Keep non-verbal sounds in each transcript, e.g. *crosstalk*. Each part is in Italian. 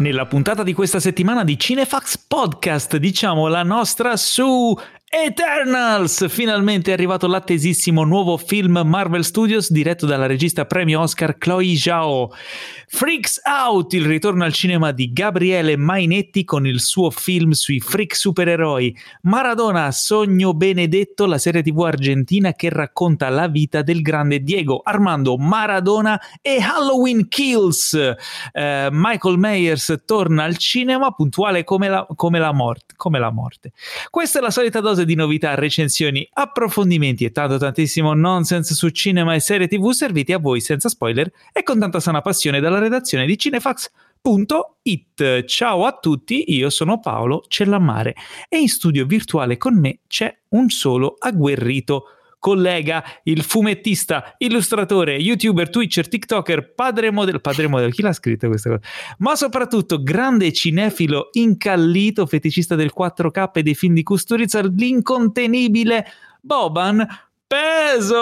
Nella puntata di questa settimana di Cinefax Podcast diciamo la nostra su Eternals! Finalmente è arrivato l'attesissimo nuovo film Marvel Studios diretto dalla regista premio Oscar Chloe Zhao. Freaks Out, il ritorno al cinema di Gabriele Mainetti con il suo film sui freak supereroi. Maradona, Sogno Benedetto, la serie tv argentina che racconta la vita del grande Diego Armando Maradona e Halloween Kills. Eh, Michael Myers torna al cinema puntuale come la, come la morte. Come la morte. Questa è la solita dose di novità, recensioni, approfondimenti e tanto tantissimo nonsense su cinema e serie tv serviti a voi senza spoiler e con tanta sana passione dalla redazione di cinefax.it. Ciao a tutti, io sono Paolo Cellammare e in studio virtuale con me c'è un solo agguerrito collega, il fumettista, illustratore, youtuber, twitcher, tiktoker, padre modello, padre modello, chi l'ha scritto questa cosa? Ma soprattutto grande cinefilo incallito, feticista del 4K e dei film di Kusturica, l'incontenibile Boban Pesov!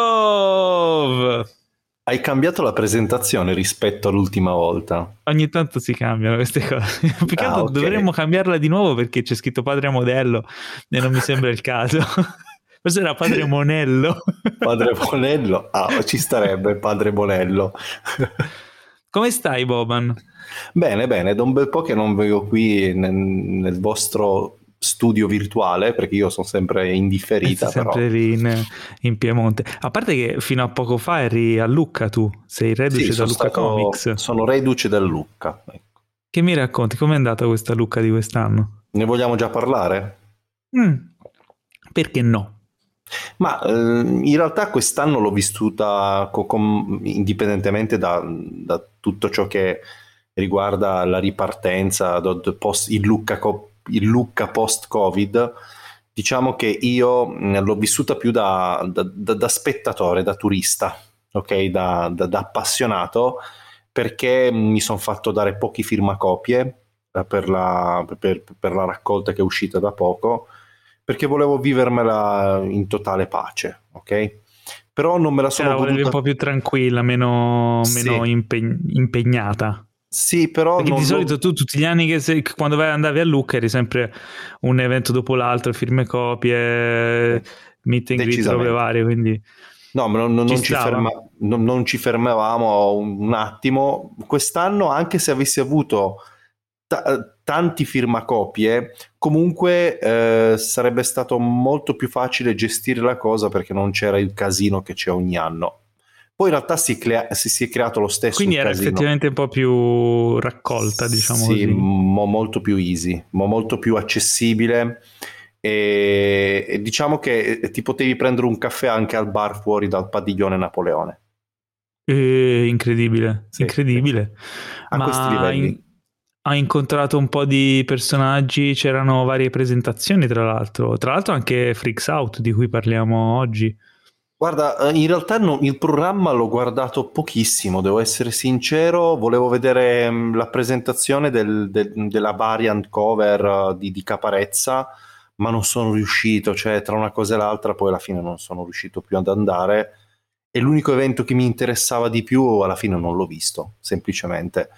Hai cambiato la presentazione rispetto all'ultima volta. Ogni tanto si cambiano queste cose. *laughs* Più ah, okay. dovremmo cambiarla di nuovo perché c'è scritto padre modello e non mi sembra il caso. *laughs* Forse era padre Monello. *laughs* padre Monello? Ah, ci starebbe padre Monello. *laughs* Come stai, Boban? Bene, bene, da un bel po' che non vengo qui nel, nel vostro studio virtuale perché io sono sempre indifferita Sei sempre però. lì in, in, Piemonte a parte che fino a poco fa eri a Lucca tu sei reduce sì, da Lucca stato, Comics sono reduce da Lucca ecco. che mi racconti com'è andata questa Lucca di quest'anno? ne vogliamo già parlare? Mm, perché no? Ma eh, in realtà quest'anno l'ho vissuta co- com- indipendentemente da, da, tutto ciò che riguarda la ripartenza, post, il Lucca co- il Lucca post-Covid, diciamo che io l'ho vissuta più da, da, da, da spettatore, da turista, ok? Da, appassionato, perché mi sono fatto dare pochi firmacopie eh, per la, per, per la raccolta che è uscita da poco, perché volevo vivermela in totale pace, ok? Però non me la sono cioè, voluta... un po' più tranquilla, meno, meno sì. impeg- impegnata. Sì, però. Perché di solito lo... tu tutti gli anni che sei, quando andavi a Lucca eri sempre un evento dopo l'altro, firme copie, meet and greet, robe varie. Quindi. No, ma non, non, ci ci ferma, non, non, ci fermavamo un attimo. Quest'anno, anche se avessi avuto t- tanti firmacopie, comunque eh, sarebbe stato molto più facile gestire la cosa perché non c'era il casino che c'è ogni anno. Poi in realtà si, crea- si, si è creato lo stesso. Quindi era casino. effettivamente un po' più raccolta, diciamo sì, così. Mo- molto più easy, mo- molto più accessibile. E, e diciamo che eh, ti potevi prendere un caffè anche al bar fuori dal padiglione Napoleone. Eh, incredibile, sì, incredibile. A Ma questi livelli. In, ha incontrato un po' di personaggi, c'erano varie presentazioni tra l'altro, tra l'altro anche Freaks Out di cui parliamo oggi. Guarda, eh, in realtà no, il programma l'ho guardato pochissimo, devo essere sincero, volevo vedere mm, la presentazione del, del, della variant cover uh, di, di, Caparezza, ma non sono riuscito, cioè tra una cosa e l'altra poi alla fine non sono riuscito più ad andare e l'unico evento che mi interessava di più alla fine non l'ho visto, semplicemente.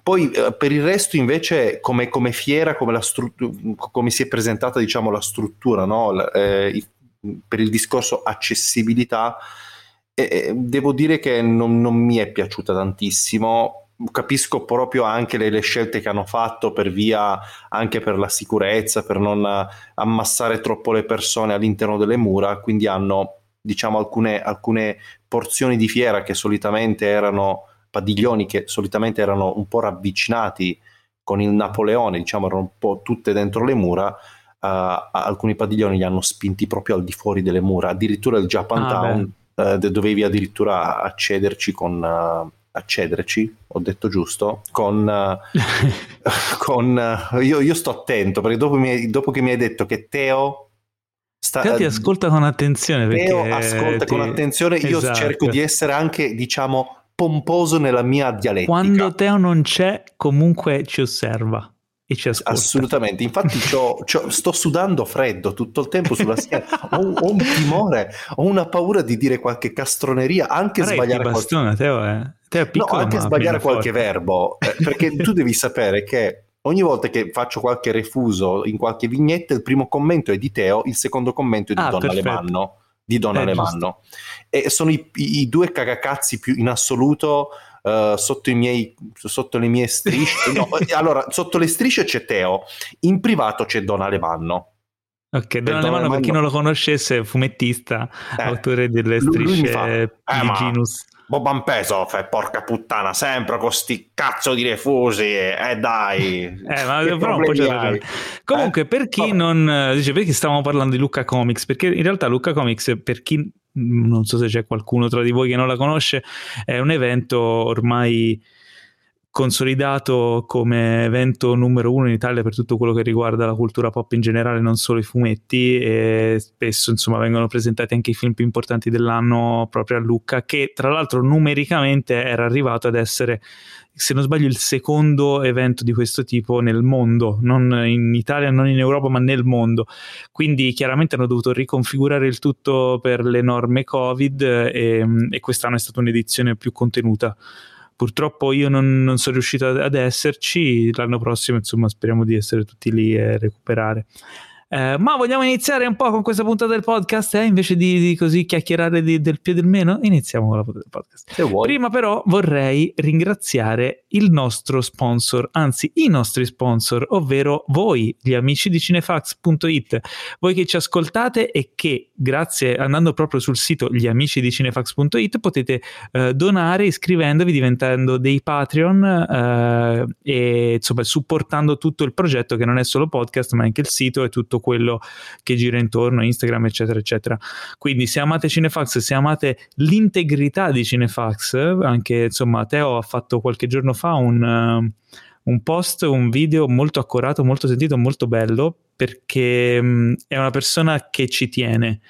Poi eh, per il resto invece come, come fiera, come, stru- come, si è presentata diciamo la struttura, no? eh, per il discorso accessibilità, eh, devo dire che non, non, mi è piaciuta tantissimo. Capisco proprio anche le, le, scelte che hanno fatto per via anche per la sicurezza, per non ammassare troppo le persone all'interno delle mura, quindi hanno diciamo alcune, alcune porzioni di fiera che solitamente erano padiglioni che solitamente erano un po' ravvicinati con il Napoleone, diciamo erano un po' tutte dentro le mura, uh, alcuni padiglioni li hanno spinti proprio al di fuori delle mura, addirittura il Japantown ah, uh, dovevi addirittura accederci con... Uh, accederci, ho detto giusto, con... *laughs* con io, io, sto attento perché dopo, mi, dopo che mi hai detto che Teo Sta, ti ascolta con attenzione Teo ascolta ti... con attenzione io esatto. cerco di essere anche diciamo pomposo nella mia dialettica quando Teo non c'è comunque ci osserva e ci ascolta. Assolutamente, infatti c'ho, c'ho, sto sudando freddo tutto il tempo sulla schiena, ho, ho, un timore, ho una paura di dire qualche castroneria, anche Arretti, sbagliare bastone, qualche... Teo, eh. Teo piccolo, no, anche sbagliare qualche forte. verbo, eh, perché tu devi sapere che ogni volta che faccio qualche refuso in qualche vignetta, il primo commento è di Teo, il secondo commento è di Ah, Don perfetto. Alemanno. Di Don Eh, Alemanno. E sono i, i- due cagacazzi più in assoluto eh, sotto, i miei, sotto le mie strisce. *laughs* No, eh, allora, sotto le strisce c'è Teo, in privato c'è Don Alemanno. Ok, Don Alemanno, per chi non lo conoscesse, è fumettista, Eh, autore delle lui- lui strisce fa, "Eh, di ma- Genus. Boban Peso, fe, porca puttana, sempre con sti cazzo di refusi, eh dai. *laughs* Eh, ma però un po' c'è ragione. Comunque, Eh? per chi Vabbè. non eh, dice perché stavamo parlando di Lucca Comics? Perché in realtà Lucca Comics, per chi mh, non so se c'è qualcuno tra di voi che non la conosce, è un evento ormai consolidato come evento numero uno in Italia per tutto quello che riguarda la cultura pop in generale, non solo i fumetti, e spesso insomma vengono presentati anche i film più importanti dell'anno proprio a Lucca, che tra l'altro numericamente era arrivato ad essere se non sbaglio il secondo evento di questo tipo nel mondo, non in Italia, non in Europa, ma nel mondo. Quindi chiaramente hanno dovuto riconfigurare il tutto per le norme Covid e, e quest'anno è stata un'edizione più contenuta. Purtroppo io non, non sono riuscito ad, ad esserci, l'anno prossimo insomma speriamo di essere tutti lì e recuperare. Eh, ma vogliamo iniziare un po' con questa puntata del podcast, eh? invece di, di così chiacchierare di- del più e del meno? Iniziamo con la puntata del podcast. Se vuoi. Prima però vorrei ringraziare il nostro sponsor, anzi i nostri sponsor, ovvero voi, gli amici di cinefax.it, voi che ci ascoltate e che grazie andando proprio sul sito gli amici di cinefax.it potete eh, donare iscrivendovi, diventando dei Patreon eh, e insomma supportando tutto il progetto che non è solo podcast ma anche il sito e tutto quello che gira intorno, Instagram eccetera eccetera. Quindi se amate Cinefax, se amate l'integrità di Cinefax, anche insomma Teo ha fatto qualche giorno fa un, eh, un post, un video molto accorato, molto sentito, molto bello perché mh, è una persona che ci tiene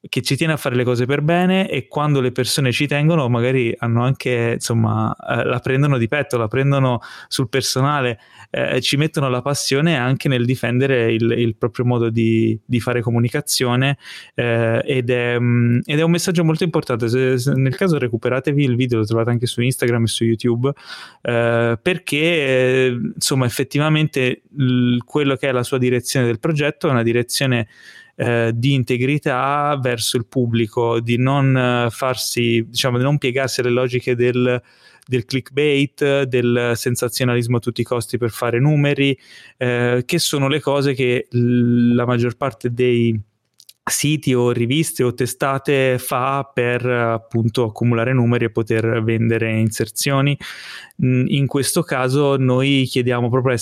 che ci tiene a fare le cose per bene e quando le persone ci tengono magari hanno anche insomma eh, la prendono di petto la prendono sul personale eh, ci mettono la passione anche nel difendere il, il proprio modo di, di fare comunicazione eh, ed, è, mh, ed è un messaggio molto importante. Se, se nel caso recuperatevi il video lo trovate anche su Instagram e su YouTube eh, perché eh, insomma effettivamente l- quello che è la sua direzione del progetto è una direzione eh, di integrità verso il pubblico, di non eh, farsi, diciamo, di non piegarsi alle logiche del, del clickbait, del sensazionalismo a tutti i costi per fare numeri, eh, che sono le cose che l- la maggior parte dei siti o riviste o testate fa per appunto accumulare numeri e poter vendere inserzioni. Mm, In questo caso noi chiediamo proprio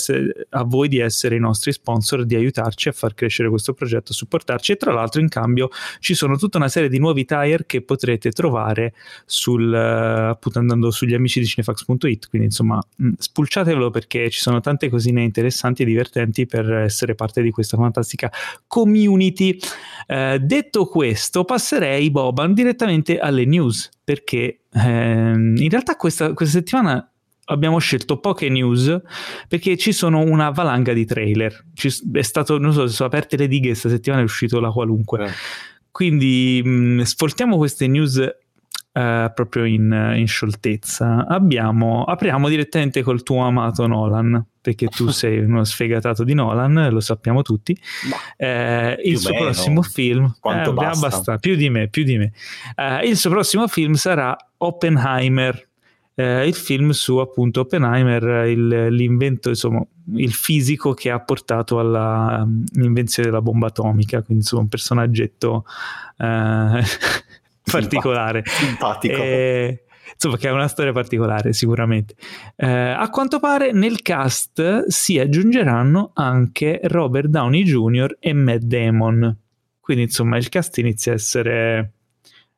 a voi di essere i nostri sponsor, di aiutarci a far crescere questo progetto, a supportarci e tra l'altro in cambio ci sono tutta una serie di nuovi tire che potrete trovare sul, appunto andando sugli amici di cinefax.it, quindi insomma mh, spulciatevelo perché ci sono tante cosine interessanti e divertenti per essere parte di questa fantastica community. Eh, detto questo, passerei Boban direttamente alle news perché ehm, in realtà questa, questa settimana abbiamo scelto poche news perché ci sono una valanga di trailer. Ci, è stato, non so se sono aperte le dighe, questa settimana è uscito la qualunque. Eh. Quindi mh, sfoltiamo queste news eh, proprio in, in scioltezza. Abbiamo, apriamo direttamente col tuo amato Nolan, perché tu *laughs* sei uno sfegatato di Nolan, lo sappiamo tutti. Eh, il suo meno. prossimo film, eh, basta. più di me, più di me. Eh, il suo prossimo film sarà Oppenheimer. eh, il film su appunto Oppenheimer, il- l'invento, insomma, il fisico che ha portato alla um, della bomba atomica, quindi insomma un personaggetto eh, *laughs* particolare. Simpatico. Eh, insomma, che ha una storia particolare, sicuramente. Eh, a quanto pare nel cast si aggiungeranno anche Robert Downey Jr. e Matt Damon. Quindi, insomma, il cast inizia a essere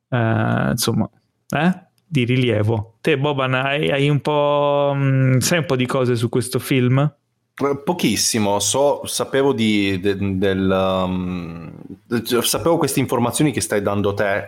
eh, insomma, eh, di rilievo. Te, Boban, hai, hai un po'. mh, sai un po' di cose su questo film? Eh, Pochissimo, so, sapevo di, de- del, um, de- sapevo queste informazioni che stai dando te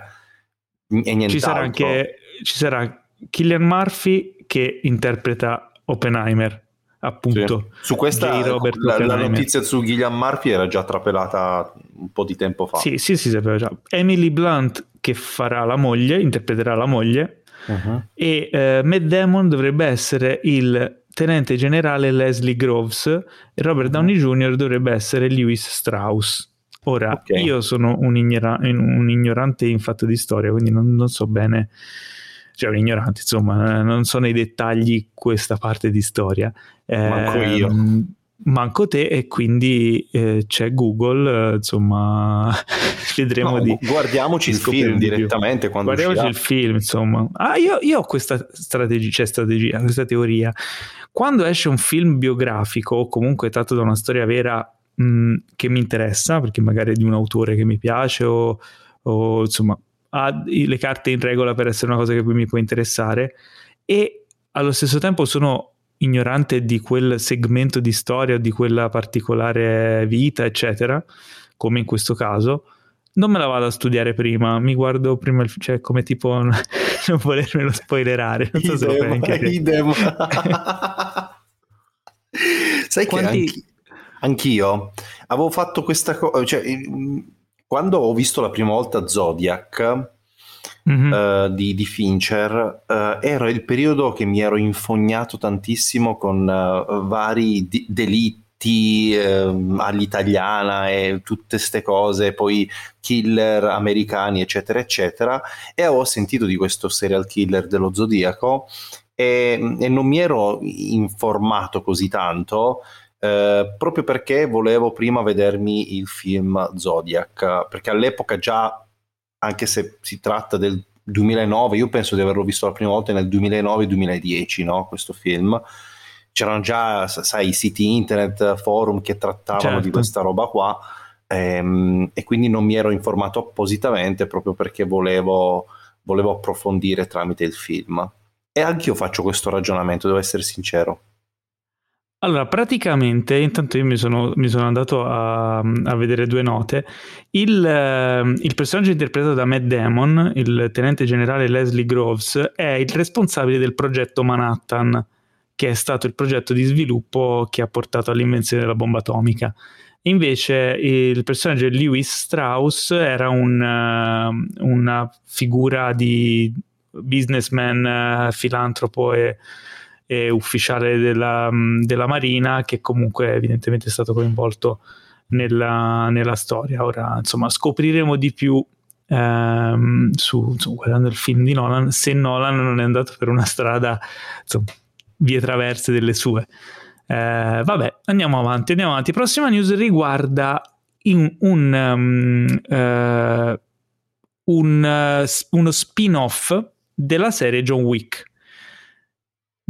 e nient'altro. Ci sarà anche ci sarà Killian Murphy che interpreta Oppenheimer. appunto. Sì. Su questa la, la, notizia su Gillian Murphy era già trapelata un po' di tempo fa. Sì, sì, sì, sapeva già. Emily Blunt che farà la moglie, interpreterà la moglie, uh-huh. e uh, Matt Damon dovrebbe essere il tenente generale Leslie Groves e Robert Downey Jr. dovrebbe essere Lewis Strauss. Ora, okay. io sono un, ignora- un, ignorante in fatto di storia, quindi non, non so bene, cioè un ignorante, insomma, non so nei dettagli questa parte di storia. Manco eh, io. Manco te e quindi eh, c'è Google, eh, insomma, *laughs* vedremo no, di... Guardiamoci di il film direttamente quando Guardiamoci uscirà. il film, insomma. Ah, io, io ho questa strategia, cioè strategia, questa teoria. Quando esce un film biografico o comunque tratto da una storia vera mh, che mi interessa, perché magari è di un autore che mi piace o, o insomma ha le carte in regola per essere una cosa che poi mi può interessare e allo stesso tempo sono ignorante di quel segmento di storia o di quella particolare vita, eccetera, come in questo caso, non me la vado a studiare prima, mi guardo prima, il, cioè come tipo *laughs* non volermelo spoilerare. Non so idem, se idem. *laughs* Sai Quanti... che anch'io avevo fatto questa cosa, cioè, quando ho visto la prima volta Zodiac mm-hmm. uh, di, di, Fincher, uh, era il periodo che mi ero infognato tantissimo con uh, vari di- delitti ehm, all'italiana e tutte queste cose, poi killer americani, eccetera, eccetera, e avevo sentito di questo serial killer dello Zodiaco e, e non mi ero informato così tanto eh, proprio perché volevo prima vedermi il film Zodiac, perché all'epoca già, anche se si tratta del 2009, io penso di averlo visto la prima volta nel 2009-2010, no? questo film. C'erano già, sai, i siti internet, forum che trattavano certo. di questa roba qua ehm, e quindi non mi ero informato appositamente proprio perché volevo, volevo approfondire tramite il film. E anche io faccio questo ragionamento, devo essere sincero. Allora, praticamente, intanto io mi sono, mi sono andato a, a, vedere due note. Il, eh, il, personaggio interpretato da Matt Damon, il tenente generale Leslie Groves, è il responsabile del progetto Manhattan, che è stato il progetto di sviluppo che ha portato all'invenzione della bomba atomica. Invece il personaggio di Lewis Strauss era un, uh, una figura di businessman, uh, filantropo e eh, ufficiale della, della, Marina che comunque evidentemente è stato coinvolto nella, nella storia. Ora, insomma, scopriremo di più ehm, su, su, guardando il film di Nolan se Nolan non è andato per una strada, insomma, vie traverse delle sue. Eh, vabbè, andiamo avanti, andiamo avanti. Prossima news riguarda in un, um, uh, un uh, uno spin-off della serie John Wick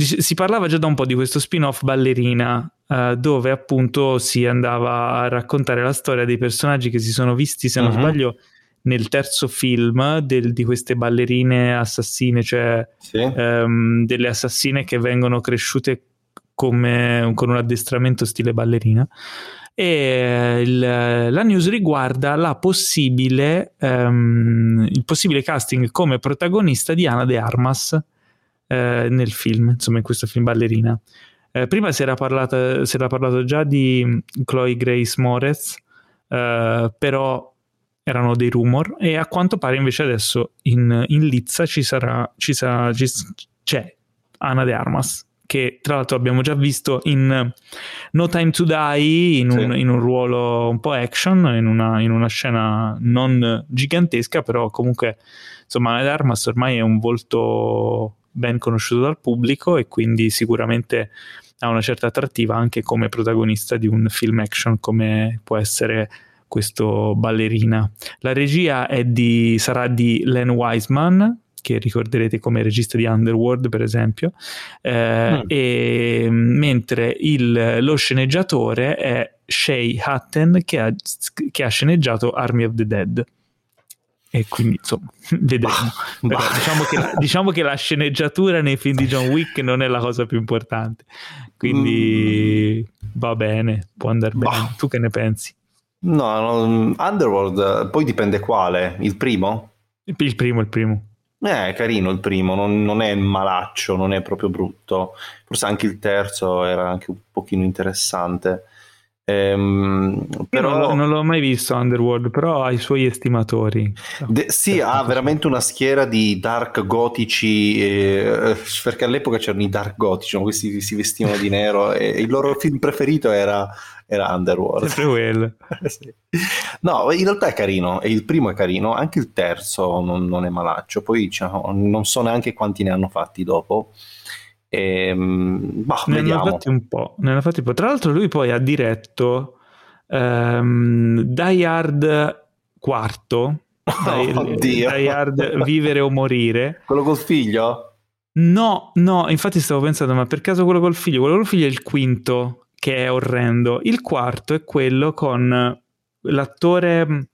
si parlava già da un po' di questo spin-off ballerina, uh, dove appunto si andava a raccontare la storia dei personaggi che si sono visti, se non uh-huh. sbaglio, nel terzo film del, di queste ballerine assassine, cioè sì. um, delle assassine che vengono cresciute come, con un addestramento stile ballerina. E il, la news riguarda la possibile, um, il possibile casting come protagonista di Ana de Armas eh, nel film, insomma in questo film ballerina. Eh, prima si era, parlato, si era, parlato già di Chloe Grace Moretz, eh, però erano dei rumor e a quanto pare invece adesso in, in Lizza ci sarà, ci sarà ci, c'è Ana de Armas che tra l'altro abbiamo già visto in No Time to Die in un, sì. in un ruolo un po' action in una, in una, scena non gigantesca però comunque insomma Ana de Armas ormai è un volto ben conosciuto dal pubblico e quindi sicuramente ha una certa attrattiva anche come protagonista di un film action come può essere questo ballerina. La regia di, sarà di Len Wiseman, che ricorderete come regista di Underworld, per esempio, eh, mm. e, mentre il, lo sceneggiatore è Shay Hatten, che ha, che ha sceneggiato Army of the Dead e quindi insomma *laughs* vedremo bah, bah. Diciamo, che la, diciamo, che la, sceneggiatura nei film di John Wick non è la cosa più importante quindi mm. va bene può andare bene bah. tu che ne pensi? no, no Underworld poi dipende quale il primo? il, il primo il primo Eh, è carino il primo, non, non, è malaccio, non è proprio brutto. Forse anche il terzo era anche un pochino interessante. Ehm, però... Non, non, l'ho mai visto Underworld, però ha i suoi estimatori. De, sì, ha veramente una schiera di dark gotici, eh, perché all'epoca c'erano i dark gotici, no? questi si vestivano di nero e il loro film preferito era, era Underworld. Sempre quello. *laughs* sì. No, in realtà è carino, e il primo è carino, anche il terzo non, non è malaccio, poi diciamo, non so neanche quanti ne hanno fatti dopo. E, ehm, bah, ne vediamo. hanno fatti un po', ne fatti un po'. Tra l'altro lui poi ha diretto um, Die Hard quarto, oh, *laughs* Die, Die Hard Vivere o Morire. Quello col figlio? No, no, infatti stavo pensando, ma per caso quello col figlio? Quello col figlio è il quinto, che è orrendo. Il quarto è quello con l'attore...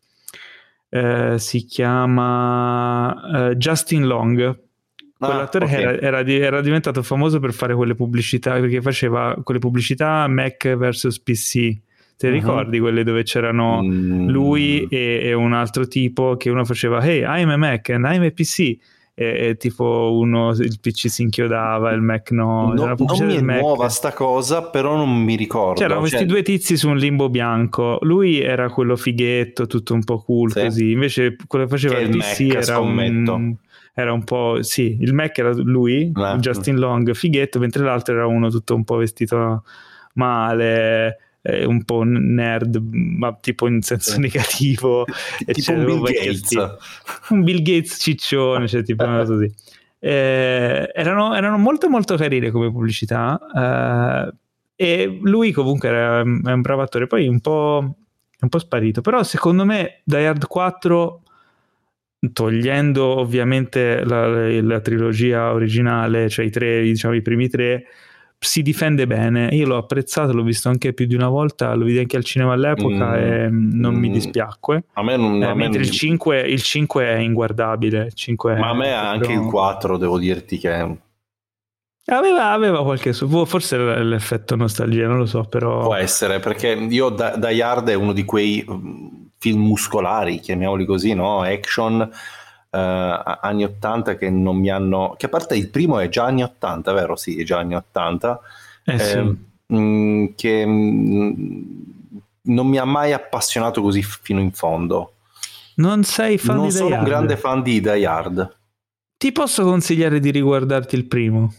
Eh, si chiama eh, Justin Long Quell'attore ah, okay. era, era, era, diventato famoso per fare quelle pubblicità, perché faceva quelle pubblicità Mac vs PC. Te uh-huh. ricordi quelle dove c'erano mm. lui e, e, un altro tipo che uno faceva Hey, I'm a Mac and I'm a PC. E, e tipo uno il PC si inchiodava, il Mac no. no non mi è Mac. nuova sta cosa, però non mi ricordo. C'erano cioè... questi due tizi su un limbo bianco. Lui era quello fighetto, tutto un po' cool sì. così. Invece quello che faceva che il, il PC Mac, era scommetto. un era un po', sì, il Mac era lui, eh. Justin Long, fighetto, mentre l'altro era uno tutto un po' vestito male, eh, un po' nerd, ma tipo in senso negativo. *laughs* tipo un Bill Gates. Un Bill Gates ciccione, cioè tipo una cosa così. Eh, erano, erano, molto molto carine come pubblicità eh, e lui comunque era, è un bravo attore, poi un po', un po' sparito, però secondo me Die Hard 4 togliendo ovviamente la, la, trilogia originale, cioè i tre, diciamo i primi tre, si difende bene. Io l'ho apprezzato, l'ho visto anche più di una volta, lo vidi anche al cinema all'epoca mm, e non mm, mi dispiacque. A me non, eh, a mentre me il, 5, il 5 è inguardabile. 5 Ma a me anche il 4, devo dirti che Aveva, aveva, qualche forse l'effetto nostalgia, non lo so, però. Può essere, perché io da, Die Hard è uno di quei mm, film muscolari, chiamiamoli così, no? Action, eh, anni 80 che non mi hanno... che a parte il primo è già anni 80, vero? Sì, è già anni 80. Eh, sì. Ehm, mh, mm, che mh, mm, non mi ha mai appassionato così fino in fondo. Non sei fan non di Die Hard? Non sono un grande fan di Die Hard. Ti posso consigliare di riguardarti il primo?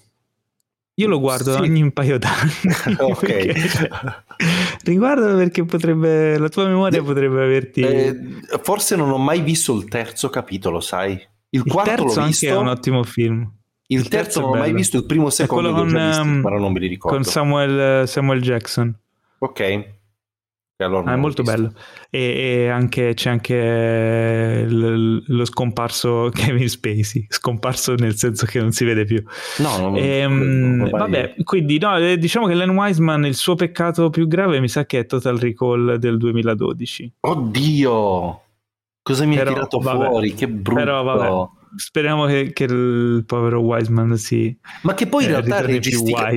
Io lo guardo sì. ogni un paio d'anni. *laughs* ok. *laughs* Riguardalo perché potrebbe, la tua memoria potrebbe averti. Eh, forse non ho mai visto il terzo capitolo, sai? Il, il quarto terzo l'ho visto. è un ottimo film. Il, il terzo, terzo non ho mai visto, il primo e secondo con, visti, um, però non me li ricordo. Con Samuel, Samuel Jackson. Ok. Allora ah, è molto bello. E, e anche, c'è anche l, lo scomparso *laughs* Kevin Spacey, scomparso nel senso che non si vede più. No, non, e, non, non vabbè, quindi no, eh, diciamo che Len Wiseman il suo peccato più grave mi sa che è Total Recall del 2012. Oddio! Cosa mi hai tirato vabbè, fuori? Che brutto! Però vabbè, speriamo che, che, il povero Wiseman si... Ma che poi in eh, realtà registica...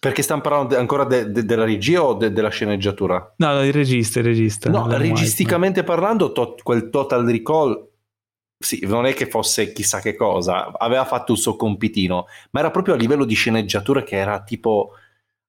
perché stiamo parlando ancora de, de, della regia o de, della sceneggiatura? No, no, il regista, il regista. No, registicamente parlando, to, quel Total Recall, sì, non è che fosse chissà che cosa, aveva fatto il suo compitino, ma era proprio a livello di sceneggiatura che era tipo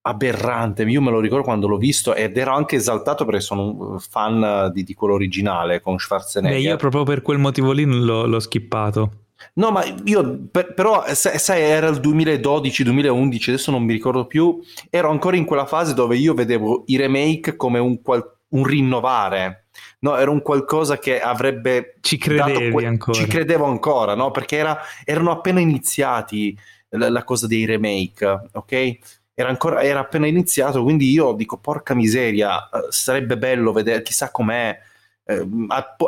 aberrante. Io me lo ricordo quando l'ho visto ed ero anche esaltato perché sono un fan di, di quello originale con Schwarzenegger. Beh, io proprio per quel motivo lì l'ho, l'ho skippato. No, ma io per, però sai, era il 2012-2011, adesso non mi ricordo più, ero ancora in quella fase dove io vedevo i remake come un, qual, un rinnovare, no, era un qualcosa che avrebbe... Ci credevi que- ancora. Ci credevo ancora, no, perché era, erano appena iniziati la, la, cosa dei remake, ok? Era, ancora, era appena iniziato, quindi io dico, porca miseria, eh, sarebbe bello vedere, chissà com'è eh,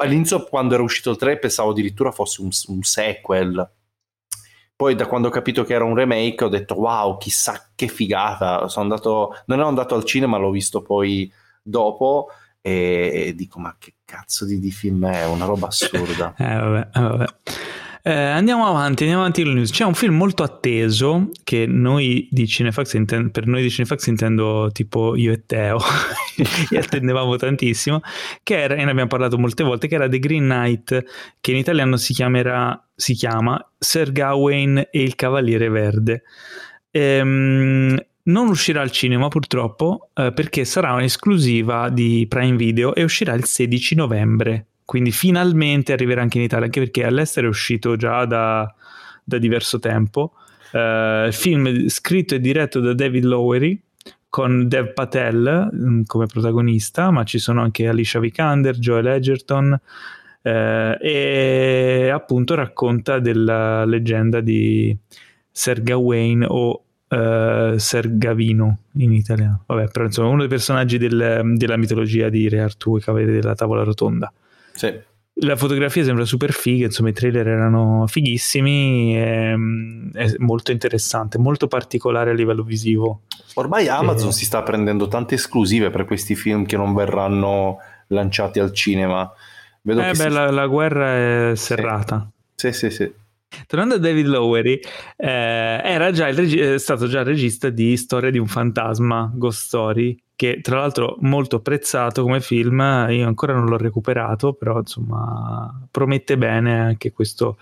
all'inizio quando era uscito il 3 pensavo addirittura fosse un, un, sequel. Poi da quando ho capito che era un remake ho detto wow chissà che figata sono andato, non ero andato al cinema l'ho visto poi dopo e, e dico ma che cazzo di, di, film è? Una roba assurda *laughs* eh vabbè, eh, vabbè. Eh, andiamo avanti, andiamo avanti con le news. C'è un film molto atteso che noi di Cinefax, intend- per noi di Cinefax intendo tipo io e Teo, *laughs* e attendevamo tantissimo, che era, e ne abbiamo parlato molte volte, che era The Green Knight, che in italiano si chiamerà si chiama Sir Gawain e il Cavaliere Verde. Ehm, non uscirà al cinema purtroppo eh, perché sarà un'esclusiva di Prime Video e uscirà il 16 novembre. Quindi finalmente arriverà anche in Italia, anche perché all'estero è uscito già da, da diverso tempo. Uh, film scritto e diretto da David Lowery con Dev Patel mh, mm, come protagonista, ma ci sono anche Alicia Vikander, Joel Edgerton eh, e appunto racconta della leggenda di Ser Gawain o uh, Ser Gavino in italiano. Vabbè, però insomma uno dei personaggi del, della mitologia di Re Artù, i Cavalieri della Tavola Rotonda. Sì. La fotografia sembra super figa, insomma i trailer erano fighissimi, è, è molto interessante, molto particolare a livello visivo. Ormai Amazon e... si sta prendendo tante esclusive per questi film che non verranno lanciati al cinema. Vedo eh beh, si... la, la, guerra è serrata. Sì, sì, sì. sì. Tornando a David Lowery, eh, era già il reg- stato già regista di Storia di un fantasma, Ghost Story, che tra l'altro molto apprezzato come film, io ancora non l'ho recuperato, però insomma promette bene anche questo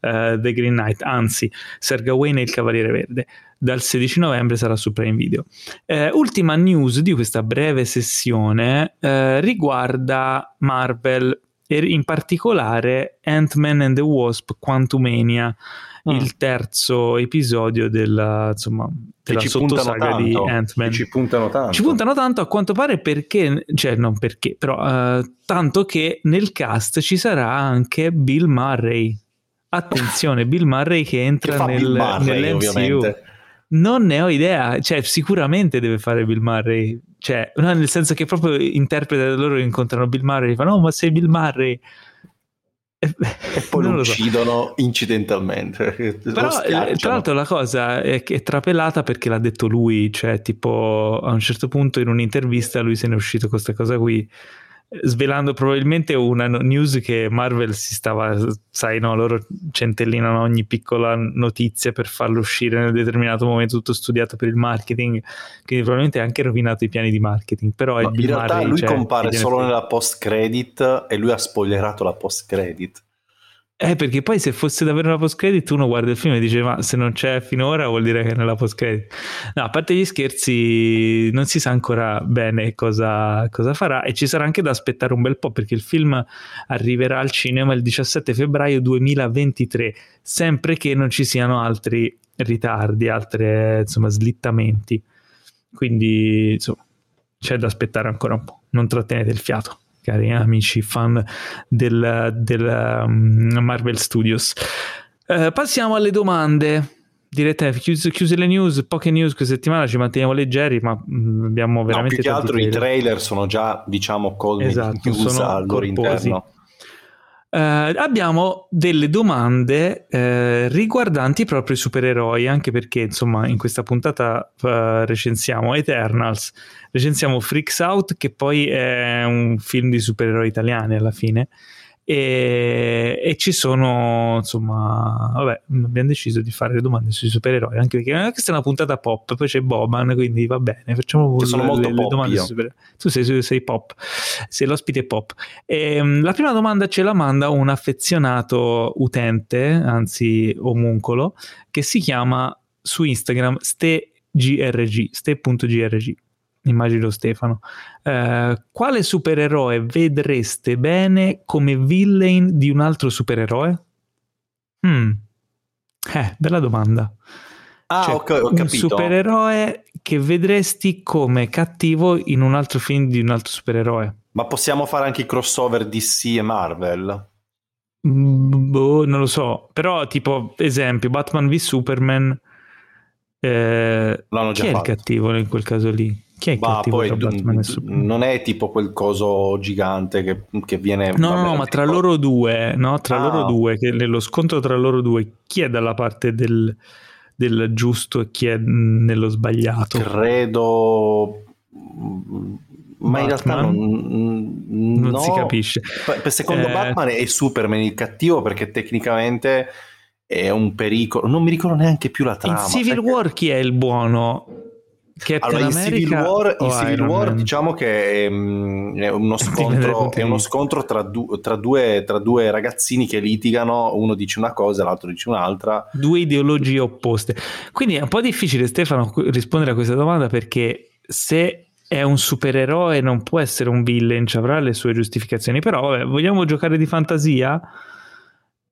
uh, The Green Knight, anzi Sir Gawain e il Cavaliere Verde. Dal 16 novembre sarà su Prime Video. Eh, ultima news di questa breve sessione eh, riguarda Marvel e in particolare Ant-Man and the Wasp Quantumania, mm. il terzo episodio della, insomma, della sottosaga tanto, di Ant-Man. Ci puntano tanto. Ci puntano tanto a quanto pare perché, cioè non perché, però uh, tanto che nel cast ci sarà anche Bill Murray. Attenzione, Bill Murray che entra che nel, Murray, nell'MCU. Ovviamente. Non ne ho idea, cioè sicuramente deve fare Bill Murray, cioè nel senso che proprio interpreta loro incontrano Bill Murray e fanno oh ma sei Bill Murray e *laughs* poi lo, lo uccidono so. incidentalmente. Però, eh, tra l'altro, la cosa è, è trapelata perché l'ha detto lui, cioè, tipo, a un certo punto in un'intervista lui se ne è uscito con questa cosa qui svelando probabilmente una news che Marvel si stava, sai, no, loro centellinano ogni piccola notizia per farlo uscire un determinato momento, tutto studiato per il marketing, quindi probabilmente ha anche rovinato i piani di marketing. Però no, in realtà Murray, lui cioè, compare solo nella post credit e lui ha spoilerato la post credit. Eh, perché poi se fosse davvero una post credit uno guarda il film e dice ma se non c'è finora vuol dire che è nella post credit. No, a parte gli scherzi non si sa ancora bene cosa, cosa, farà e ci sarà anche da aspettare un bel po' perché il film arriverà al cinema il 17 febbraio 2023, sempre che non ci siano altri ritardi, altri insomma slittamenti. Quindi insomma c'è da aspettare ancora un po', non trattenete il fiato cari amici fan del, del um, Marvel Studios. Uh, passiamo alle domande. Direte, chiuse, chiuse, le news, poche news questa settimana, ci manteniamo leggeri, ma mh, abbiamo veramente... No, più che altro trailer. i trailer sono già, diciamo, colmi esatto, al loro interno. Uh, abbiamo delle domande uh, riguardanti proprio i supereroi, anche perché insomma in questa puntata uh, recensiamo Eternals, recensiamo Freaks Out, che poi è un film di supereroi italiani alla fine, e, e, ci sono insomma vabbè abbiamo deciso di fare le domande sui supereroi anche perché eh, questa è una puntata pop poi c'è Boban quindi va bene facciamo sono le, molto le, le domande sui supereroi tu sei, sei, pop sei l'ospite pop. E, um, la prima domanda ce la manda un affezionato utente anzi omuncolo che si chiama su Instagram stegrg ste.grg immagino Stefano, eh, quale supereroe vedreste bene come villain di un altro supereroe? Hmm. Eh, bella domanda. Ah, cioè, ok, ho un capito. supereroe che vedresti come cattivo in un altro film di un altro supereroe. Ma possiamo fare anche i crossover DC e Marvel? Mm, boh, non lo so. Però, tipo, esempio, Batman v Superman. Eh, L'hanno già chi fatto. è il cattivo in quel caso lì? Chi è bah, poi d- non è tipo quel coso gigante che, che viene... No, no, no, ma tra loro due, no? Tra ah. loro due, che nello scontro tra loro due, chi è dalla parte del, del giusto e chi è nello sbagliato? Credo... Ma Batman? in realtà non, non no. si capisce. Secondo eh... Batman è Superman il cattivo perché tecnicamente è un pericolo. Non mi ricordo neanche più la trama. In Civil War chi è il buono? Captain allora, in Civil War, in Civil War diciamo che è, mm, è uno *laughs* scontro, è uno scontro tra, du- tra due, tra due ragazzini che litigano, uno dice una cosa, l'altro dice un'altra. Due ideologie opposte. Quindi è un po' difficile, Stefano, rispondere a questa domanda perché se è un supereroe non può essere un villain, ci avrà le sue giustificazioni, però vabbè, vogliamo giocare di fantasia?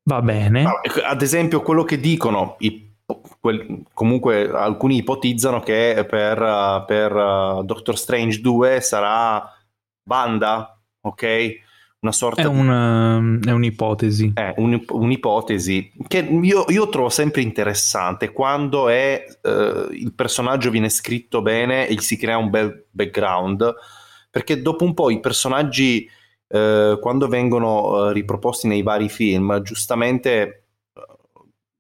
Va bene. Ecco, ad esempio, quello che dicono, i- quel- comunque alcuni ipotizzano che per, per, uh, Doctor Strange 2 sarà Banda, ok? Una sorta È, di un, um, è un'ipotesi. è un- un'ipotesi che io, io trovo sempre interessante quando è, eh, il personaggio viene scritto bene e si crea un bel background, perché dopo un po' i personaggi, eh, quando vengono eh, riproposti nei vari film, giustamente eh,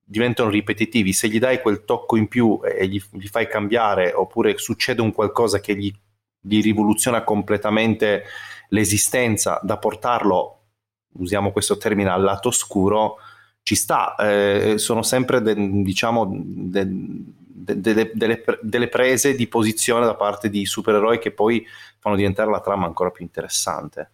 diventano ripetitivi. Se gli dai quel tocco in più e gli, gli fai cambiare, oppure succede un qualcosa che gli, gli rivoluziona completamente l'esistenza da portarlo, usiamo questo termine, al lato oscuro, ci sta. Eh, sono sempre, de- diciamo, de- de- delle, delle prese di posizione da parte di supereroi che poi fanno diventare la trama ancora più interessante,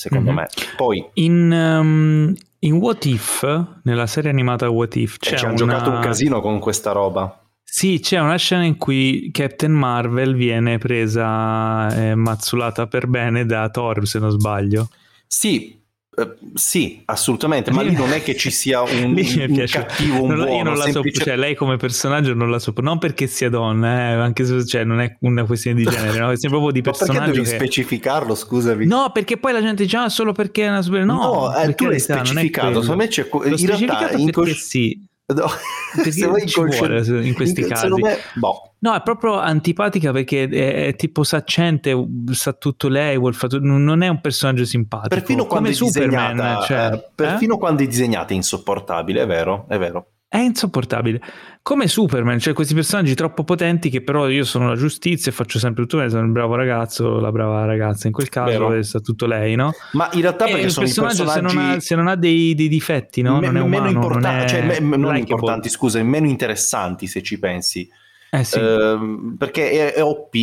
secondo Mhm. me. Poi In, um, in What If, nella serie animata What If, eh, c'è ci hanno una... giocato un casino con questa roba. Sì, c'è una scena in cui Captain Marvel viene presa e mazzulata per bene da Thor, se non sbaglio. Sì, eh, sì, assolutamente, ma Lì- non è che ci sia *laughs* un, un cattivo, un Non buono, io non la semplice- so, cioè lei come personaggio non la so, non perché sia donna, eh, anche se cioè, non è una questione di *laughs* genere, no? è proprio di Ma perché personaggio devi che... specificarlo, scusami? No, perché poi la gente dice ah, solo perché è una super... No, No, eh, tu l'hai specificato, secondo me c'è L'ho in realtà perché inconsci- sì. No, Perché se vuoi ci vuole in questi secondo casi. me, boh. No, è proprio antipatica perché è, è tipo saccente, sa tutto lei, tutto- non è un personaggio simpatico. Perfino quando, Superman, cioè, eh, perfino quando è disegnata è insopportabile, è vero, è vero. eh? è insopportabile. Come Superman, cioè questi personaggi troppo potenti che però io sono la giustizia e faccio sempre tutto bene, sono il bravo ragazzo, la brava ragazza in quel caso Vero. e sa tutto lei, no? Ma in realtà E perché il sono i personaggio se personaggi non ha, se non ha dei, dei difetti, no? me- non è umano, meno importanti, non è cioè me- non likeable. importanti, scusa, meno interessanti se ci pensi. Eh sì. Ehm, perché è, è OP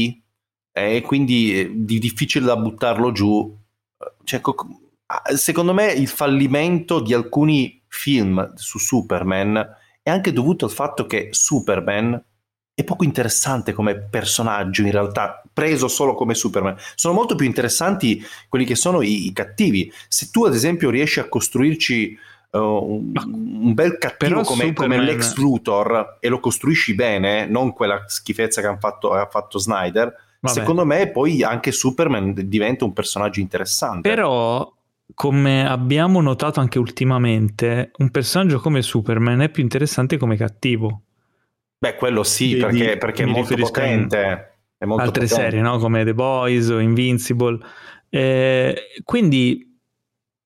e quindi è di- difficile da buttarlo giù. Cioè, co- secondo me il fallimento di alcuni film su Superman è anche dovuto al fatto che Superman è poco interessante come personaggio in realtà, preso solo come Superman. Sono molto più interessanti quelli che sono i, i cattivi. Se tu ad esempio riesci a costruirci uh, un, un bel cattivo come, come Lex Luthor e lo costruisci bene, non quella schifezza che han fatto- ha fatto Snyder, Vabbè. secondo me poi anche Superman diventa un personaggio interessante. Però, come abbiamo notato anche ultimamente, un personaggio come Superman è più interessante come cattivo. Beh, quello sì, Di- perché, perché è mi molto potente. È molto Altre potente. serie, no? Come The Boys o Invincible. Eh, quindi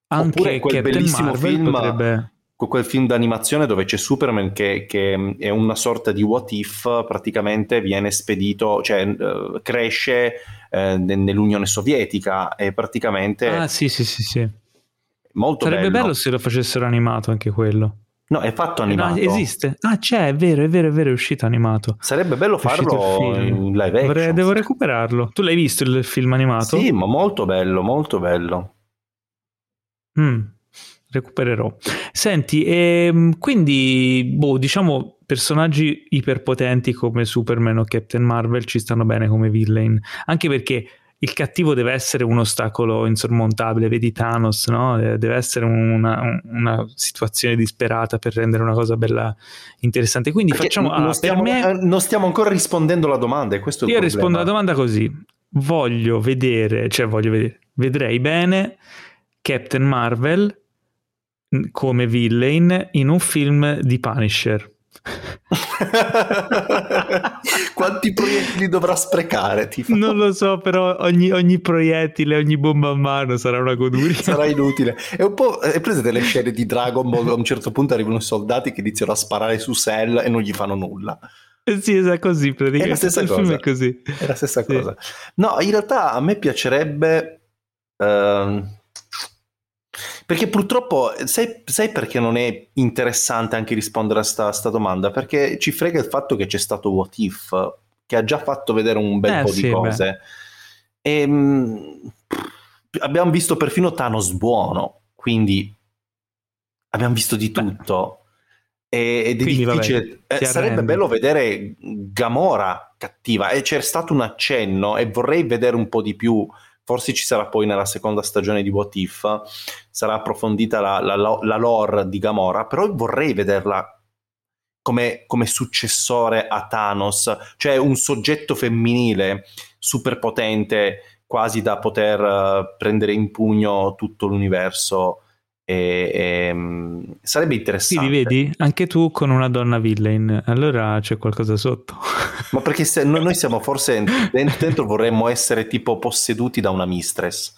anche Oppure quel Captain bellissimo Marvel film- potrebbe... Que- quel film d'animazione dove c'è Superman che, che è una sorta di what if, praticamente viene spedito, cioè eh, cresce eh, ne- nell'Unione Sovietica e praticamente Ah sì sì sì sì. Molto Sarebbe bello. bello. se lo facessero animato anche quello. No, è fatto Eh, no, animato. esiste. Ah c'è, è vero, è vero, è vero, è uscito animato. Sarebbe bello farlo in live action. Dovrei- devo recuperarlo. Tu l'hai visto il film animato? Sì, ma molto bello, molto bello. Mm, recupererò. Senti, ehm, quindi, boh, diciamo, personaggi iperpotenti come Superman o Captain Marvel ci stanno bene come villain, anche perché il cattivo deve essere un ostacolo insormontabile, vedi Thanos, no? Eh, Deve essere una, una situazione disperata per rendere una cosa bella interessante. Quindi Perché facciamo, non, ah, stiamo, me, eh, non stiamo ancora rispondendo alla domanda, io rispondo alla domanda così: voglio vedere, cioè voglio vedere, vedrei bene Captain Marvel come villain in un film di Punisher. *laughs* Quanti proiettili dovrà sprecare? Tipo? Non lo so, però ogni, ogni proiettile, ogni bomba a mano sarà una goduria. *laughs* Sarà inutile. È un po'. È presente le scene di Dragon Ball? A un certo punto arrivano i soldati che iniziano a sparare su Cell e non gli fanno nulla. Eh sì, è così, praticamente. È la stessa cosa. è così. È la stessa Sì. cosa. No, in realtà a me piacerebbe. ehm, perché purtroppo, sai, sai perché non è interessante anche rispondere a sta, sta domanda? Perché ci frega il fatto che c'è stato What If, che ha già fatto vedere un bel Eh, po' sì, di cose. E, mh, abbiamo visto perfino Thanos buono, quindi abbiamo visto di Beh. tutto. E- Ed è Quindi, vabbè, difficile. eh, ti sarebbe bello vedere Gamora cattiva. E c'è stato un accenno e vorrei vedere un po' di più. Forse ci sarà poi nella seconda stagione di What If. Sarà approfondita la, la, la lore di Gamora. Però vorrei vederla come, come successore a Thanos, cioè un soggetto femminile super potente, quasi da poter eh, prendere in pugno tutto l'universo. E, e, mm, sarebbe interessante. Quindi vedi, anche tu con una donna villain, allora c'è qualcosa sotto. Ma perché se- noi, noi siamo forse *laughs* dentro, dentro vorremmo essere tipo posseduti da una mistress.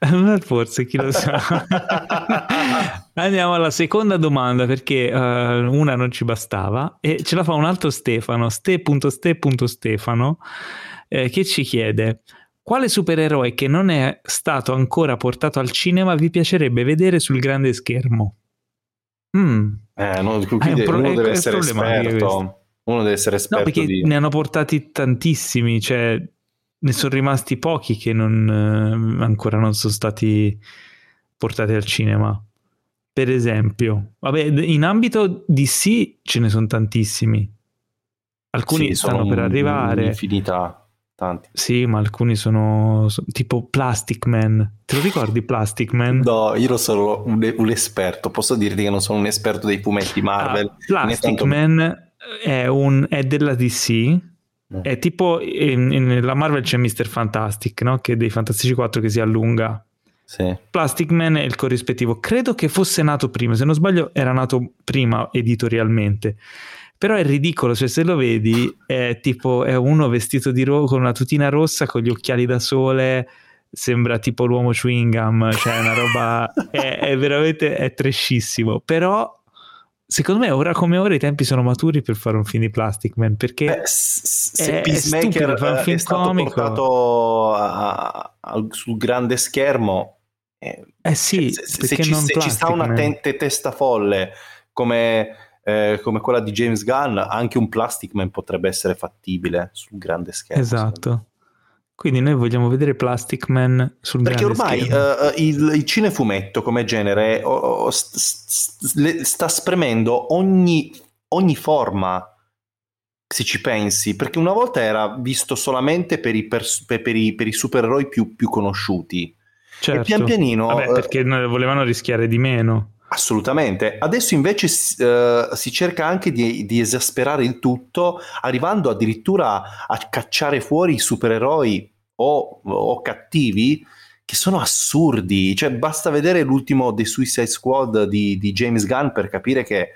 Ma Forse, chi lo sa. *laughs* Andiamo alla seconda domanda perché eh, una non ci bastava e ce la fa un altro Stefano, ste.ste.stefano, eh, che ci chiede quale supereroe che non è stato ancora portato al cinema vi piacerebbe vedere sul grande schermo? Mm. Eh, no, un pro- uno deve essere esperto. Uno deve essere No, esperto perché di... ne hanno portati tantissimi, cioè ne sono rimasti pochi che non, eh, ancora non sono stati portati al cinema. Per esempio, vabbè, in ambito DC ce ne sono tantissimi. Alcuni Sì, stanno sono per arrivare. Un'infinità, tanti. Sì, ma alcuni sono, so- tipo Plastic Man. Te lo ricordi Plastic Man? No, io sono un, un esperto, posso dirti che non sono un esperto dei fumetti Marvel. Ah, Plastic tanto- Man è, un, è della DC. Mm. È tipo in- in- nella Marvel c'è Mr. Fantastic, no? Che è dei Fantastici 4 che si allunga. Sì. Plastic Man è il corrispettivo. Credo che fosse nato prima, se non sbaglio, era nato prima editorialmente. Però è ridicolo, cioè se lo vedi è tipo è uno vestito di ro- con una tutina rossa con gli occhiali da sole, sembra tipo l'uomo chewing gum, cioè è una roba è, è veramente è trashissimo, però secondo me ora come ora i tempi sono maturi per fare un film di Plastic Man perché Beh, se è- è Peacemaker stupido fare un eh, film è stato comico. portato a- a- sul grande schermo, eh, eh sì, se, se- se ci, se ci sta una tente testa folle come, eh, come quella di James Gunn, anche un Plastic Man potrebbe essere fattibile sul grande schermo. Esatto. Quindi noi vogliamo vedere Plastic Man sul Perché ormai eh, il, il cinefumetto come genere oh, st- st- sta spremendo ogni, ogni forma, se ci pensi, perché una volta era visto solamente per i, pers- per- per i- per i supereroi più, più conosciuti. certo. E pian pianino... Vabbè, eh, perché volevano rischiare di meno. Assolutamente. Adesso invece eh, si cerca anche di, di esasperare il tutto, arrivando addirittura a cacciare fuori supereroi o, o cattivi che sono assurdi. Cioè, basta vedere l'ultimo The Suicide Squad di, di James Gunn per capire che,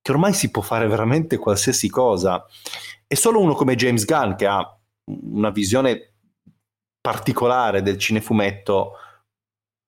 che ormai si può fare veramente qualsiasi cosa. E solo uno come James Gunn, che ha una visione particolare del cinefumetto,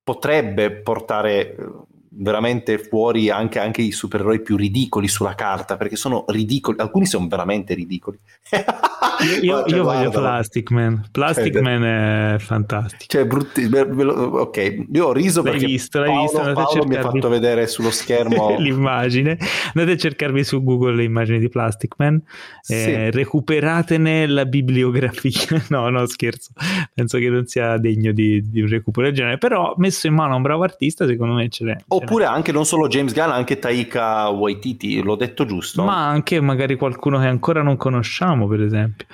potrebbe portare eh, veramente fuori anche, anche i supereroi più ridicoli sulla carta, perché sono ridicoli, alcuni sono veramente ridicoli. Io, io- *laughs* Guarda, io voglio. Plastic Man. Plastic Eh, Man è fantastico. Cioè, brutti, ok, io ho riso L'hai perché visto, l'hai Paolo, visto, Paolo mi ha cercarvi. fatto vedere sullo schermo *laughs* l'immagine. Andate a cercarvi su Google le immagini di Plastic Man. Sì. Eh, recuperatene la bibliografia. *laughs* no, no, scherzo. Penso che non sia degno di, di un recupero del genere. Però messo in mano a un bravo artista, secondo me ce l'è. l'è. Oppure anche non solo James Gunn, anche Taika Waititi, l'ho detto giusto? Ma anche magari qualcuno che ancora non conosciamo, per esempio.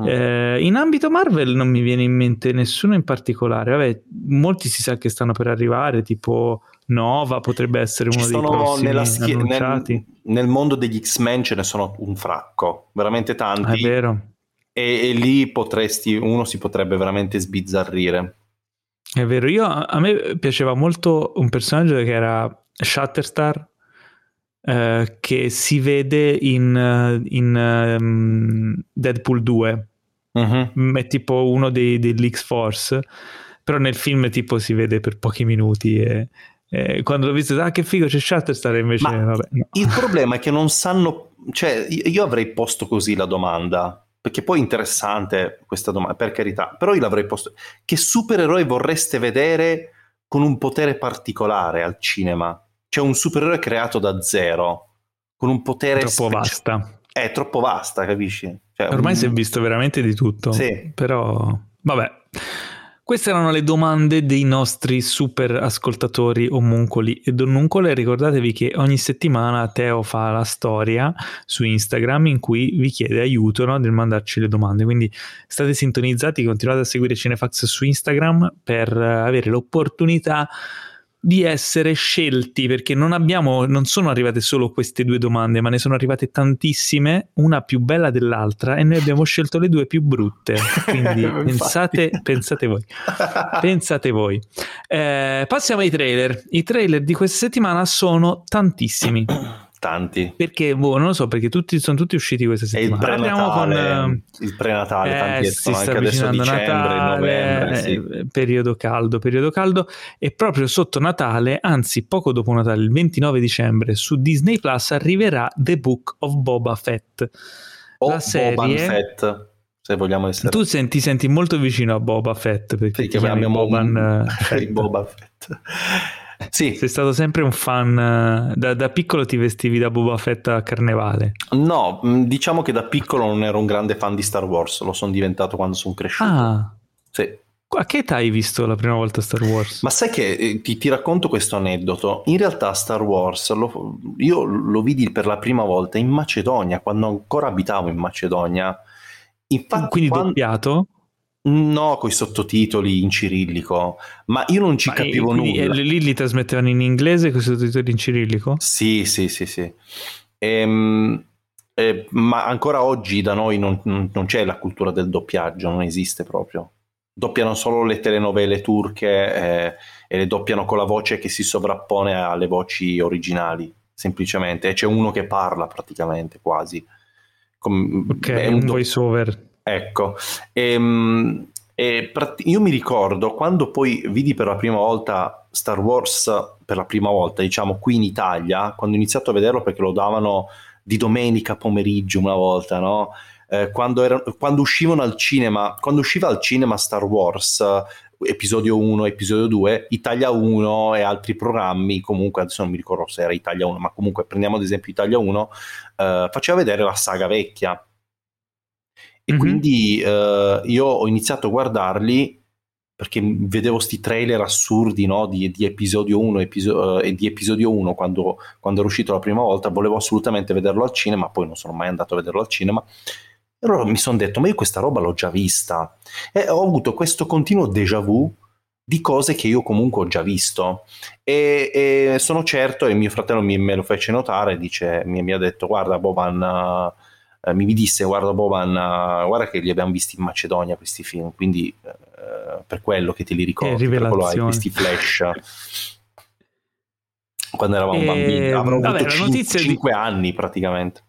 Mm. Eh, in ambito Marvel non mi viene in mente nessuno in particolare. Vabbè, molti si sa che stanno per arrivare, tipo Nova potrebbe essere Ci uno dei sono prossimi nella schie- nel, annunciati. nel mondo degli X-Men ce ne sono un fracco, veramente È tanti. vero, E, e lì potresti, uno si potrebbe veramente sbizzarrire. È vero. Io, a me piaceva molto un personaggio che era Shatterstar, eh, che si vede in, in ehm, Deadpool 2. Mhm. Mm, è tipo uno dei, dell'X-Force, però nel film tipo si vede per pochi minuti e, e quando l'ho visto, ah che figo c'è Shatterstar e invece vabbè, no. Il problema è che non sanno, cioè io io avrei posto così la domanda, perché poi è interessante questa domanda, per carità, però io l'avrei posto, che supereroe vorreste vedere con un potere particolare al cinema? Cioè un supereroe creato da zero, con un potere troppo speci- vasta. È troppo vasta, capisci? Cioè, Ormai un- si è visto veramente di tutto. Sì. Però, vabbè. Queste erano le domande dei nostri super ascoltatori omuncoli e donnuncole. Ricordatevi che ogni settimana Teo fa la storia su Instagram in cui vi chiede aiuto no, nel mandarci le domande. Quindi state sintonizzati, continuate a seguire Cinefax su Instagram per avere l'opportunità di essere scelti perché non abbiamo non sono arrivate solo queste due domande ma ne sono arrivate tantissime una più bella dell'altra e noi abbiamo scelto le due più brutte. Quindi *laughs* pensate, pensate voi. Pensate voi. Eh, passiamo ai trailer. I trailer di questa settimana sono tantissimi Tanti. perché boh, non lo so perché tutti, sono tutti usciti questa E il settimana prenatale, con, eh, il prenatale, tanti eh, escono si sta anche adesso dicembre, Natale, novembre. sì. eh, periodo caldo, periodo caldo e proprio sotto Natale, anzi poco dopo Natale, il 29 dicembre su Disney Plus arriverà The Book of Boba Fett. O la serie- Boba Fett, se vogliamo essere Tu senti, ti senti molto vicino a Boba Fett perché, perché abbiamo Boban un- eh, Fett. *laughs* Boba Fett. Sì, Sei stato sempre un fan, eh, da, da piccolo ti vestivi da Boba Fett a carnevale. no, mh, diciamo che da piccolo non ero un grande fan di Star Wars, lo sono diventato quando sono cresciuto. Ah, Sì. a che età hai visto la prima volta Star Wars? Ma sai che eh, ti, ti racconto questo aneddoto? In realtà Star Wars lo- io lo vidi per la prima volta in Macedonia, quando ancora abitavo in Macedonia. Infatti, Quindi quando- doppiato? No, con i sottotitoli in cirillico, ma io non ci Ma, capivo quindi, nulla. eh, lì li trasmettevano in inglese con i sottotitoli in cirillico? Sì, sì, sì, sì. Ehm, eh, ma ancora oggi da noi non, non- c'è la cultura del doppiaggio, non esiste proprio. Doppiano solo le telenovele turche eh, e le doppiano con la voce che si sovrappone alle voci originali, semplicemente. E c'è uno che parla praticamente, quasi. Com- Ok, è un do- voice over. Ecco, ehm, e io mi ricordo quando poi vidi per la prima volta Star Wars, per la prima volta, diciamo qui in Italia, quando ho iniziato a vederlo perché lo davano di domenica pomeriggio una volta, no? Eh, quando, era- quando uscivano al cinema, quando usciva al cinema Star Wars, episodio 1, episodio 2, Italia 1 e altri programmi, comunque adesso non mi ricordo se era Italia 1, ma comunque prendiamo ad esempio Italia 1, eh, faceva vedere la saga vecchia. E Mhm. quindi eh, io ho iniziato a guardarli perché vedevo sti trailer assurdi no, di, di episodio 1 episo- eh, e di episodio 1 quando, quando era uscito la prima volta, volevo assolutamente vederlo al cinema, poi non sono mai andato a vederlo al cinema. E allora mi sono detto, ma io questa roba l'ho già vista. E ho avuto questo continuo déjà vu di cose che io comunque ho già visto. E, e sono certo, e mio fratello mi, me lo fece notare, dice, mi, mi ha detto, guarda Boban, eh, mi disse, guarda Boban, eh, guarda che li abbiamo visti in Macedonia questi film, quindi eh, per quello che te li ricordi, per quello hai questi flash. Quando eravamo E, bambini, avrò vabbè, avuto la cin- notizia di- 5 anni praticamente.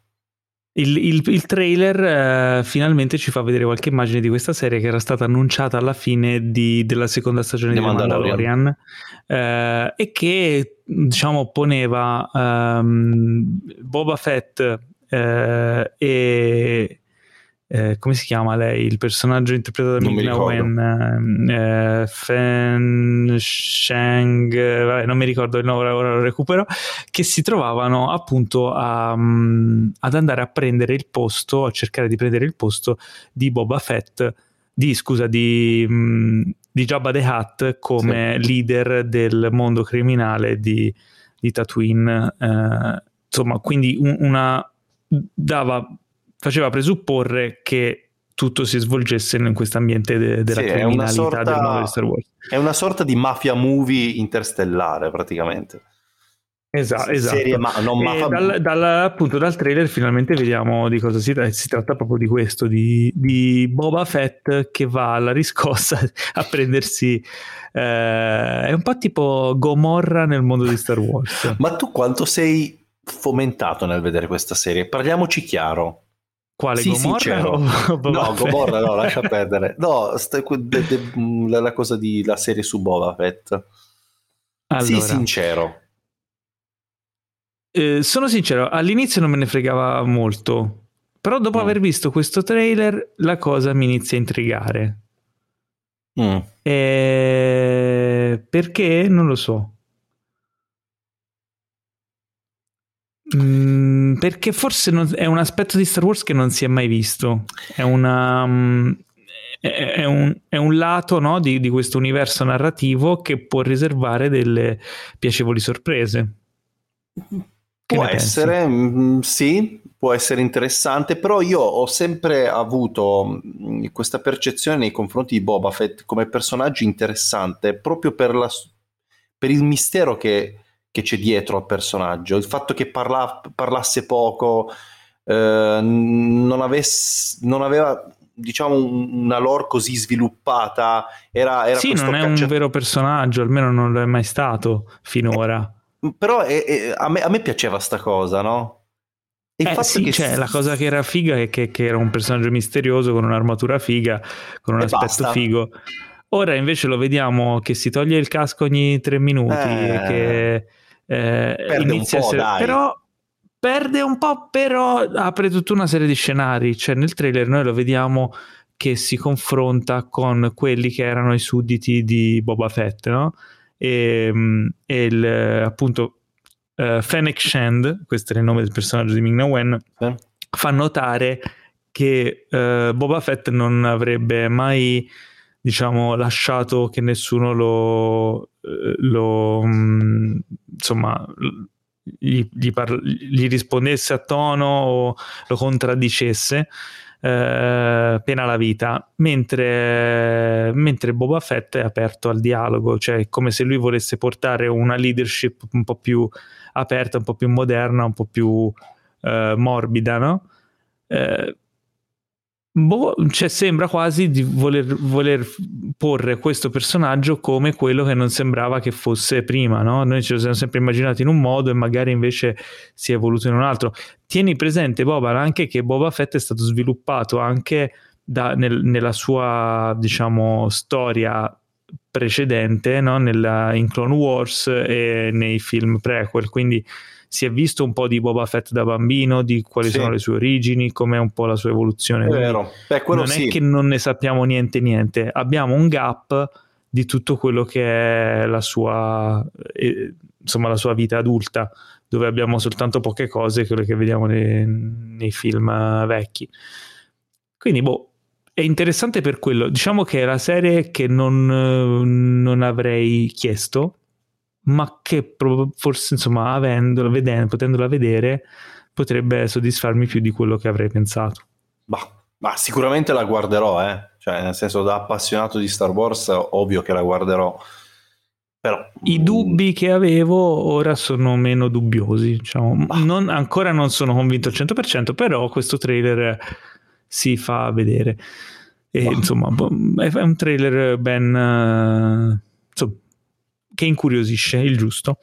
Il, il- il trailer eh, finalmente ci fa vedere qualche immagine di questa serie che era stata annunciata alla fine di- della seconda stagione The di The Mandalorian, eh, e che diciamo poneva ehm, Boba Fett eh, e eh, come si chiama lei? Il personaggio interpretato da Non mi Ming-Na ricordo. Wen, eh, Fen Shang, eh, vabbè, non mi ricordo il nome, ora, lo recupero, che si trovavano appunto a, mm, ad andare a prendere il posto, a cercare di prendere il posto di Boba Fett, di scusa, di, mm, di Jabba the Hutt come leader del mondo criminale di, di Tatooine. eh, insomma, quindi un- una dava, faceva presupporre che tutto si svolgesse in questo ambiente de- della Sì, criminalità sorta- del mondo di Star Wars. È una sorta di mafia movie interstellare praticamente. Esatto, esatto. Serie ma- mafia- dal, dal- appunto dal trailer finalmente vediamo di cosa si, tra- si tratta proprio di questo, di, di Boba Fett che va alla riscossa *laughs* a prendersi... eh, è un po' tipo Gomorra nel mondo di Star Wars. Ma tu quanto sei fomentato nel vedere questa serie? Parliamoci chiaro. Quale Sii Gomorra o *laughs* no? Gomorra no, lascia perdere. No, sta- de- de- mh, la cosa di la serie su Boba Fett. Sii Allora, sincero. eh, sono sincero, all'inizio non me ne fregava molto, però dopo Mm. aver visto questo trailer la cosa mi inizia a intrigare. Mm. Eh, perché? Non lo so. Mm, perché forse non, è un aspetto di Star Wars che non si è mai visto. È una. Um, è un, è un, lato no, di, di, questo universo narrativo che può riservare delle piacevoli sorprese. Che può essere, mh, mm, sì, può essere interessante, però io ho sempre avuto mh, questa percezione nei confronti di Boba Fett come personaggio interessante proprio per, la, per il mistero che, che, c'è dietro al personaggio, il fatto che parla, parlasse poco, eh, non, avesse, non aveva diciamo una lore così sviluppata era, era sì non è caccia... un vero personaggio almeno non lo è mai stato finora però è, è, a, me, a, me, piaceva sta cosa, no? E eh, sì, che... cioè, la cosa che era figa è che, che, era un personaggio misterioso con un'armatura figa, con un e aspetto basta. figo. Ora invece lo vediamo che si toglie il casco ogni tre minuti eh, e che eh, inizia a essere... Dai. Però perde un po', però apre tutta una serie di scenari. Cioè nel trailer noi lo vediamo che si confronta con quelli che erano i sudditi di Boba Fett, no? e, ehm, e il, appunto uh, Fennec Shand, questo era il nome del personaggio di Ming Na Wen, eh. fa notare che uh, Boba Fett non avrebbe mai diciamo lasciato che nessuno lo, lo um, insomma gli, gli, par- gli, rispondesse a tono o lo contraddicesse eh, pena la vita, mentre, mentre Boba Fett è aperto al dialogo, cioè come se lui volesse portare una leadership un po' più aperta, un po' più moderna, un po' più eh, morbida, no? Eh, boh, cioè sembra quasi di voler, voler, porre questo personaggio come quello che non sembrava che fosse prima, no? Noi ce lo siamo sempre immaginato in un modo e magari invece si è evoluto in un altro. Tieni presente, Boba, anche che Boba Fett è stato sviluppato anche da, nel, nella sua, diciamo, storia precedente, no? Nella, in Clone Wars e nei film prequel, quindi si è visto un po' di Boba Fett da bambino, di quali sì. sono le sue origini, com'è un po' la sua evoluzione. È vero. Beh, non sì. è che non ne sappiamo niente niente, abbiamo un gap di tutto quello che è la sua, eh, insomma, la sua vita adulta, dove abbiamo soltanto poche cose, quelle che vediamo nei, nei film vecchi. Quindi, boh, è interessante per quello. Diciamo che è la serie che non, non avrei chiesto ma che forse insomma avendola, vedendo, potendola vedere potrebbe soddisfarmi più di quello che avrei pensato. Bah, ma sicuramente la guarderò, eh? cioè nel senso da appassionato di Star Wars ovvio che la guarderò. Però, I mm, dubbi che avevo ora sono meno dubbiosi, diciamo. non, ancora non sono convinto al 100%, però questo trailer si fa vedere. E, insomma, boh, è un trailer ben, uh, insomma, che incuriosisce, il giusto.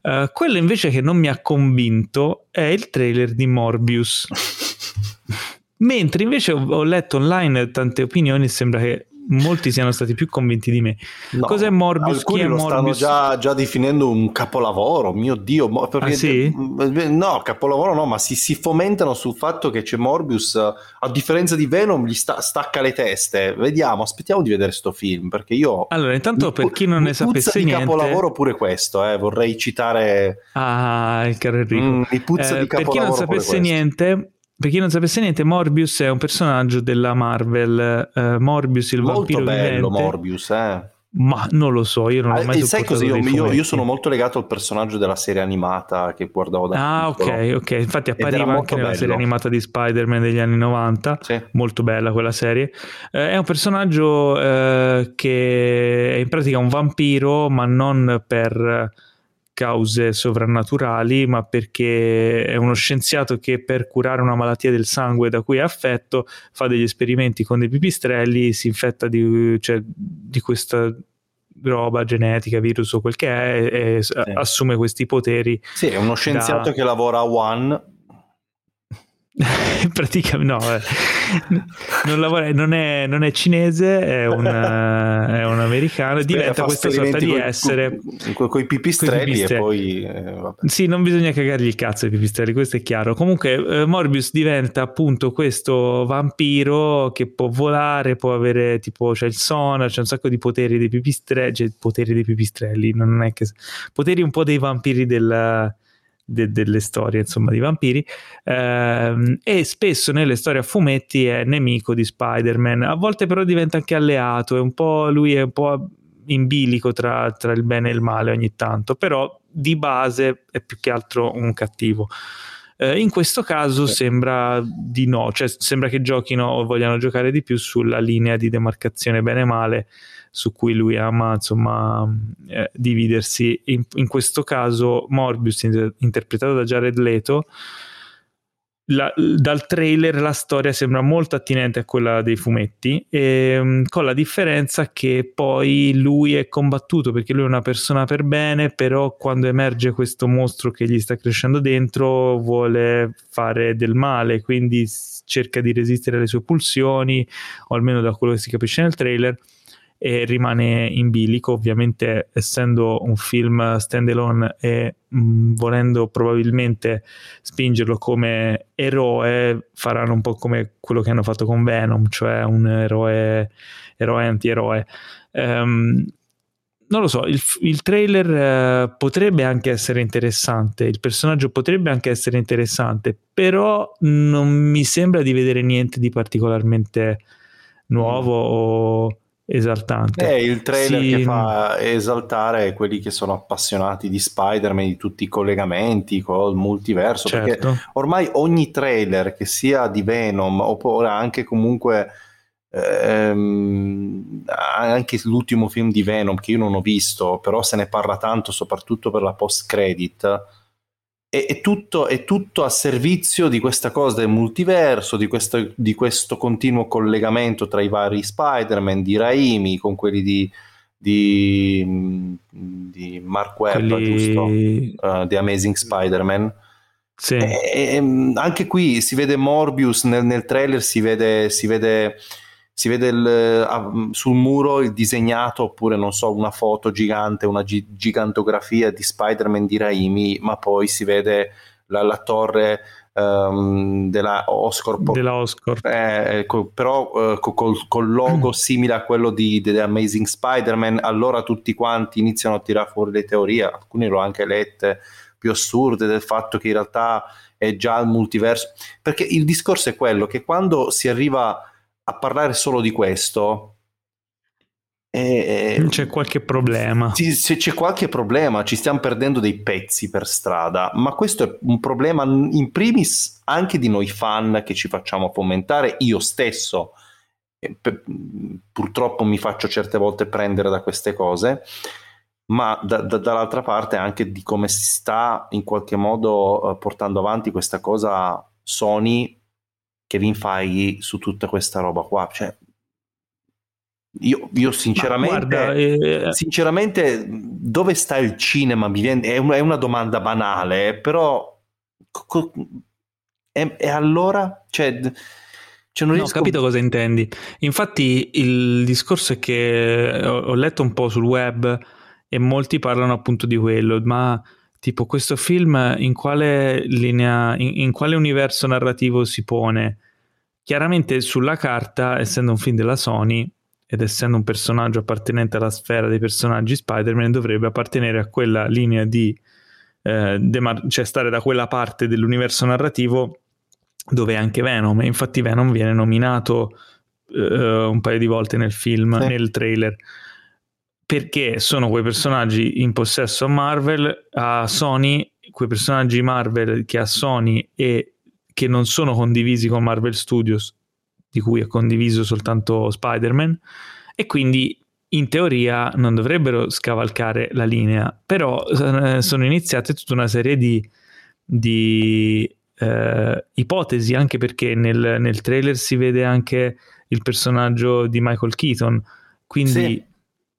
Uh, quello invece che non mi ha convinto è il trailer di Morbius. *laughs* Mentre invece ho, ho letto online tante opinioni sembra che molti siano stati più convinti di me. No, Cos'è Morbius? Alcuni Chi lo Morbius? stanno già, già, definendo un capolavoro, mio Dio. Ah, sì? No, capolavoro no, ma si, si, fomentano sul fatto che c'è Morbius, a differenza di Venom, gli sta, stacca le teste. Vediamo, aspettiamo di vedere questo film, perché io... Allora, intanto per chi non ne sapesse niente... capolavoro pure questo, eh, vorrei citare... Ah, il caro Enrico. Mm, mi puzza eh, di capolavoro Per chi non sapesse niente per chi non sapesse niente, Morbius è un personaggio della Marvel. Uh, Morbius, il molto vampiro bello vivente. Morbius, eh. Ma non lo so, io non ho ah, mai sai così, io, io, io, sono molto legato al personaggio della serie animata che guardavo da Ah, piccolo. ok, ok. Infatti appariva anche nella bello. serie animata di Spider-Man degli anni 90. Sì. Molto bella quella serie. Eh, è un personaggio eh, che è in pratica un vampiro, ma non per cause sovrannaturali, ma perché è uno scienziato che per curare una malattia del sangue da cui è affetto fa degli esperimenti con dei pipistrelli, si infetta di, cioè, di questa roba genetica, virus o quel che è, e sì. assume questi poteri. Sì, è uno scienziato da... che lavora a One *laughs* praticamente no, eh. non, lavora, non, è, non, è, cinese, è un, è un americano. diventa questa sorta di essere con i pipistrelli e poi eh, sì, non bisogna cagargli il cazzo ai pipistrelli, questo è chiaro. Comunque, eh, Morbius diventa appunto questo vampiro che può volare, può avere tipo c'è il sonar, c'è un sacco di poteri dei pipistrelli, cioè poteri dei pipistrelli, non è che poteri un po' dei vampiri del de- delle storie insomma di vampiri ehm, e spesso nelle storie a fumetti è nemico di Spider-Man a volte però diventa anche alleato è un po' lui è un po' in bilico tra, tra il bene e il male ogni tanto però di base è più che altro un cattivo eh, in questo caso sì. sembra di no, cioè sembra che giochino o vogliano giocare di più sulla linea di demarcazione bene e male su cui lui ama insomma eh, dividersi. In, in, questo caso Morbius, inter- interpretato da Jared Leto, la, dal trailer la storia sembra molto attinente a quella dei fumetti, e, um, con la differenza che poi lui è combattuto perché lui è una persona per bene, però quando emerge questo mostro che gli sta crescendo dentro vuole fare del male, quindi cerca di resistere alle sue pulsioni, o almeno da quello che si capisce nel trailer e rimane in bilico, ovviamente essendo un film standalone e mh, mm, volendo probabilmente spingerlo come eroe, faranno un po' come quello che hanno fatto con Venom, cioè un eroe, eroe antieroe. Um, non lo so, il, il trailer eh, potrebbe anche essere interessante, il personaggio potrebbe anche essere interessante, però non mi sembra di vedere niente di particolarmente nuovo o esaltante. È il trailer sì. che fa esaltare quelli che sono appassionati di Spider-Man, di tutti i collegamenti col multiverso, certo. perché ormai ogni trailer che sia di Venom oppure anche comunque ehm, anche l'ultimo film di Venom che io non ho visto, però se ne parla tanto soprattutto per la post credit è, è, tutto, è, tutto, a servizio di questa cosa del multiverso, di questo, di questo continuo collegamento tra i vari Spider-Man, di Raimi con quelli di, di, di Mark Webb, quelli... giusto? Uh, The Amazing Spider-Man. Sì. E, e, anche qui si vede Morbius nel, nel trailer, si vede, si vede si vede il, uh, sul muro il disegnato oppure non so una foto gigante, una gi- gigantografia di Spider-Man di Raimi, ma poi si vede la, la torre um, della Oscorp, della Oscorp. Eh, co- però uh, col, col, logo simile a quello di The Amazing Spider-Man, allora tutti quanti iniziano a tirare fuori le teorie, alcune l'ho anche lette più assurde del fatto che in realtà è già il multiverso, perché il discorso è quello che quando si arriva a parlare solo di questo eh, c'è qualche problema. Se c'è qualche problema, ci stiamo perdendo dei pezzi per strada, ma questo è un problema in primis anche di noi fan che ci facciamo fomentare, io stesso purtroppo mi faccio certe volte prendere da queste cose, ma da, da, dall'altra parte anche di come si sta in qualche modo uh, portando avanti questa cosa Sony Kevin Feige su tutta questa roba qua. Cioè, io, io sinceramente, guarda, eh... sinceramente, dove sta il cinema? È, una, è una domanda banale, però e, e allora? Cioè, cioè non riesco... ho capito cosa intendi. Infatti il discorso è che ho, ho letto un po' sul web e molti parlano appunto di quello, ma tipo questo film in quale linea, in, in, quale universo narrativo si pone? Chiaramente sulla carta, essendo un film della Sony ed essendo un personaggio appartenente alla sfera dei personaggi Spider-Man, dovrebbe appartenere a quella linea di eh, demar- cioè stare da quella parte dell'universo narrativo dove è anche Venom. E infatti Venom viene nominato eh, un paio di volte nel film, sì. nel trailer perché sono quei personaggi in possesso a Marvel, a Sony, quei personaggi Marvel che ha Sony e che non sono condivisi con Marvel Studios, di cui è condiviso soltanto Spider-Man, e quindi in teoria non dovrebbero scavalcare la linea, però eh, sono iniziate tutta una serie di, di eh, ipotesi, anche perché nel, nel, trailer si vede anche il personaggio di Michael Keaton, quindi... Sì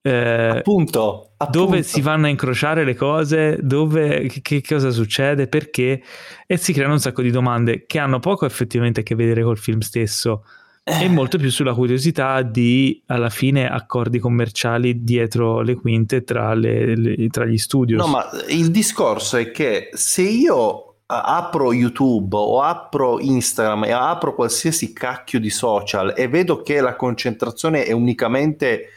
eh, appunto, appunto, dove si vanno a incrociare le cose, dove, che, cosa succede, perché e si creano un sacco di domande che hanno poco effettivamente a che vedere col film stesso eh. e molto più sulla curiosità di alla fine accordi commerciali dietro le quinte tra, le, le, tra gli studios. No, ma il discorso è che se io apro YouTube o apro Instagram e apro qualsiasi cacchio di social e vedo che la concentrazione è unicamente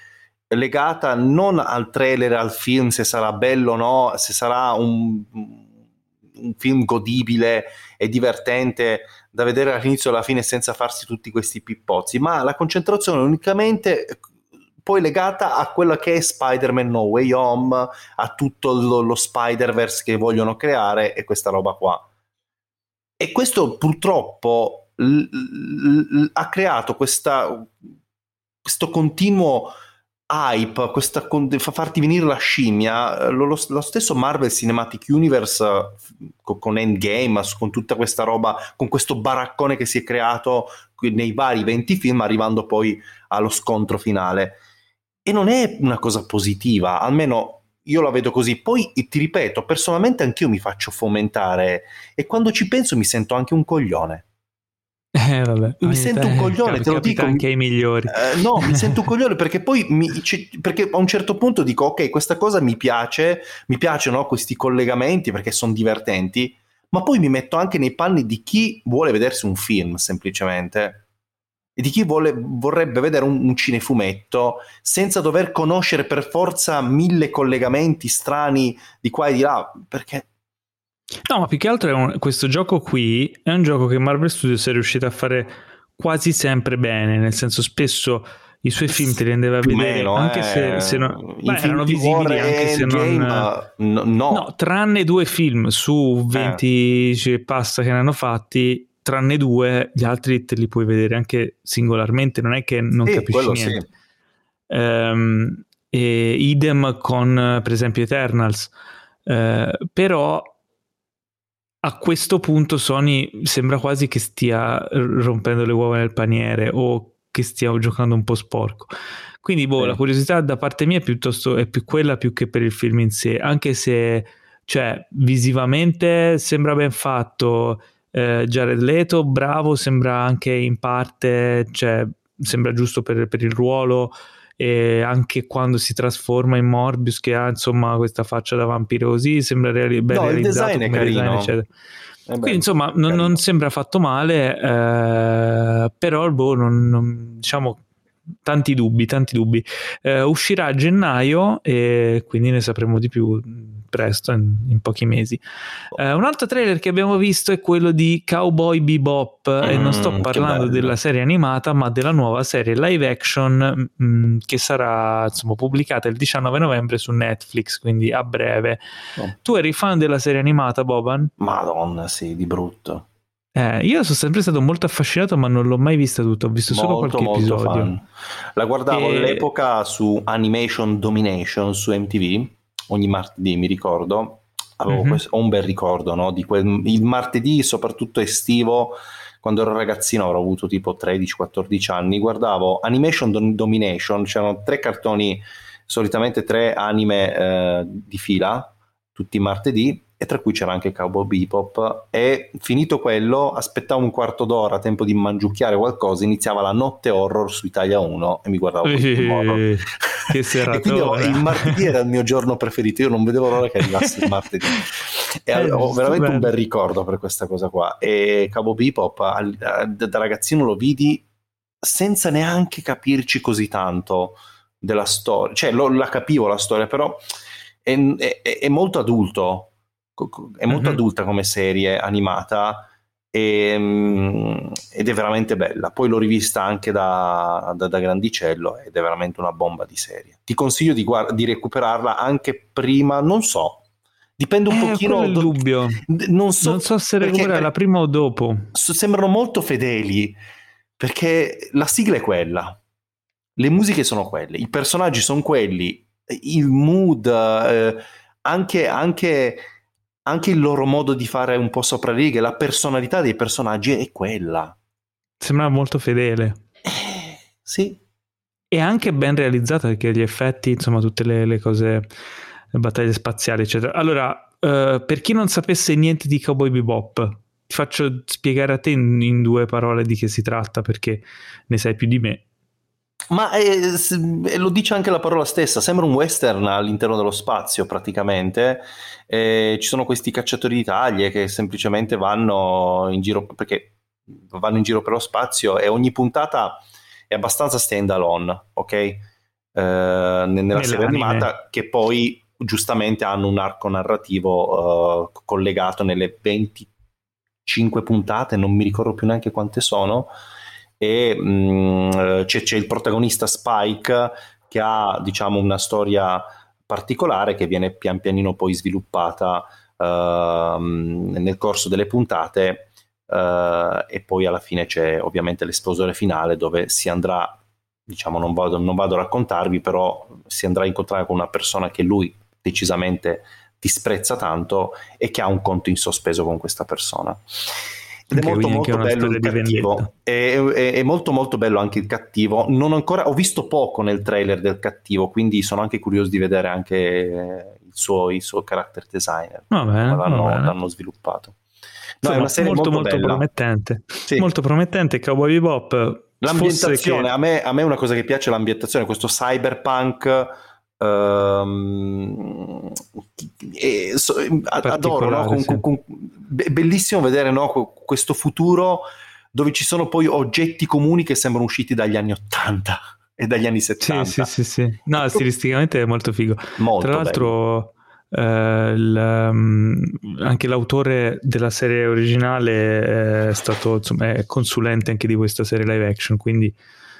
legata non al trailer, al film, se sarà bello o no, se sarà un, un film godibile e divertente da vedere dall'inizio alla fine senza farsi tutti questi pippozzi, ma la concentrazione unicamente poi legata a quello che è Spider-Man No Way Home, a tutto lo, lo Spider-Verse che vogliono creare e questa roba qua. E questo purtroppo l- l- ha creato questa, questo continuo hype, questa, fa farti venire la scimmia, lo, lo, lo, stesso Marvel Cinematic Universe con, con Endgame, con tutta questa roba, con questo baraccone che si è creato nei vari 20 film, arrivando poi allo scontro finale. E non è una cosa positiva, almeno io la vedo così. Poi ti ripeto, personalmente anch'io mi faccio fomentare e quando ci penso mi sento anche un coglione. Eh, vabbè. Mi sento un coglione, cap- te lo dico. anche ai migliori. Eh, no, mi sento un coglione perché poi mi, perché a un certo punto dico ok, questa cosa mi piace, mi piacciono questi collegamenti perché sono divertenti, ma poi mi metto anche nei panni di chi vuole vedersi un film semplicemente e di chi vuole, vorrebbe vedere un, un, cinefumetto senza dover conoscere per forza mille collegamenti strani di qua e di là, perché... No, ma più che altro un, questo gioco qui è un gioco che Marvel Studios è riuscito a fare quasi sempre bene, nel senso spesso i suoi film te li andava a vedere meno, anche eh, se, se non, beh, erano visibili anche se non no, no. no, tranne due film su 20 eh. passa che ne hanno fatti tranne due, gli altri te li puoi vedere anche singolarmente, non è che non sì, capisci niente. Sì. Um, e idem con per esempio Eternals, uh, però a questo punto Sony sembra quasi che stia rompendo le uova nel paniere o che stia giocando un po' sporco. Quindi boh, eh. la curiosità da parte mia è piuttosto è più quella più che per il film in sé, anche se cioè visivamente sembra ben fatto, eh, Jared Leto, bravo, sembra anche in parte, cioè, sembra giusto per, per il ruolo e anche quando si trasforma in Morbius che ha insomma questa faccia da vampiro così sembra reali- ben no, realizzato il design è carino. design, quindi insomma non, non, sembra fatto male eh, però boh, non, non, diciamo tanti dubbi tanti dubbi. Eh, uscirà a gennaio e quindi ne sapremo di più presto, in, in pochi mesi. Uh, un altro trailer che abbiamo visto è quello di Cowboy Bebop mm, e non sto mm, parlando della serie animata ma della nuova serie live action mh, mm, che sarà insomma, pubblicata il 19 novembre su Netflix, quindi a breve. Oh. Tu eri fan della serie animata, Boban? Madonna, sì, di brutto. Eh, io sono sempre stato molto affascinato, ma non l'ho mai vista tutta. Ho visto molto, solo qualche molto episodio. Fan. La guardavo e... all'epoca su Animation Domination su MTV ogni martedì, mi ricordo, avevo mm-hmm. questo, ho un bel ricordo no? di quel, il martedì, soprattutto estivo, quando ero ragazzino, avrò avuto tipo 13-14 anni, guardavo Animation Domination, c'erano tre cartoni, solitamente tre anime eh, di fila, tutti i martedì, e tra cui c'era anche Cowboy Bebop. E finito quello aspettavo un quarto d'ora tempo di mangiucchiare qualcosa iniziava la notte horror su Italia 1 e mi guardavo horror che *laughs* seratona il martedì era il mio giorno preferito io non vedevo l'ora che arrivasse il martedì. E *laughs* eh, ho veramente bello. un bel ricordo per questa cosa qua. E Cowboy Bebop da ragazzino lo vidi senza neanche capirci così tanto della storia cioè lo, la capivo la storia però è, è, è molto adulto è molto mm-hmm. adulta come serie animata e, um, ed è veramente bella. Poi l'ho rivista anche da, da, da, grandicello ed è veramente una bomba di serie. Ti consiglio di, guard- di recuperarla anche prima, non so, dipende un eh, pochino. il dubbio. Non so, non so se recuperarla prima o dopo. Sembrano molto fedeli perché la sigla è quella, le musiche sono quelle, i personaggi sono quelli, il mood, eh, anche, anche anche il loro modo di fare un po' sopra righe, la personalità dei personaggi è quella. Sembra molto fedele. Eh, sì. E anche ben realizzata perché gli effetti, insomma, tutte le, le cose, le battaglie spaziali, eccetera. Allora, uh, per chi non sapesse niente di Cowboy Bebop, ti faccio spiegare a te in, in due parole di che si tratta perché ne sai più di me. Ma eh, lo dice anche la parola stessa, sembra un western all'interno dello spazio praticamente. Eh, ci sono questi cacciatori di taglie che semplicemente vanno in giro perché vanno in giro per lo spazio e ogni puntata è abbastanza stand alone, ok? Eh, nella serie animata che poi giustamente hanno un arco narrativo uh, collegato nelle 25 puntate, non mi ricordo più neanche quante sono, e mh, mm, c'è, c'è, il protagonista Spike che ha diciamo una storia particolare che viene pian pianino poi sviluppata uh, nel corso delle puntate uh, e poi alla fine c'è ovviamente l'esplosione finale dove si andrà diciamo non vado, non vado a raccontarvi però si andrà a incontrare con una persona che lui decisamente disprezza tanto e che ha un conto in sospeso con questa persona. Ed è molto molto bello il cattivo. È, è, è, molto molto bello anche il cattivo. Non ancora, ho visto poco nel trailer del cattivo, quindi sono anche curioso di vedere anche il suo, il suo character designer. Va bene, l'hanno, va bene. l'hanno sviluppato. No, Insomma, è una serie molto, molto, molto promettente. Sì. Molto promettente. Cowboy Bebop. L'ambientazione, che... a, me, a me è una cosa che piace l'ambientazione, questo cyberpunk Um, e, so, adoro, no? con, con, con, bellissimo vedere no? questo futuro dove ci sono poi oggetti comuni che sembrano usciti dagli anni 80 e dagli anni 70. Sì, sì, sì, sì. No, *laughs* stilisticamente è molto figo. Molto Tra l'altro, eh, il, um, anche l'autore della serie originale è stato insomma, è consulente anche di questa serie live action, quindi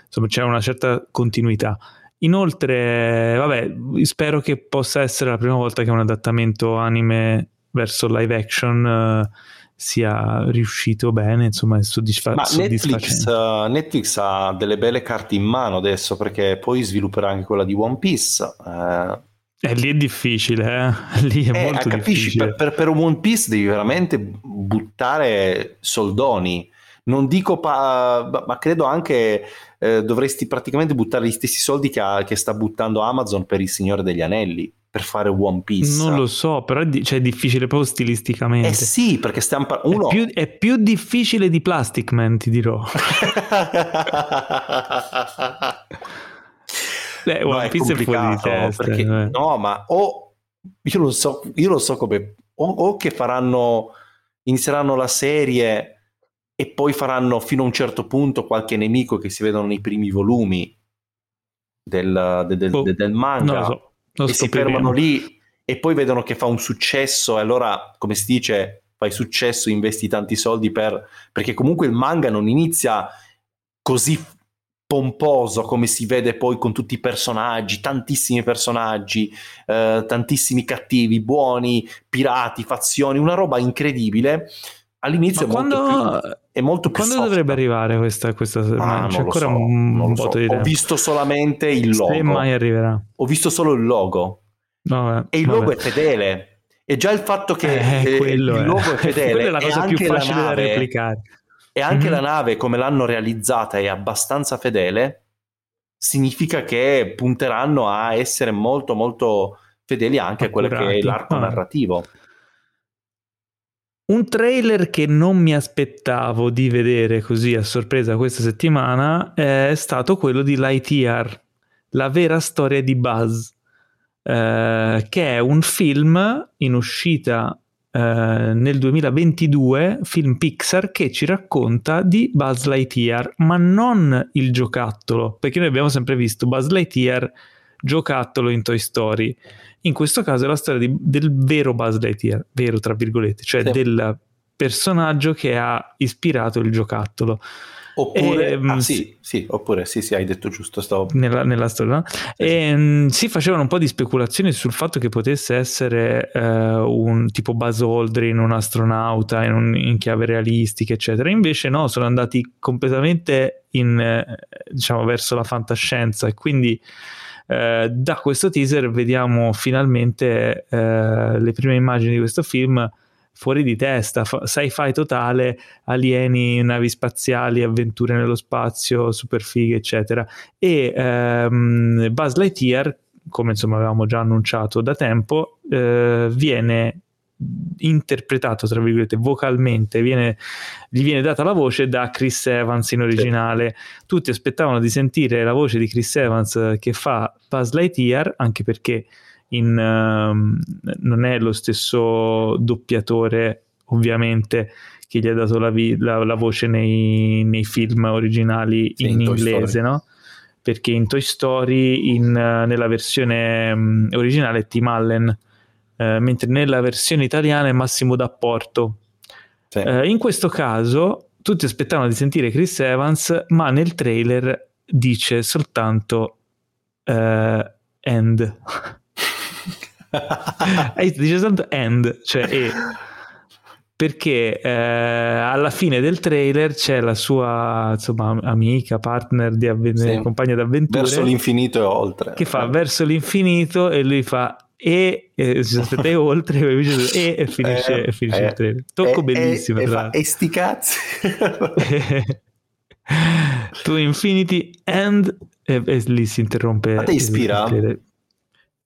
insomma c'è una certa continuità. Inoltre, vabbè, spero che possa essere la prima volta che un adattamento anime verso live action uh, sia riuscito bene, insomma, è soddisfa- Ma Netflix, uh, Netflix, ha delle belle carte in mano adesso perché poi svilupperà anche quella di One Piece. Uh, eh, lì è difficile, eh? *laughs* lì è eh, molto capisci, difficile. Per, per, per, One Piece devi veramente buttare soldoni. Non dico, pa- ma credo anche eh, dovresti praticamente buttare gli stessi soldi che, ha, che, sta buttando Amazon per il Signore degli Anelli per fare One Piece. Non lo so, però è, di- cioè, è difficile proprio stilisticamente. Eh sì, perché stiamo. Uno... È, più, è più difficile di Plastic Man, ti dirò. *laughs* Beh, One no, Piece è, è fuori di testa. Perché, eh. No, ma o... Io lo so, io lo so come... O, o che faranno... Inizieranno la serie e poi faranno fino a un certo punto qualche nemico che si vedono nei primi volumi del, del, del, oh, del manga so, e si fermano lì e poi vedono che fa un successo e allora come si dice fai successo investi tanti soldi per perché comunque il manga non inizia così pomposo come si vede poi con tutti i personaggi, tantissimi personaggi, eh, tantissimi cattivi, buoni, pirati, fazioni, una roba incredibile. All'inizio è molto, quando, più, è molto più quando soft. dovrebbe arrivare questa, questa ah, c'è ancora so, un botto so. di tempo ho visto solamente il logo se mai arriverà ho visto solo il logo no, e il vabbè. logo è fedele e già il fatto che eh, eh, il logo è *laughs* fedele è la cosa più facile nave, da replicare e anche mm-hmm. la nave come l'hanno realizzata è abbastanza fedele significa che punteranno a essere molto molto fedeli anche Accurati. a quello che è l'arco ah. narrativo un trailer che non mi aspettavo di vedere così a sorpresa questa settimana è stato quello di Lightyear, la vera storia di Buzz, eh, che è un film in uscita eh, nel 2022, film Pixar che ci racconta di Buzz Lightyear, ma non il giocattolo, perché noi abbiamo sempre visto Buzz Lightyear giocattolo in Toy Story. In questo caso è la storia di, del vero Buzz Lightyear, vero tra virgolette, cioè sì. del personaggio che ha ispirato il giocattolo. Oppure, e, ah, sì, sì, oppure sì, sì, hai detto giusto. Stavo... Nella, nella storia, no? sì, e, sì. si facevano un po' di speculazioni sul fatto che potesse essere uh, un tipo Buzz Aldrin, un astronauta in, un, in, chiave realistica, eccetera. Invece, no, sono andati completamente in, eh, diciamo, verso la fantascienza e quindi eh, da questo teaser vediamo finalmente eh, le prime immagini di questo film fuori di testa, fa- sci-fi totale, alieni, navi spaziali, avventure nello spazio, super fighe, eccetera. E ehm, Buzz Lightyear, come insomma avevamo già annunciato da tempo, eh, viene interpretato tra virgolette vocalmente viene, gli viene data la voce da Chris Evans in originale. Tutti aspettavano di sentire la voce di Chris Evans che fa Buzz Lightyear anche perché in, uh, non è lo stesso doppiatore ovviamente che gli ha dato la, vi- la, la voce nei, nei, film originali sì, in, in inglese no? perché in Toy Story in, nella versione um, originale è Tim Allen, eh, mentre nella versione italiana è Massimo D'Apporto. Sì. Eh, in questo caso tutti aspettavano di sentire Chris Evans, ma nel trailer dice soltanto uh, end. *laughs* dice soltanto end, cioè e perché eh, alla fine del trailer c'è la sua insomma, amica, partner di avventure, sì. compagna d'avventure verso l'infinito e oltre che fa verso l'infinito e lui fa e, e si aspetta *laughs* oltre e, e finisce, eh, finisce eh, il trailer tocco eh, bellissimo e, fa, e sti cazzi *laughs* to Infinity and e, e, lì si interrompe a te ispira?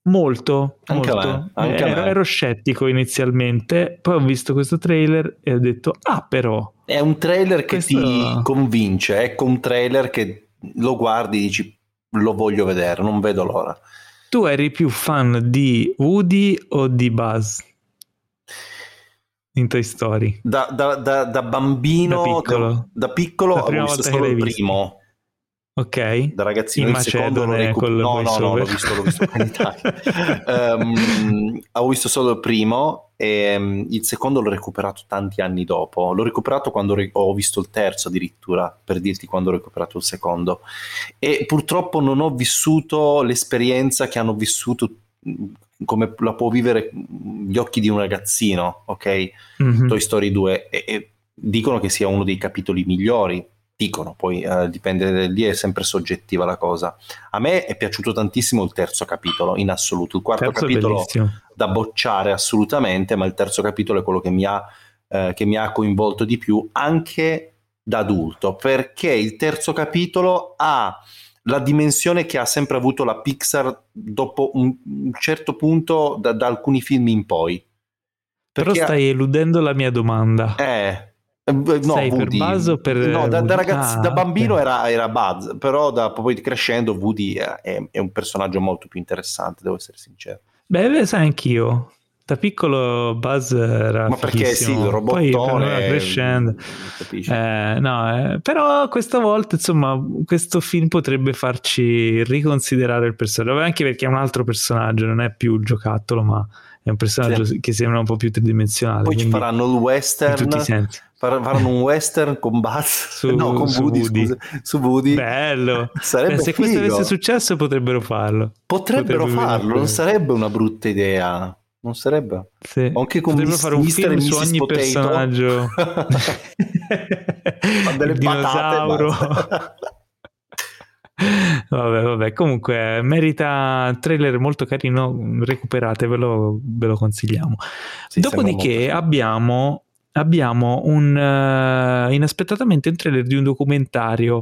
Molto, anche molto. Me, anche ero, ero, scettico inizialmente, poi ho visto questo trailer e ho detto, ah però... È un trailer che questo... ti convince, ecco un trailer che lo guardi e dici, lo voglio vedere, non vedo l'ora. Tu eri più fan di Woody o di Buzz? In Toy Story? Da, da, da, da bambino, da piccolo, da, piccolo ho visto solo il primo. Ok. Da ragazzino in il secondo l'ho recuperato. No, no, no, l'ho visto, l'ho visto in Italia. um, ho visto solo il primo e um, il secondo l'ho recuperato tanti anni dopo. L'ho recuperato quando re- ho visto il terzo addirittura, per dirti quando ho recuperato il secondo. E purtroppo non ho vissuto l'esperienza che hanno vissuto come la può vivere gli occhi di un ragazzino, ok? Mm-hmm. Toy Story 2 e, e dicono che sia uno dei capitoli migliori dicono, poi eh, dipende, lì è sempre soggettiva la cosa. A me è piaciuto tantissimo il terzo capitolo in assoluto, il quarto terzo capitolo da bocciare assolutamente, ma il terzo capitolo è quello che mi, ha, eh, che mi ha coinvolto di più anche da adulto, perché il terzo capitolo ha la dimensione che ha sempre avuto la Pixar dopo un, un certo punto da, da, alcuni film in poi. Perché Però stai eludendo la mia domanda. Eh, no, Sei Woody. per Buzz o per No, da, da, ragazzi, ah, da bambino okay. era, era, Buzz, però da, poi crescendo Woody è, è, un personaggio molto più interessante, devo essere sincero. Beh, sai anch'io. Da piccolo Buzz era Ma perché sì, il robottone poi crescendo. Eh, no, eh, però questa volta, insomma, questo film potrebbe farci riconsiderare il personaggio, anche perché è un altro personaggio, non è più il giocattolo, ma è un personaggio sì. che sembra un po' più tridimensionale. Poi ci faranno il western, faranno un western con Buzz, su, no, con Woody, Woody. Scusa, su Woody. Bello. *laughs* Sarebbe Beh, se figo. questo avesse successo potrebbero farlo. Potrebbero, potrebbero farlo, non sarebbe una brutta idea. Non sarebbe? Sì. Anche con Potrebbero fare un film su ogni Potato. personaggio. *laughs* delle *laughs* dinosauro. vabbè, vabbè, comunque merita trailer molto carino, recuperatevelo, ve lo consigliamo. Sì, Dopodiché abbiamo, abbiamo un uh, inaspettatamente un trailer di un documentario,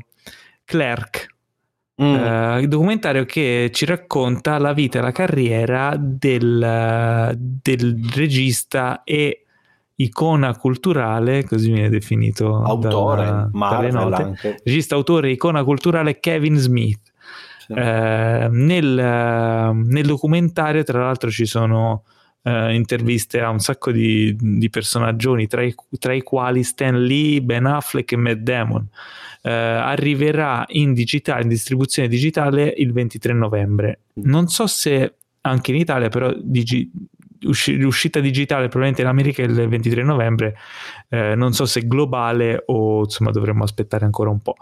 Clerk. Mm. Uh, documentario che ci racconta la vita e la carriera del, del regista e icona culturale, così viene definito autore, dalla, note, regista, autore, icona culturale Kevin Smith. Sì. Eh, nel, nel, documentario, tra l'altro, ci sono eh, interviste a un sacco di, di personaggioni, tra tra i, quali Stan Lee, Ben Affleck e Matt Damon. Eh, arriverà in digitale, in distribuzione digitale il 23 novembre. Non so se anche in Italia, però digi- l'uscita digitale probabilmente in America il 23 novembre, eh, non so se globale o insomma dovremmo aspettare ancora un po'.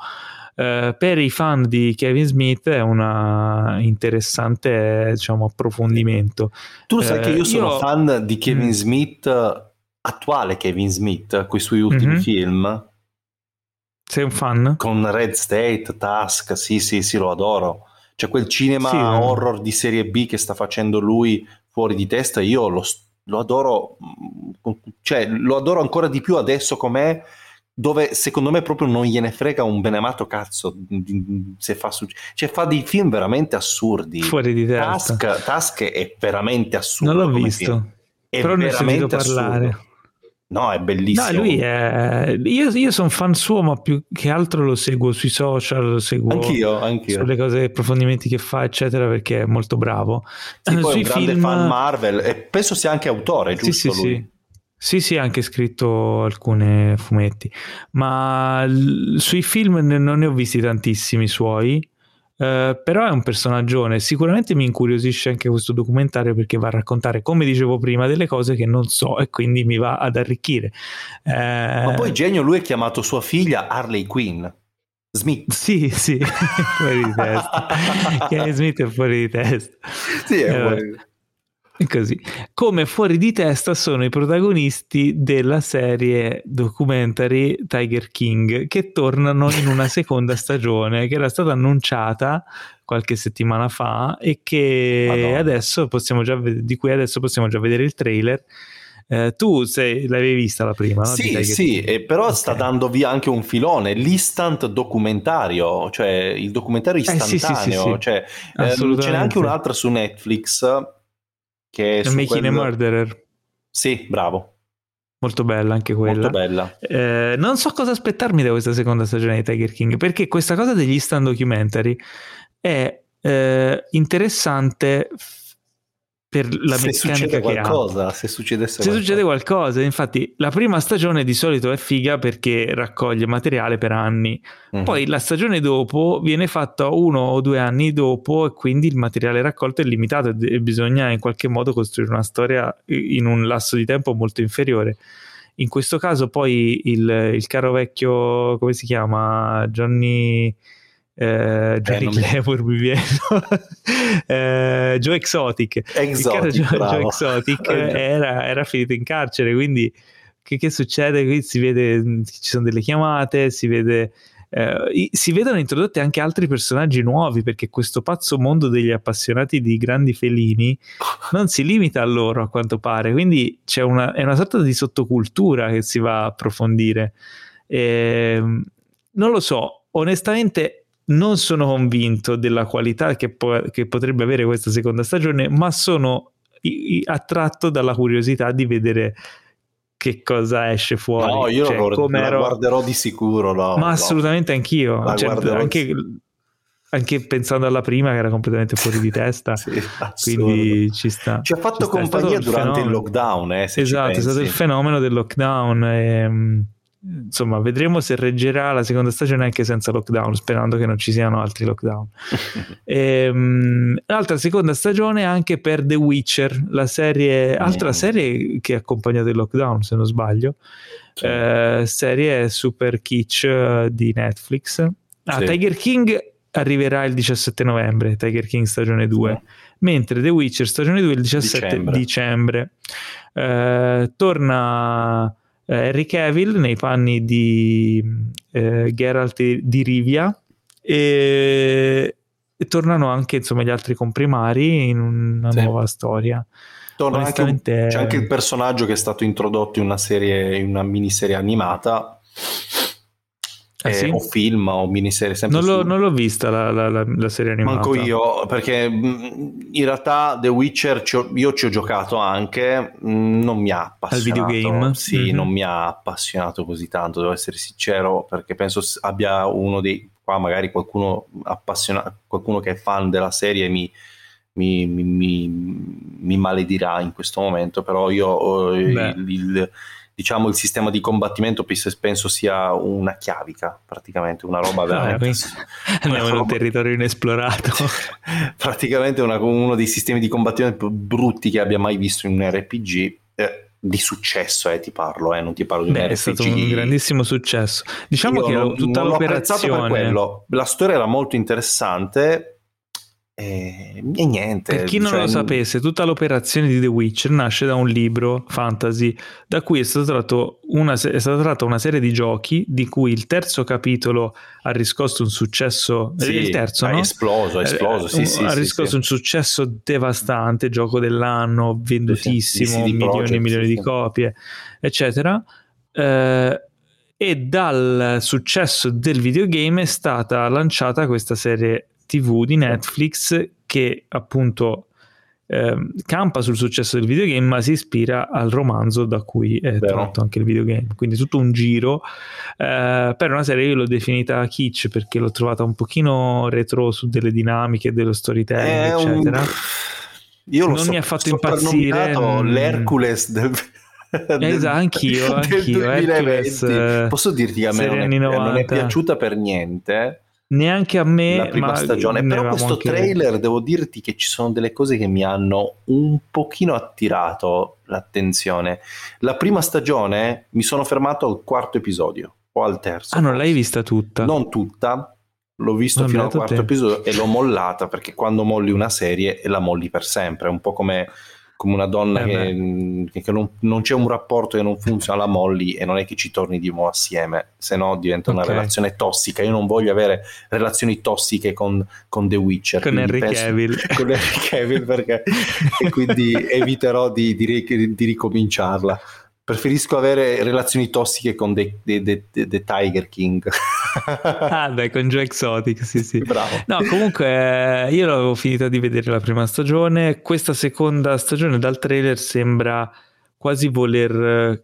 Uh, per i fan di Kevin Smith è un interessante diciamo, approfondimento. Tu sai uh, che io sono io... fan di Kevin mm. Smith, attuale Kevin Smith, con i suoi ultimi mm-hmm. film. Sei un fan? Con Red State, Task, sì, sì, sì, lo adoro. C'è quel cinema sì, horror di serie B che sta facendo lui fuori di testa, io lo, lo adoro, mm, cioè lo adoro ancora di più adesso com'è, dove secondo me proprio non gliene frega un beneamato cazzo se fa su- cioè fa dei film veramente assurdi fuori di testa Task, Task è veramente assurdo non l'ho visto però ne ho sentito parlare assurdo. No, è bellissimo. No, lui è... Io, io sono fan suo, ma più che altro lo seguo sui social, lo seguo anch'io, anch'io. sulle cose, approfondimenti che fa, eccetera, perché è molto bravo. Sì, poi sui è un grande film... fan Marvel e penso sia anche autore, giusto? Sì, sì, sì. Sì, sì, ha anche scritto alcune fumetti, ma l- sui film ne- non ne ho visti tantissimi suoi. Uh, però è un personaggione, sicuramente mi incuriosisce anche questo documentario perché va a raccontare, come dicevo prima, delle cose che non so e quindi mi va ad arricchire. Uh, Ma poi genio, lui ha chiamato sua figlia Harley Quinn. Smith. Sì, sì, *laughs* fuori di testa. *laughs* Kenny Smith è fuori di testa. Sì, è fuori di testa. *laughs* Così. Come fuori di testa sono i protagonisti della serie documentary Tiger King che tornano in una *laughs* seconda stagione che era stata annunciata qualche settimana fa e che adesso possiamo già di cui adesso possiamo già vedere il trailer. Eh, tu sei, l'avevi vista la prima? No? Sì, sì, eh, però okay. sta dando via anche un filone, l'instant documentario, cioè il documentario istantaneo. Eh, sì, sì, sì, cioè, eh, ce n'è anche un'altra su Netflix che Making quel... a Murderer. Sì, bravo. Molto bella anche quella. Molto bella. Eh, non so cosa aspettarmi da questa seconda stagione di Tiger King, perché questa cosa degli stand documentary è eh, interessante per la se meccanica qualcosa, ha. Se succedesse se qualcosa. succede qualcosa, infatti la prima stagione di solito è figa perché raccoglie materiale per anni, mm-hmm. poi la stagione dopo viene fatta uno o due anni dopo e quindi il materiale raccolto è limitato e bisogna in qualche modo costruire una storia in un lasso di tempo molto inferiore. In questo caso poi il, il caro vecchio, come si chiama? Johnny eh, Johnny eh, Glamour mi viene. *laughs* Eh, Joe Exotic, Exotic Joe, *laughs* Joe Exotic. era, era, finito in carcere quindi che, che succede? Qui si vede ci sono delle chiamate si vede eh, si vedono introdotti anche altri personaggi nuovi perché questo pazzo mondo degli appassionati di grandi felini non si limita a loro a quanto pare. Quindi c'è una, è una sorta di sottocultura che si va a approfondire. E, ehm, non lo so onestamente non sono convinto della qualità che, po- che potrebbe avere questa seconda stagione, ma sono i- i- attratto dalla curiosità di vedere che cosa esce fuori. No, io cioè, la, la guarderò di sicuro. No, ma no. assolutamente anch'io. Cioè, anche, anche, pensando alla prima che era completamente fuori di *laughs* testa, sì, quindi ci sta. Ci ha fatto ci compagnia durante il, il lockdown. Eh, esatto, è stato il fenomeno del lockdown. E, ehm, insomma, vedremo se reggerà la seconda stagione anche senza lockdown, sperando che non ci siano altri lockdown. *laughs* e, um, l'altra seconda stagione anche per The Witcher, la serie, altra serie che ha accompagnato il lockdown, se non sbaglio. Sì. Eh, serie super kitsch uh, di Netflix. Ah, sì. Tiger King arriverà il 17 novembre, Tiger King stagione 2, sì. mentre The Witcher stagione 2 il 17 dicembre. dicembre. Eh, torna eh, Henry Cavill nei panni di eh, Geralt di Rivia e, e, tornano anche insomma gli altri comprimari in una sì. nuova storia. Anche un, c'è anche il personaggio che è stato introdotto in una serie, in una miniserie animata eh, sì? o film o miniserie sempre non, l'ho, non l'ho vista la, la, la, la, serie animata. Manco io perché mm, in realtà The Witcher ci ho, io ci ho giocato anche mm, non mi ha appassionato al videogame? sì mm-hmm. non mi ha appassionato così tanto devo essere sincero perché penso abbia uno dei qua magari qualcuno appassionato qualcuno che è fan della serie mi mi, mi, mi, maledirà in questo momento però io il, il diciamo il sistema di combattimento penso sia una chiavica praticamente una roba ah, veramente ah, andiamo in un territorio inesplorato *laughs* praticamente una, uno dei sistemi di combattimento brutti che abbia mai visto in un RPG eh, di successo, eh, ti parlo, eh, non ti parlo di Beh, un RPG. È stato un grandissimo successo. Diciamo Io che non, tutta non l'operazione... La storia era molto interessante, e, e, niente. Per chi non cioè... lo sapesse, tutta l'operazione di The Witcher nasce da un libro fantasy da cui è stata, una, è stata tratta una serie di giochi di cui il terzo capitolo ha riscosso un successo. Sì, il terzo, ha no? esploso, ha esploso. Sì, eh, sì, ha sì, riscosso un successo devastante, gioco dell'anno, vendutissimo, milioni e milioni di copie, eccetera. Eh, e dal successo del videogame è stata lanciata questa serie TV di Netflix che appunto eh, campa sul successo del videogame ma si ispira al romanzo da cui è Vero. tratto anche il videogame. Quindi tutto un giro eh, per una serie io l'ho definita kitsch perché l'ho trovata un pochino retro su delle dinamiche dello storytelling è eccetera. Un... io non so, mi ha fatto impazzire mm. l'Hercules del *laughs* esatto, anch'io, anch'io. Hercules, posso dirti che a me non è, non è piaciuta per niente Neanche a me. La prima stagione. Però questo trailer, devo dirti che ci sono delle cose che mi hanno un pochino attirato l'attenzione. La prima stagione mi sono fermato al quarto episodio o al terzo. Ah, non l'hai vista tutta? Non tutta, l'ho visto non fino al quarto te. episodio e l'ho mollata perché quando molli una serie la molli per sempre, è un po' come come una donna eh che, che non, non, c'è un rapporto che non funziona, la molli e non è che ci torni di nuovo assieme, se no diventa una okay. relazione tossica. Io non voglio avere relazioni tossiche con, con The Witcher. Con Henry penso, Cavill. *laughs* Con Henry Cavill perché e quindi *laughs* eviterò di, di, di ricominciarla. Preferisco avere relazioni tossiche con The, the, the, the Tiger King. *laughs* ah, dai, con Joe Exotic, sì, sì. Bravo. No, comunque io l'avevo finita di vedere la prima stagione. Questa seconda stagione dal trailer sembra quasi voler.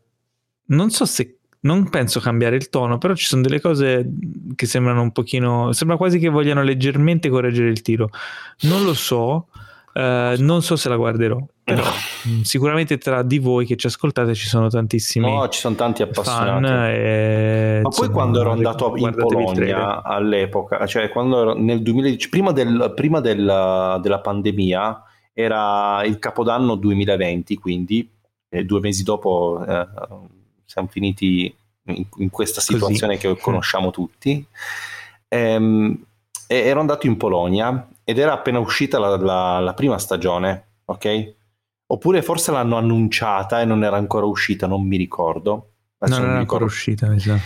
Non so se. Non penso cambiare il tono, però ci sono delle cose che sembrano un pochino. Sembra quasi che vogliano leggermente correggere il tiro. Non lo so. Uh, non so se la guarderò, però mm, sicuramente tra di voi che ci ascoltate ci sono tantissimi no, ci sono tanti appassionati. e, ma insomma, poi quando ero andato in Polonia all'epoca cioè quando ero nel 2010 prima, del, prima del, della pandemia era il capodanno 2020 quindi eh, due mesi dopo eh, siamo finiti in, in questa situazione Così. che conosciamo tutti. Ehm, ero andato in Polonia ed era appena uscita la, la, la prima stagione, ok? Oppure forse l'hanno annunciata e non era ancora uscita, non mi ricordo. Adesso non, non era ancora uscita, mi sa.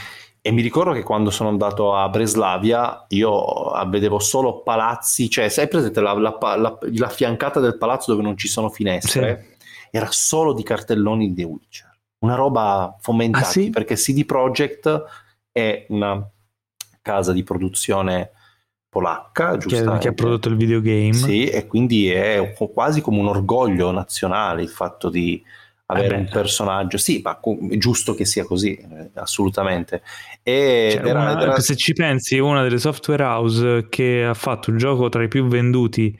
E mi ricordo che quando sono andato a Breslavia io vedevo solo palazzi, cioè sai presente la, la, la, la fiancata del palazzo dove non ci sono finestre? Sì. Era solo di cartelloni di The Witcher. Una roba fomentata, ah, sì? perché CD Projekt è una casa di produzione polacca, giusto? Che, ha prodotto il videogame. Sì, e quindi è quasi come un orgoglio nazionale il fatto di avere eh un personaggio. Sì, ma è giusto che sia così, eh, assolutamente. E cioè, era, una, era... Se ci pensi, una delle software house che ha fatto un gioco tra i più venduti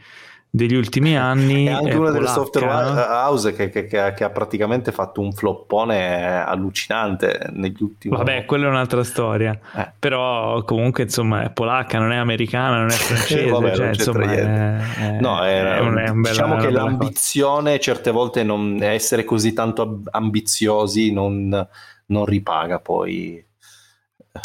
degli ultimi *laughs* anni. È anche è una delle software house che, che, che, che, ha praticamente fatto un floppone allucinante negli ultimi. Vabbè, quella è un'altra storia. Eh. Però comunque insomma è polacca, non è americana, non è *laughs* francese. Vabbè, cioè, insomma, è, è, no, è, un, un diciamo che l'ambizione cosa. certe volte non essere così tanto ambiziosi non, non ripaga poi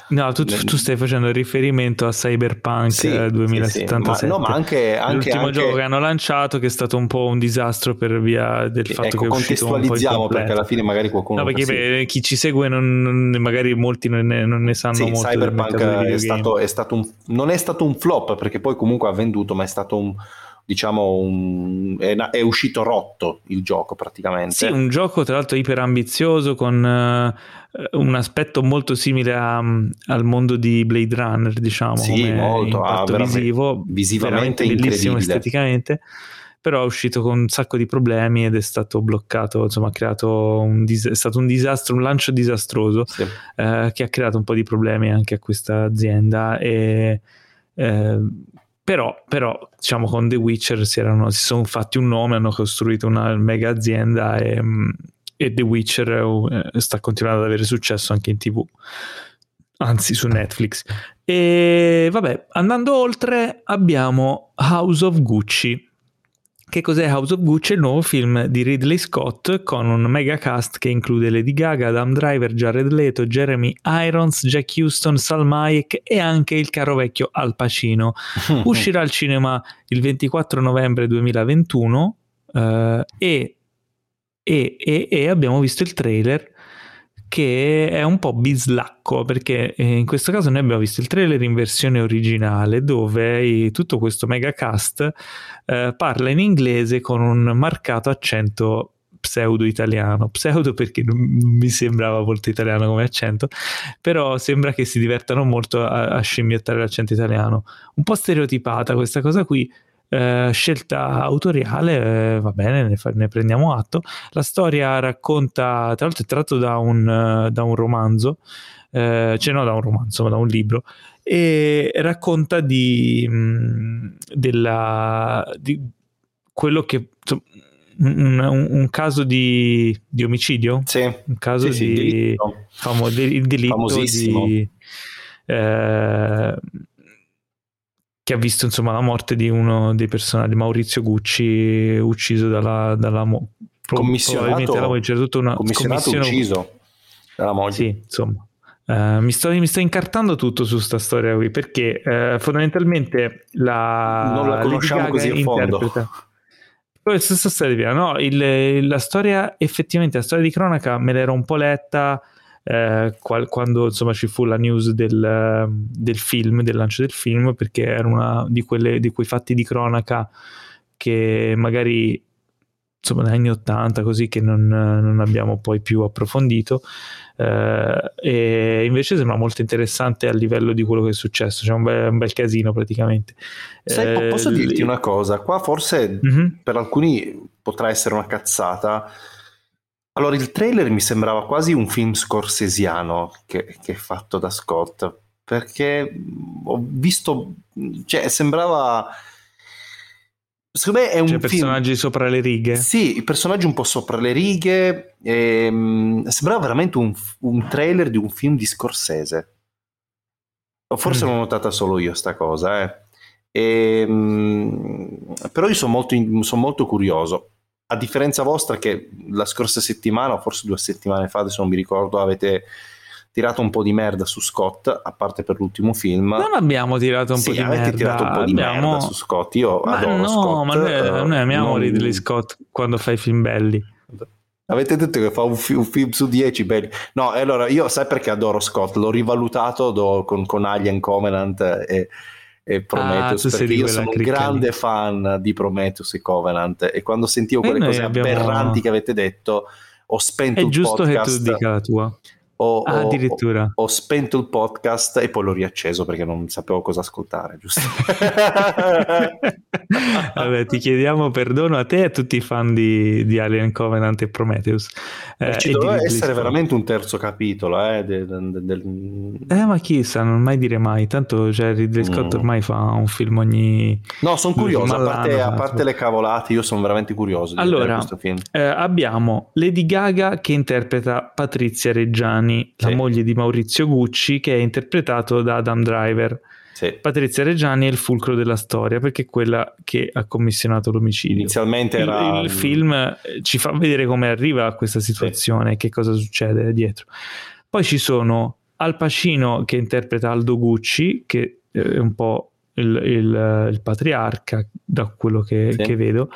No, tu, tu, stai facendo riferimento a Cyberpunk sì, 2077. Sì, sì. Ma, no, ma anche, anche l'ultimo anche... gioco che hanno lanciato, che è stato un po' un disastro per via del fatto ecco, che è uscito contestualizziamo perché alla fine magari qualcuno. No, perché beh, chi ci segue, non, non, magari molti non ne, non ne sanno sì, molto. Cyberpunk è stato, è stato un, non è stato un flop perché poi comunque ha venduto, ma è stato un diciamo un, è, è, uscito rotto il gioco praticamente. Sì, un gioco tra l'altro iper ambizioso con uh, un aspetto molto simile a, al mondo di Blade Runner, diciamo, sì, molto, ah, visivo, visivamente bellissimo esteticamente però è uscito con un sacco di problemi ed è stato bloccato, insomma ha creato un, dis- è stato un disastro, un lancio disastroso sì. eh, che ha creato un po' di problemi anche a questa azienda e eh, però, però, diciamo, con The Witcher si, erano, si, sono fatti un nome, hanno costruito una mega azienda e, mm, e The Witcher eh, sta continuando ad avere successo anche in tv, anzi su Netflix. E vabbè, andando oltre, abbiamo House of Gucci che cos'è House of Gucci? Il nuovo film di Ridley Scott con un mega cast che include Lady Gaga, Adam Driver, Jared Leto, Jeremy Irons, Jack Houston, Salmayek e anche il caro vecchio Al Pacino. *laughs* Uscirà al cinema il 24 novembre 2021 eh, e, e, e, e abbiamo visto il trailer che è un po' bislacco perché eh, in questo caso noi abbiamo visto il trailer in versione originale dove tutto questo mega cast eh, parla in inglese con un marcato accento pseudo italiano, pseudo perché non mi sembrava molto italiano come accento, però sembra che si divertano molto a, a scimmiottare l'accento italiano. Un po' stereotipata questa cosa qui, eh, scelta autoriale, eh, va bene, ne, fa, ne, prendiamo atto. La storia racconta, tra l'altro è tratto da un, uh, da un romanzo, eh, cioè no da un romanzo, ma da un libro, e racconta di, mh, mm, della, di quello che... Un, un, un, caso di, di omicidio? Sì. Un caso sì, di, sì, delitto. Famo, il delitto Famosissimo. di... Eh, che ha visto insomma la morte di uno dei personaggi, Maurizio Gucci, ucciso dalla, dalla mo- commissionato, la moglie, c'era tutta una commissionato ucciso dalla moglie. Sì, insomma. Uh, mi, sto, mi, sto, incartando tutto su questa storia qui perché uh, fondamentalmente la non la conosciamo così a fondo stessa storia no, il, la storia effettivamente la storia di cronaca me l'ero un po' letta eh, qual, quando insomma ci fu la news del, del, film, del lancio del film, perché era una di, quelle, di quei fatti di cronaca che magari insomma negli anni 80 così che non, non abbiamo poi più approfondito eh, e invece sembra molto interessante a livello di quello che è successo c'è un bel, un bel casino praticamente Sai, posso eh, dirti una cosa qua forse mm-hmm. per alcuni potrà essere una cazzata allora, il trailer mi sembrava quasi un film scorsesiano che, che è fatto da Scott, perché ho visto, cioè sembrava... Secondo me è un cioè, film... personaggi sopra le righe? Sì, i personaggi un po' sopra le righe. E, um, sembrava veramente un, un, trailer di un film di Scorsese. Forse mm. l'ho notata solo io sta cosa, eh. E, um, però io sono molto, son molto curioso a differenza vostra che la scorsa settimana, o forse due settimane fa, adesso non mi ricordo, avete tirato un po' di merda su Scott, a parte per l'ultimo film. Non abbiamo tirato un sì, po' di merda. tirato un po' di abbiamo... merda su Scott. Io ma adoro no, Scott. ma noi, noi amiamo non... Ridley Scott quando fai film belli. Avete detto che fa un, fi- un film su 10 belli. No, allora io sai perché adoro Scott? L'ho rivalutato do- con, con Alien Covenant e e Prometheus ah, perché io sono un grande lì. fan di Prometheus e Covenant e quando sentivo quelle cose abbiamo... aberranti che avete detto ho spento è il giusto podcast che tu dica la tua ho, ah, addirittura. Ho, ho, spento il podcast e poi l'ho riacceso perché non sapevo cosa ascoltare, giusto? *laughs* Vabbè, ti chiediamo perdono a te e a tutti i fan di, di Alien Covenant e Prometheus. Eh, ci doveva essere veramente un terzo capitolo. Eh, del, del... eh, ma chissà, non mai dire mai. Tanto cioè, Ridley Scott mm. ormai fa un film ogni... No, sono curioso, a parte, a parte, le cavolate, io sono veramente curioso di allora, questo film. Eh, abbiamo Lady Gaga che interpreta Patrizia Reggiani Giuliani, sì. la moglie di Maurizio Gucci, che è interpretato da Adam Driver. Sì. Patrizia Reggiani è il fulcro della storia perché è quella che ha commissionato l'omicidio. Inizialmente era... Il, il film eh, ci fa vedere come arriva a questa situazione sì. che cosa succede dietro. Poi ci sono Al Pacino che interpreta Aldo Gucci, che è un po' il, il, il patriarca da quello che, sì. che vedo,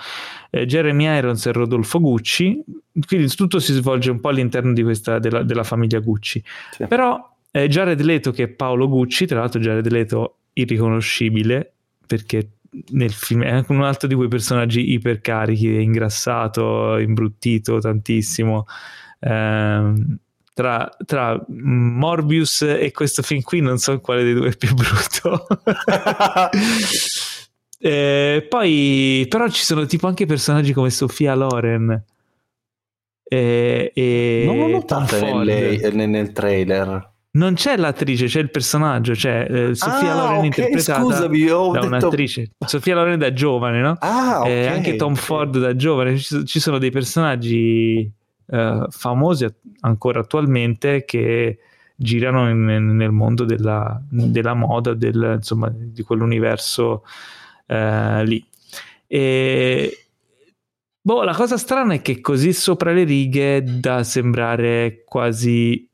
eh, Jeremy Irons e Rodolfo Gucci, quindi tutto si svolge un po' all'interno di questa, della, della famiglia Gucci. Sì. Però eh, Jared Leto che è Paolo Gucci, tra l'altro Jared Leto irriconoscibile perché nel film è anche un altro di quei personaggi ipercarichi, ingrassato, imbruttito tantissimo. Eh, tra, tra, Morbius e questo film qui non so quale dei due è più brutto. *laughs* eh, poi però ci sono tipo anche personaggi come Sofia Loren. E, e non l'ho notata nel, nel, trailer. Non c'è l'attrice, c'è il personaggio, c'è eh, Sofia ah, Loren okay, interpretata scusami, da detto... un'attrice. Sofia Loren da giovane, no? Ah, okay, eh, anche Tom okay. Ford da giovane. Ci, ci sono dei personaggi eh, famosi ancora attualmente che girano in, nel mondo della, della moda, del, insomma, di quell'universo eh, lì. E, boh, la cosa strana è che così sopra le righe da sembrare quasi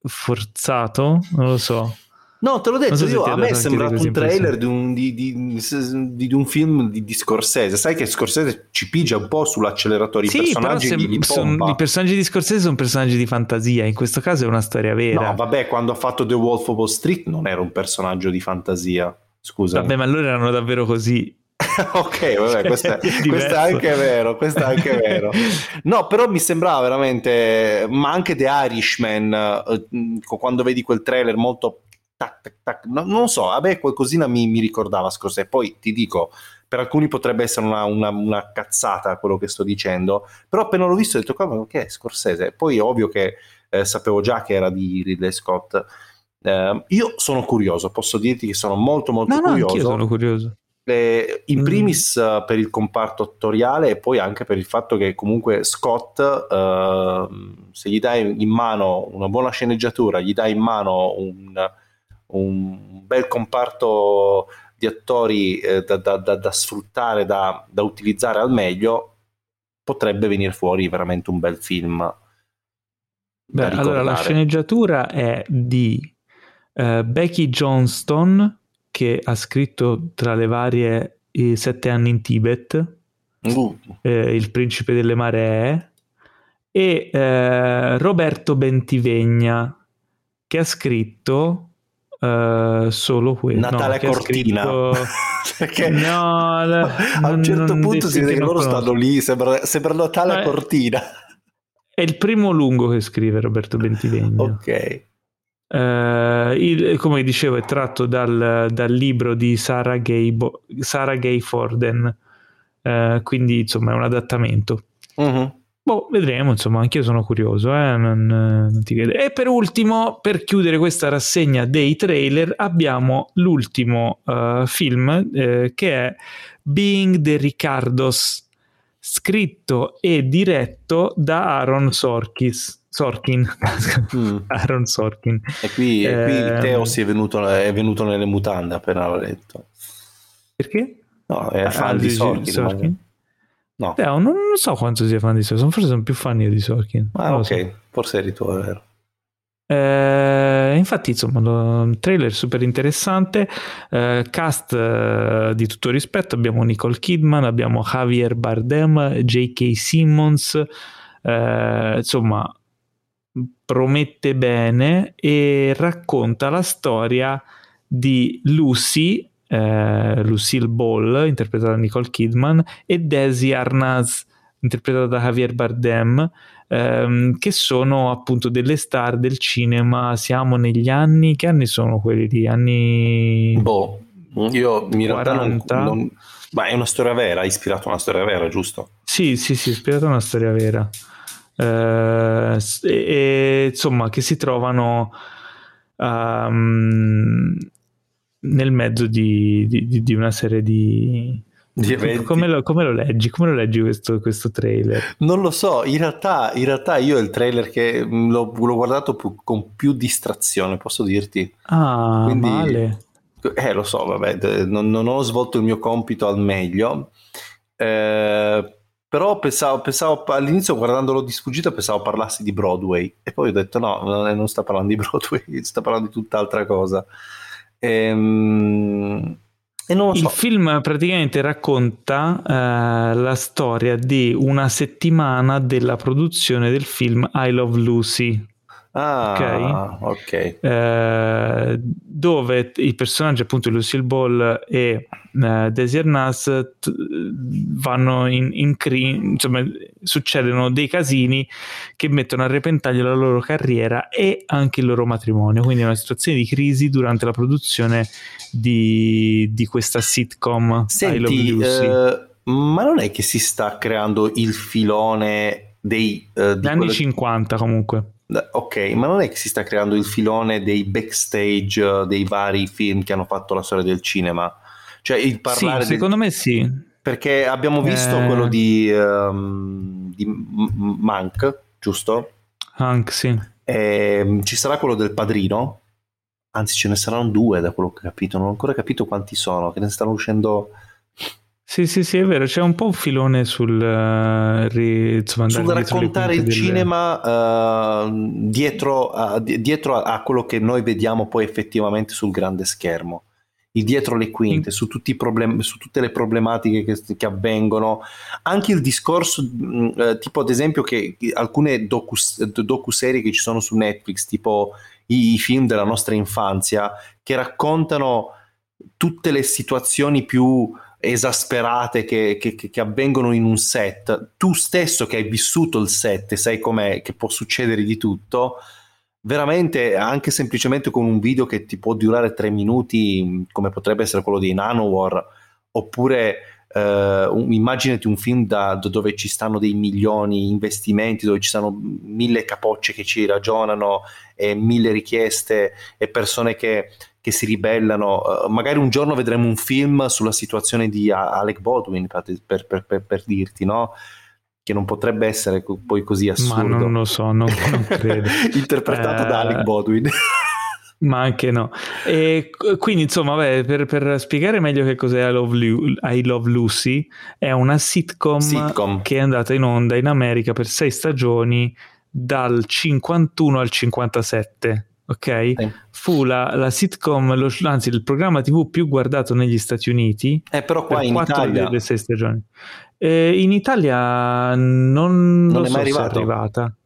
forzato, non lo so. No, te l'ho detto, so io, a me è sembrato un trailer di un, di, di, di un, film di, Scorsese. Sai che Scorsese ci pigia un po' sull'acceleratore sì, i personaggi se, li, sono, I personaggi di Scorsese sono personaggi di fantasia, in questo caso è una storia vera. No, vabbè, quando ha fatto The Wolf of Wall Street non era un personaggio di fantasia. Scusa. Vabbè, ma allora erano davvero così. *laughs* ok, vabbè, questo *laughs* è, questo è, anche vero, questo è anche vero. No, però mi sembrava veramente, ma anche The Irishman, eh, quando vedi quel trailer molto tac, tac, tac. No, non so, a me qualcosina mi, mi ricordava Scorsese. Poi ti dico, per alcuni potrebbe essere una, una, una, cazzata quello che sto dicendo, però appena l'ho visto ho detto, come, ok, Scorsese. Poi è ovvio che eh, sapevo già che era di Ridley Scott. Eh, io sono curioso, posso dirti che sono molto molto no, curioso. No, io sono curioso. Eh, in mm. primis uh, per il comparto attoriale e poi anche per il fatto che comunque Scott uh, se gli dai in mano una buona sceneggiatura gli dai in mano un, un bel comparto di attori eh, da, da, da, da, sfruttare, da, utilizzare al meglio, potrebbe venire fuori veramente un bel film. Beh, allora la sceneggiatura è di uh, Becky Johnston che ha scritto tra le varie i Sette anni in Tibet, uh. eh, Il principe delle maree e eh, Roberto Bentivegna che ha scritto uh, solo quello. Natale no, Cortina. Scritto... *laughs* Perché no, a un certo punto si vede che loro conosco. stanno lì, sembra, sembra Natale eh, Cortina. È il primo lungo che scrive Roberto Bentivegna. ok. Uh, il, come dicevo, è tratto dal, dal libro di Sarah Gay, Sarah Gay Forden, uh, quindi insomma è un adattamento. Uh-huh. Boh, vedremo, insomma, anch'io sono curioso, eh? non, non E per ultimo, per chiudere questa rassegna dei trailer, abbiamo l'ultimo uh, film eh, che è Being the Ricardos, scritto e diretto da Aaron Sorkis. Sorkin, *laughs* mm. Aaron Sorkin. E qui, eh, qui Teo si è venuto, è venuto nelle mutande appena l'ho letto. Perché? No, è fan ah, di Sorkin. Sorkin? No. Eh, non, non, so quanto sia fan di Sorkin, forse sono più fan io di Sorkin. Ah, ok, so. forse eri tu, è vero. Eh, infatti, insomma, trailer super interessante. Eh, cast eh, di tutto rispetto: abbiamo Nicole Kidman, abbiamo Javier Bardem, J.K. Simmons. Eh, insomma, promette bene e racconta la storia di Lucy, eh, Lucille Ball, interpretata da Nicole Kidman, e Desi Arnaz, interpretata da Javier Bardem, ehm, che sono appunto delle star del cinema. Siamo negli anni, che anni sono quelli di Anni... Boh, io in realtà non, non... Ma è una storia vera, ispirata a una storia vera, giusto? Sì, sì, sì, ispirata a una storia vera. Eh, e, insomma, che si trovano um, nel mezzo di, di, di, una serie di. Come lo, come lo, leggi? Come lo leggi questo, questo, trailer? Non lo so, in realtà, in realtà io il trailer che l'ho, l'ho guardato con più distrazione, posso dirti. Ah, Quindi, male. Eh, lo so, vabbè, non, non, ho svolto il mio compito al meglio. Eh, però pensavo, pensavo, all'inizio guardandolo di sfuggita pensavo parlassi di Broadway e poi ho detto no, non sta parlando di *laughs* Broadway, sta parlando di tutt'altra cosa. Ehm, so. Il film praticamente racconta eh, la storia di una settimana della produzione del film I Love Lucy. Ah, ok. okay. Eh, dove i personaggi appunto Lucille Ball e eh, Daisy Arnaz t- vanno in, in cri- insomma succedono dei casini che mettono a repentaglio la loro carriera e anche il loro matrimonio quindi è una situazione di crisi durante la produzione di, di questa sitcom Senti, uh, ma non è che si sta creando il filone dei uh, anni quelle... 50 comunque Ok, ma non è che si sta creando il filone dei backstage uh, dei vari film che hanno fatto la storia del cinema? Cioè il parlare... Sì, secondo del... me sì. Perché abbiamo visto eh... quello di, um, di Mank, giusto? Hank, sì. E, ehm, ci sarà quello del padrino? Anzi, ce ne saranno due da quello che ho capito. Non ho ancora capito quanti sono, che ne stanno uscendo sì, sì, sì, è vero, c'è un po' un filone sul, uh, ri, insomma, sul raccontare il delle... cinema uh, dietro, a, dietro a, a, quello che noi vediamo poi effettivamente sul grande schermo. Il dietro le quinte, mm. su, problem- su, tutte le problematiche che, che, avvengono, anche il discorso, uh, tipo ad esempio che alcune docu- docu-serie che ci sono su Netflix, tipo i, i film della nostra infanzia, che raccontano tutte le situazioni più esasperate che, che, che, avvengono in un set, tu stesso che hai vissuto il set e sai com'è, che può succedere di tutto, veramente anche semplicemente con un video che ti può durare tre minuti, come potrebbe essere quello di Nanowar, oppure Uh, un, immaginati un film da, da, dove ci stanno dei milioni investimenti, dove ci sono mille capocce che ci ragionano e mille richieste e persone che che si ribellano. Uh, magari un giorno vedremo un film sulla situazione di Alec Baldwin, per, per, per, per dirti, no? Che non potrebbe essere poi così assurdo. Ma non lo so, non, non *laughs* credo. Interpretato uh, da Alec eh, Baldwin. *laughs* Ma anche no. E quindi, insomma, vabbè, per, per, spiegare meglio che cos'è I Love, Lu- I Love, Lucy, è una sitcom, sitcom, che è andata in onda in America per sei stagioni dal 51 al 57. Ok? Sì. Fu la, la sitcom, lo, anzi, il programma TV più guardato negli Stati Uniti. Eh, però qua in Italia. delle sei stagioni. Eh, in Italia non, non è so mai arrivato. è arrivata.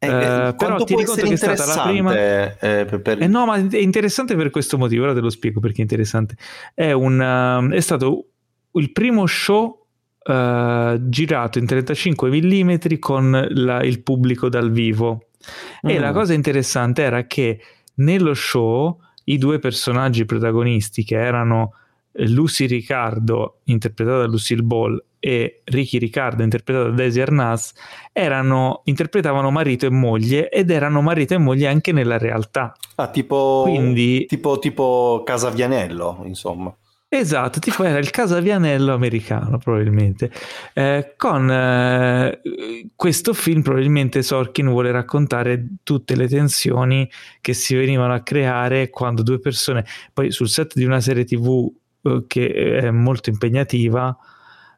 Eh, eh, però ti conto che è stata la prima. Eh, per, per... Eh, no, ma è interessante per questo motivo. Ora te lo spiego perché è interessante. È, un, uh, è stato il primo show uh, girato in 35 mm con la, il pubblico dal vivo. Mm. E la mm. cosa interessante era che nello show i due personaggi protagonisti, che erano Lucy Riccardo, interpretata da Lucille Ball, e Ricky Riccardo, interpretato da Daisy Arnaz, erano, interpretavano marito e moglie ed erano marito e moglie anche nella realtà. Ah, tipo, Quindi, tipo, tipo Casavianello, insomma. Esatto, tipo era il Casavianello americano probabilmente. Eh, con eh, questo film probabilmente Sorkin vuole raccontare tutte le tensioni che si venivano a creare quando due persone, poi sul set di una serie tv eh, che è molto impegnativa,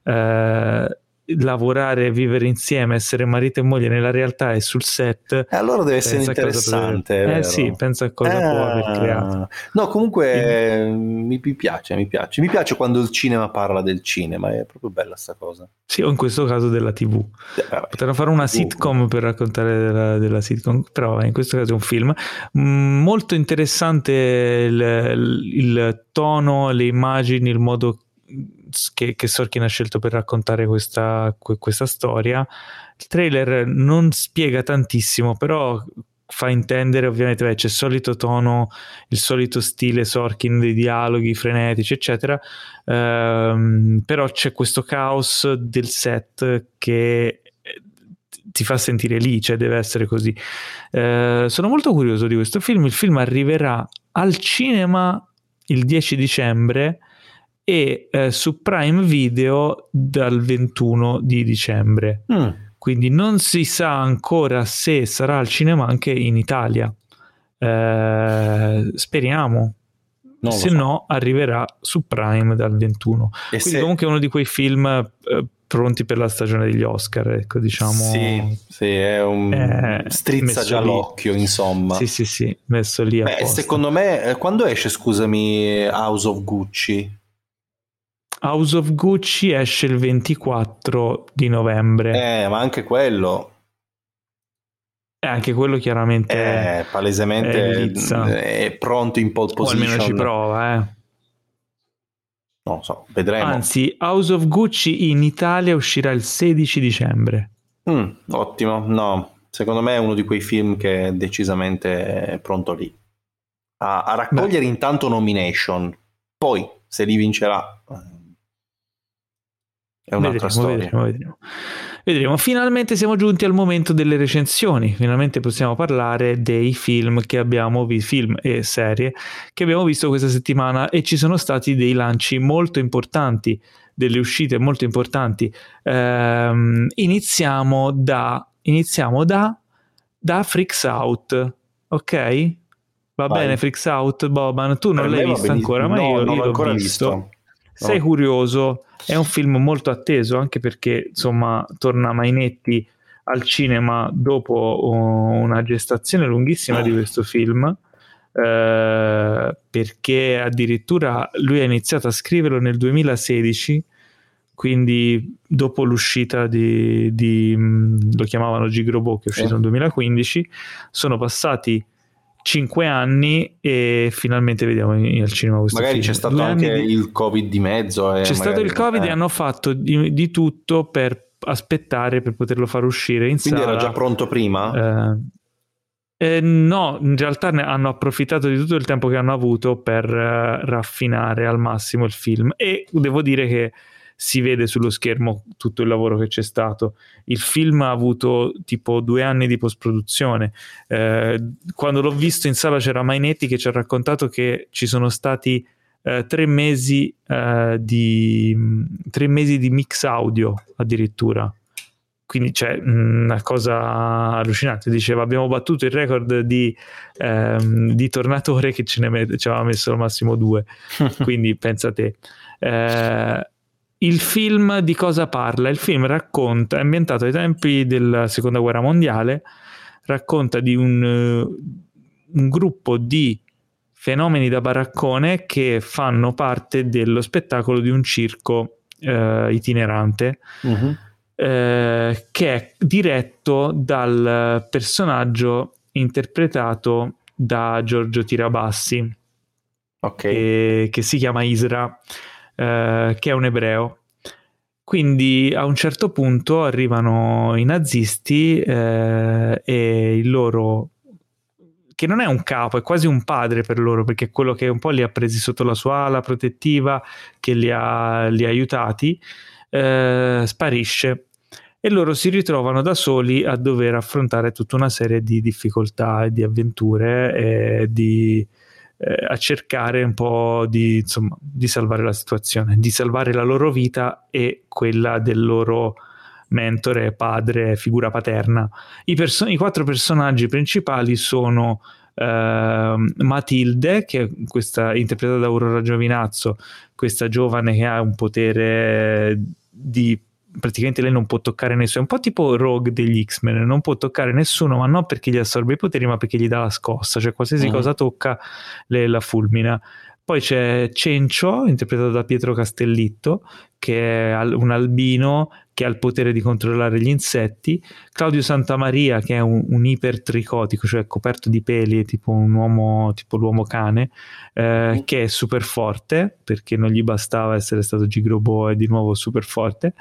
eh, lavorare, vivere insieme, essere marito e moglie nella realtà e sul set. E allora deve essere interessante. Eh sì, pensa a cosa eh, può aver ah. creato. No, comunque mm, mi, piace, mi piace. Mi piace quando il cinema parla del cinema, è proprio bella sta cosa. Sì, o in questo caso della TV. Eh, Potremmo fare una sitcom per raccontare della, della, sitcom, però in questo caso è un film. Mm, molto interessante il, il, il tono, le immagini, il modo che, che Sorkin ha scelto per raccontare questa, questa storia. Il trailer non spiega tantissimo, però fa intendere ovviamente beh, c'è il solito tono, il solito stile Sorkin dei dialoghi frenetici, eccetera. Ehm, però c'è questo caos del set che eh, ti fa sentire lì, cioè deve essere così. Eh, sono molto curioso di questo film. Il film arriverà al cinema il 10 dicembre e eh, su Prime Video dal 21 di dicembre. Mm. Quindi non si sa ancora se sarà al cinema anche in Italia. Eh, speriamo. Se so. no, arriverà su Prime dal 21. E Quindi, se... comunque, è uno di quei film eh, pronti per la stagione degli Oscar. Ecco, diciamo. Sì, sì è un eh, strizza già lì. l'occhio, insomma. Sì, sì, sì, messo lì. Beh, secondo me, eh, quando esce, scusami, House of Gucci? House of Gucci esce il 24 di novembre. Eh, ma anche quello. E anche quello chiaramente eh, palesemente è, è, pronto in pole position. O almeno ci prova, eh. Non so, vedremo. Anzi, House of Gucci in Italia uscirà il 16 dicembre. Mm, ottimo, no, secondo me è uno di quei film che è decisamente pronto lì. A, a raccogliere Beh. intanto nomination, poi se li vincerà è un'altra vedremo, storia. Vedremo, vedremo. vedremo. Finalmente siamo giunti al momento delle recensioni. Finalmente possiamo parlare dei film che abbiamo visto, film e serie che abbiamo visto questa settimana e ci sono stati dei lanci molto importanti, delle uscite molto importanti. Ehm, iniziamo da iniziamo da da Freaks Out, ok? Va Vai. bene, Freaks Out, Boban. Tu non per l'hai visto ancora, ma no, io, io l'ho visto. visto. Sei no. curioso? È un film molto atteso anche perché insomma torna Mainetti al cinema dopo una gestazione lunghissima di questo film. Eh, perché addirittura lui ha iniziato a scriverlo nel 2016 quindi dopo l'uscita di, di lo chiamavano Gigrobo che è uscito nel 2015 sono passati cinque anni e finalmente vediamo al cinema questo magari film. c'è stato Due anche di... il covid di mezzo c'è stato il covid eh. e hanno fatto di, di, tutto per aspettare per poterlo far uscire in quindi sala era già pronto prima? Eh, eh, no, in realtà ne hanno approfittato di tutto il tempo che hanno avuto per uh, raffinare al massimo il film e devo dire che si vede sullo schermo tutto il lavoro che c'è stato. Il film ha avuto tipo due anni di post-produzione. Eh, quando l'ho visto in sala c'era Mainetti che ci ha raccontato che ci sono stati eh, tre, mesi, eh, di, tre mesi di mix audio addirittura quindi c'è una cosa allucinante. Diceva: Abbiamo battuto il record di, ehm, di tornatore che ce ne met- ci aveva messo al massimo due. *laughs* quindi pensa a te. Eh, il film di cosa parla? Il film racconta, è ambientato ai tempi della seconda guerra mondiale, racconta di un, un gruppo di fenomeni da baraccone che fanno parte dello spettacolo di un circo eh, itinerante. Uh-huh eh, che è diretto dal personaggio interpretato da Giorgio Tirabassi, okay. che, che, si chiama Isra, eh, che è un ebreo. Quindi a un certo punto arrivano i nazisti eh, e il loro che non è un capo, è quasi un padre per loro, perché è quello che un po' li ha presi sotto la sua ala protettiva, che li ha, li ha aiutati, eh, sparisce e loro si ritrovano da soli a dover affrontare tutta una serie di difficoltà e di avventure e di, eh, a cercare un po' di, insomma, di salvare la situazione, di salvare la loro vita e quella del loro mentore, padre, figura paterna. I, perso- i quattro personaggi principali sono uh, Matilde, che è questa interpretata da Aurora Giovinazzo, questa giovane che ha un potere di praticamente lei non può toccare nessuno, è un po' tipo Rogue degli X-Men, non può toccare nessuno, ma non perché gli assorbe i poteri, ma perché gli dà la scossa, cioè qualsiasi mm. cosa tocca lei la fulmina. Poi c'è Cencio, interpretato da Pietro Castellitto, che è un albino che ha il potere di controllare gli insetti, Claudio Santamaria che è un, un ipertricotico, cioè coperto di peli, tipo un uomo, tipo l'uomo cane, eh, mm. che è super forte perché non gli bastava essere stato Gigrobo e di nuovo super forte,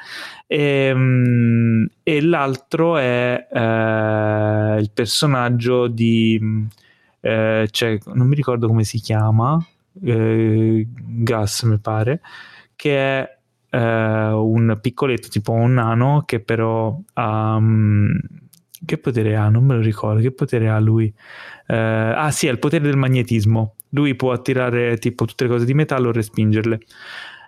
e, um, e l'altro è eh, il personaggio di... Eh, cioè, non mi ricordo come si chiama, eh, Gas mi pare, che è eh, un piccoletto tipo un nano che però ha... Um, che potere ha? Non me lo ricordo. Che potere ha lui? Eh, ah sì, ha il potere del magnetismo. Lui può attirare tipo tutte le cose di metallo e respingerle.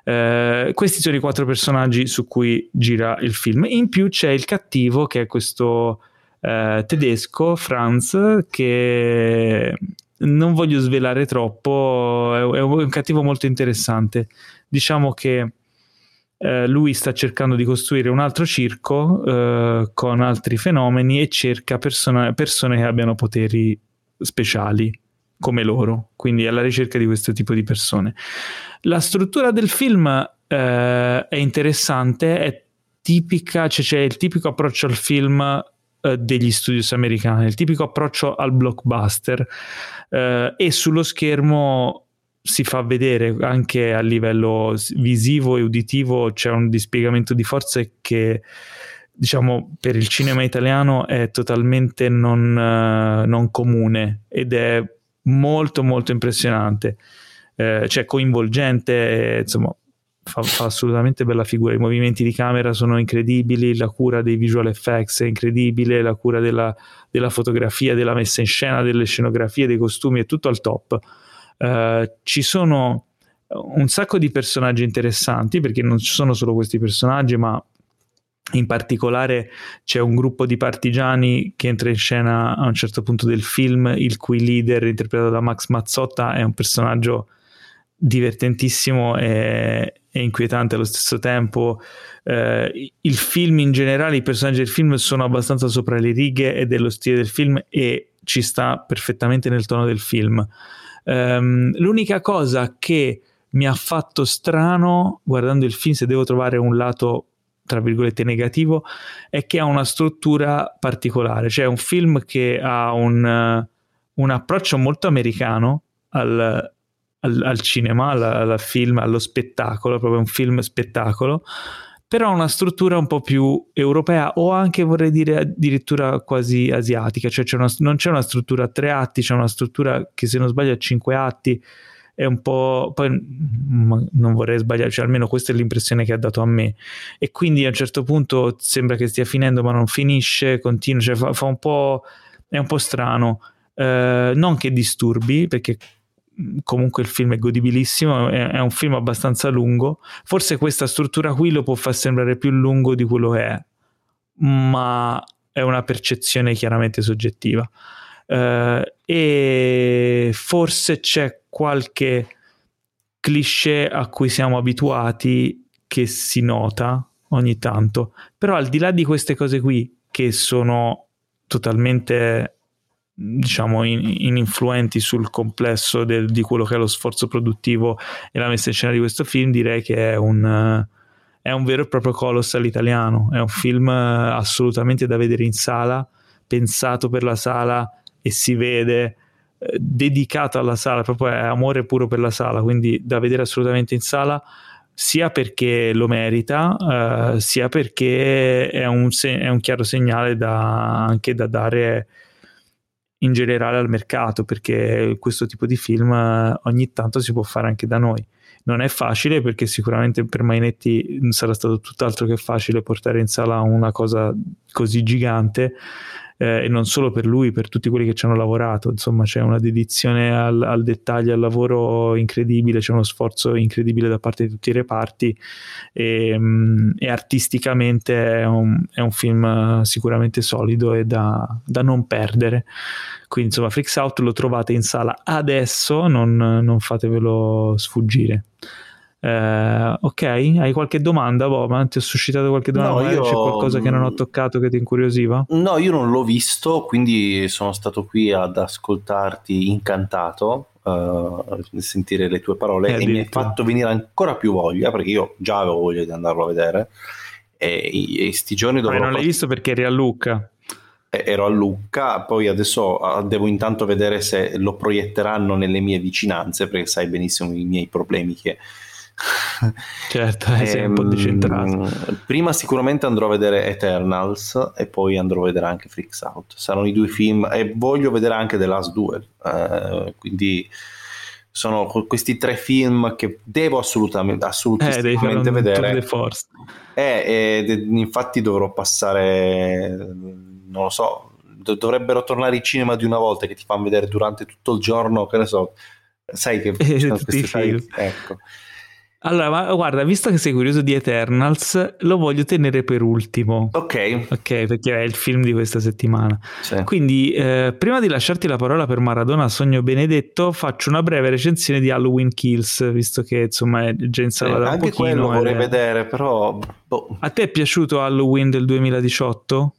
Eh, questi sono i quattro personaggi su cui gira il film. In più c'è il cattivo che è questo eh, tedesco, Franz, che non voglio svelare troppo, è, è un cattivo molto interessante. Diciamo che eh, lui sta cercando di costruire un altro circo eh, con altri fenomeni e cerca persone, persone che abbiano poteri speciali come loro, quindi alla ricerca di questo tipo di persone. La struttura del film eh, è interessante, è tipica, cioè c'è il tipico approccio al film eh, degli studios americani, il tipico approccio al blockbuster eh, e sullo schermo si fa vedere anche a livello visivo e uditivo c'è un dispiegamento di forze che diciamo per il cinema italiano è totalmente non, uh, non comune ed è molto molto impressionante. Eh, cioè coinvolgente insomma fa, fa, assolutamente bella figura. I movimenti di camera sono incredibili la cura dei visual effects è incredibile la cura della, della fotografia della messa in scena delle scenografie dei costumi è tutto al top eh, ci sono un sacco di personaggi interessanti perché non ci sono solo questi personaggi ma in particolare c'è un gruppo di partigiani che entra in scena a un certo punto del film il cui leader interpretato da Max Mazzotta è un personaggio divertentissimo e, e inquietante allo stesso tempo. Eh, il film in generale i personaggi del film sono abbastanza sopra le righe e dello stile del film e ci sta perfettamente nel tono del film Um, l'unica cosa che mi ha fatto strano guardando il film, se devo trovare un lato tra virgolette negativo, è che ha una struttura particolare, cioè un film che ha un, un approccio molto americano al, al, al cinema, al, al, film, allo spettacolo, proprio un film spettacolo, però ha una struttura un po' più europea o anche vorrei dire addirittura quasi asiatica, cioè c'è una, non c'è una struttura a tre atti, c'è una struttura che se non sbaglio a cinque atti, è un po'... poi non vorrei sbagliare, cioè almeno questa è l'impressione che ha dato a me. E quindi a un certo punto sembra che stia finendo ma non finisce, continua, cioè fa, fa un po'... è un po' strano. Eh, non che disturbi, perché comunque il film è godibilissimo, è, è, un film abbastanza lungo, forse questa struttura qui lo può far sembrare più lungo di quello che è, ma è una percezione chiaramente soggettiva. Uh, e forse c'è qualche cliché a cui siamo abituati che si nota ogni tanto, però al di là di queste cose qui che sono totalmente diciamo in, ininfluenti sul complesso del, di quello che è lo sforzo produttivo e la messa in scena di questo film direi che è un, è un vero e proprio colossal italiano è un film assolutamente da vedere in sala pensato per la sala e si vede eh, dedicato alla sala proprio è amore puro per la sala quindi da vedere assolutamente in sala sia perché lo merita, eh, sia perché è un, se- è un chiaro segnale da, anche da dare in generale al mercato, perché questo tipo di film eh, ogni tanto si può fare anche da noi. Non è facile perché sicuramente per Mainetti sarà stato tutt'altro che facile portare in sala una cosa così gigante, eh, e non solo per lui, per tutti quelli che ci hanno lavorato. Insomma, c'è una dedizione al, al, dettaglio, al lavoro incredibile, c'è uno sforzo incredibile da parte di tutti i reparti e, mm, e artisticamente è un, è un, film sicuramente solido e da, da non perdere. Quindi, insomma, Freaks Out lo trovate in sala adesso, non, non fatevelo sfuggire. Eh, ok, hai qualche domanda, Bob? Ti ho suscitato qualche domanda? No, io... C'è qualcosa che non ho toccato che ti incuriosiva? No, io non l'ho visto, quindi sono stato qui ad ascoltarti incantato. Uh, sentire le tue parole eh, e mi hai fatto venire ancora più voglia perché io già avevo voglia di andarlo a vedere e, e sti giorni dovrò Ma non l'hai visto perché eri a Lucca ero a Lucca, poi adesso ah, devo intanto vedere se lo proietteranno nelle mie vicinanze, perché sai benissimo i miei problemi che certo, eh, sei un po' decentrato. Ehm, prima sicuramente andrò a vedere Eternals e poi andrò a vedere anche Freaks Out. Saranno i due film e voglio vedere anche The Last Duel. Eh, quindi sono questi tre film che devo assolutamente, assolutamente eh, vedere. Eh, eh, infatti dovrò passare, non lo so, dovrebbero tornare i cinema di una volta che ti fanno vedere durante tutto il giorno, che ne so, sai che *laughs* sono questi film. Ecco. Allora, guarda, visto che sei curioso di Eternals, lo voglio tenere per ultimo. Ok. Ok, perché è il film di questa settimana. Sì. Quindi, eh, prima di lasciarti la parola per Maradona Sogno Benedetto, faccio una breve recensione di Halloween Kills, visto che insomma è già in sala sì, da un Anche quello vorrei è... vedere, però... Boh. A te è piaciuto Halloween del 2018?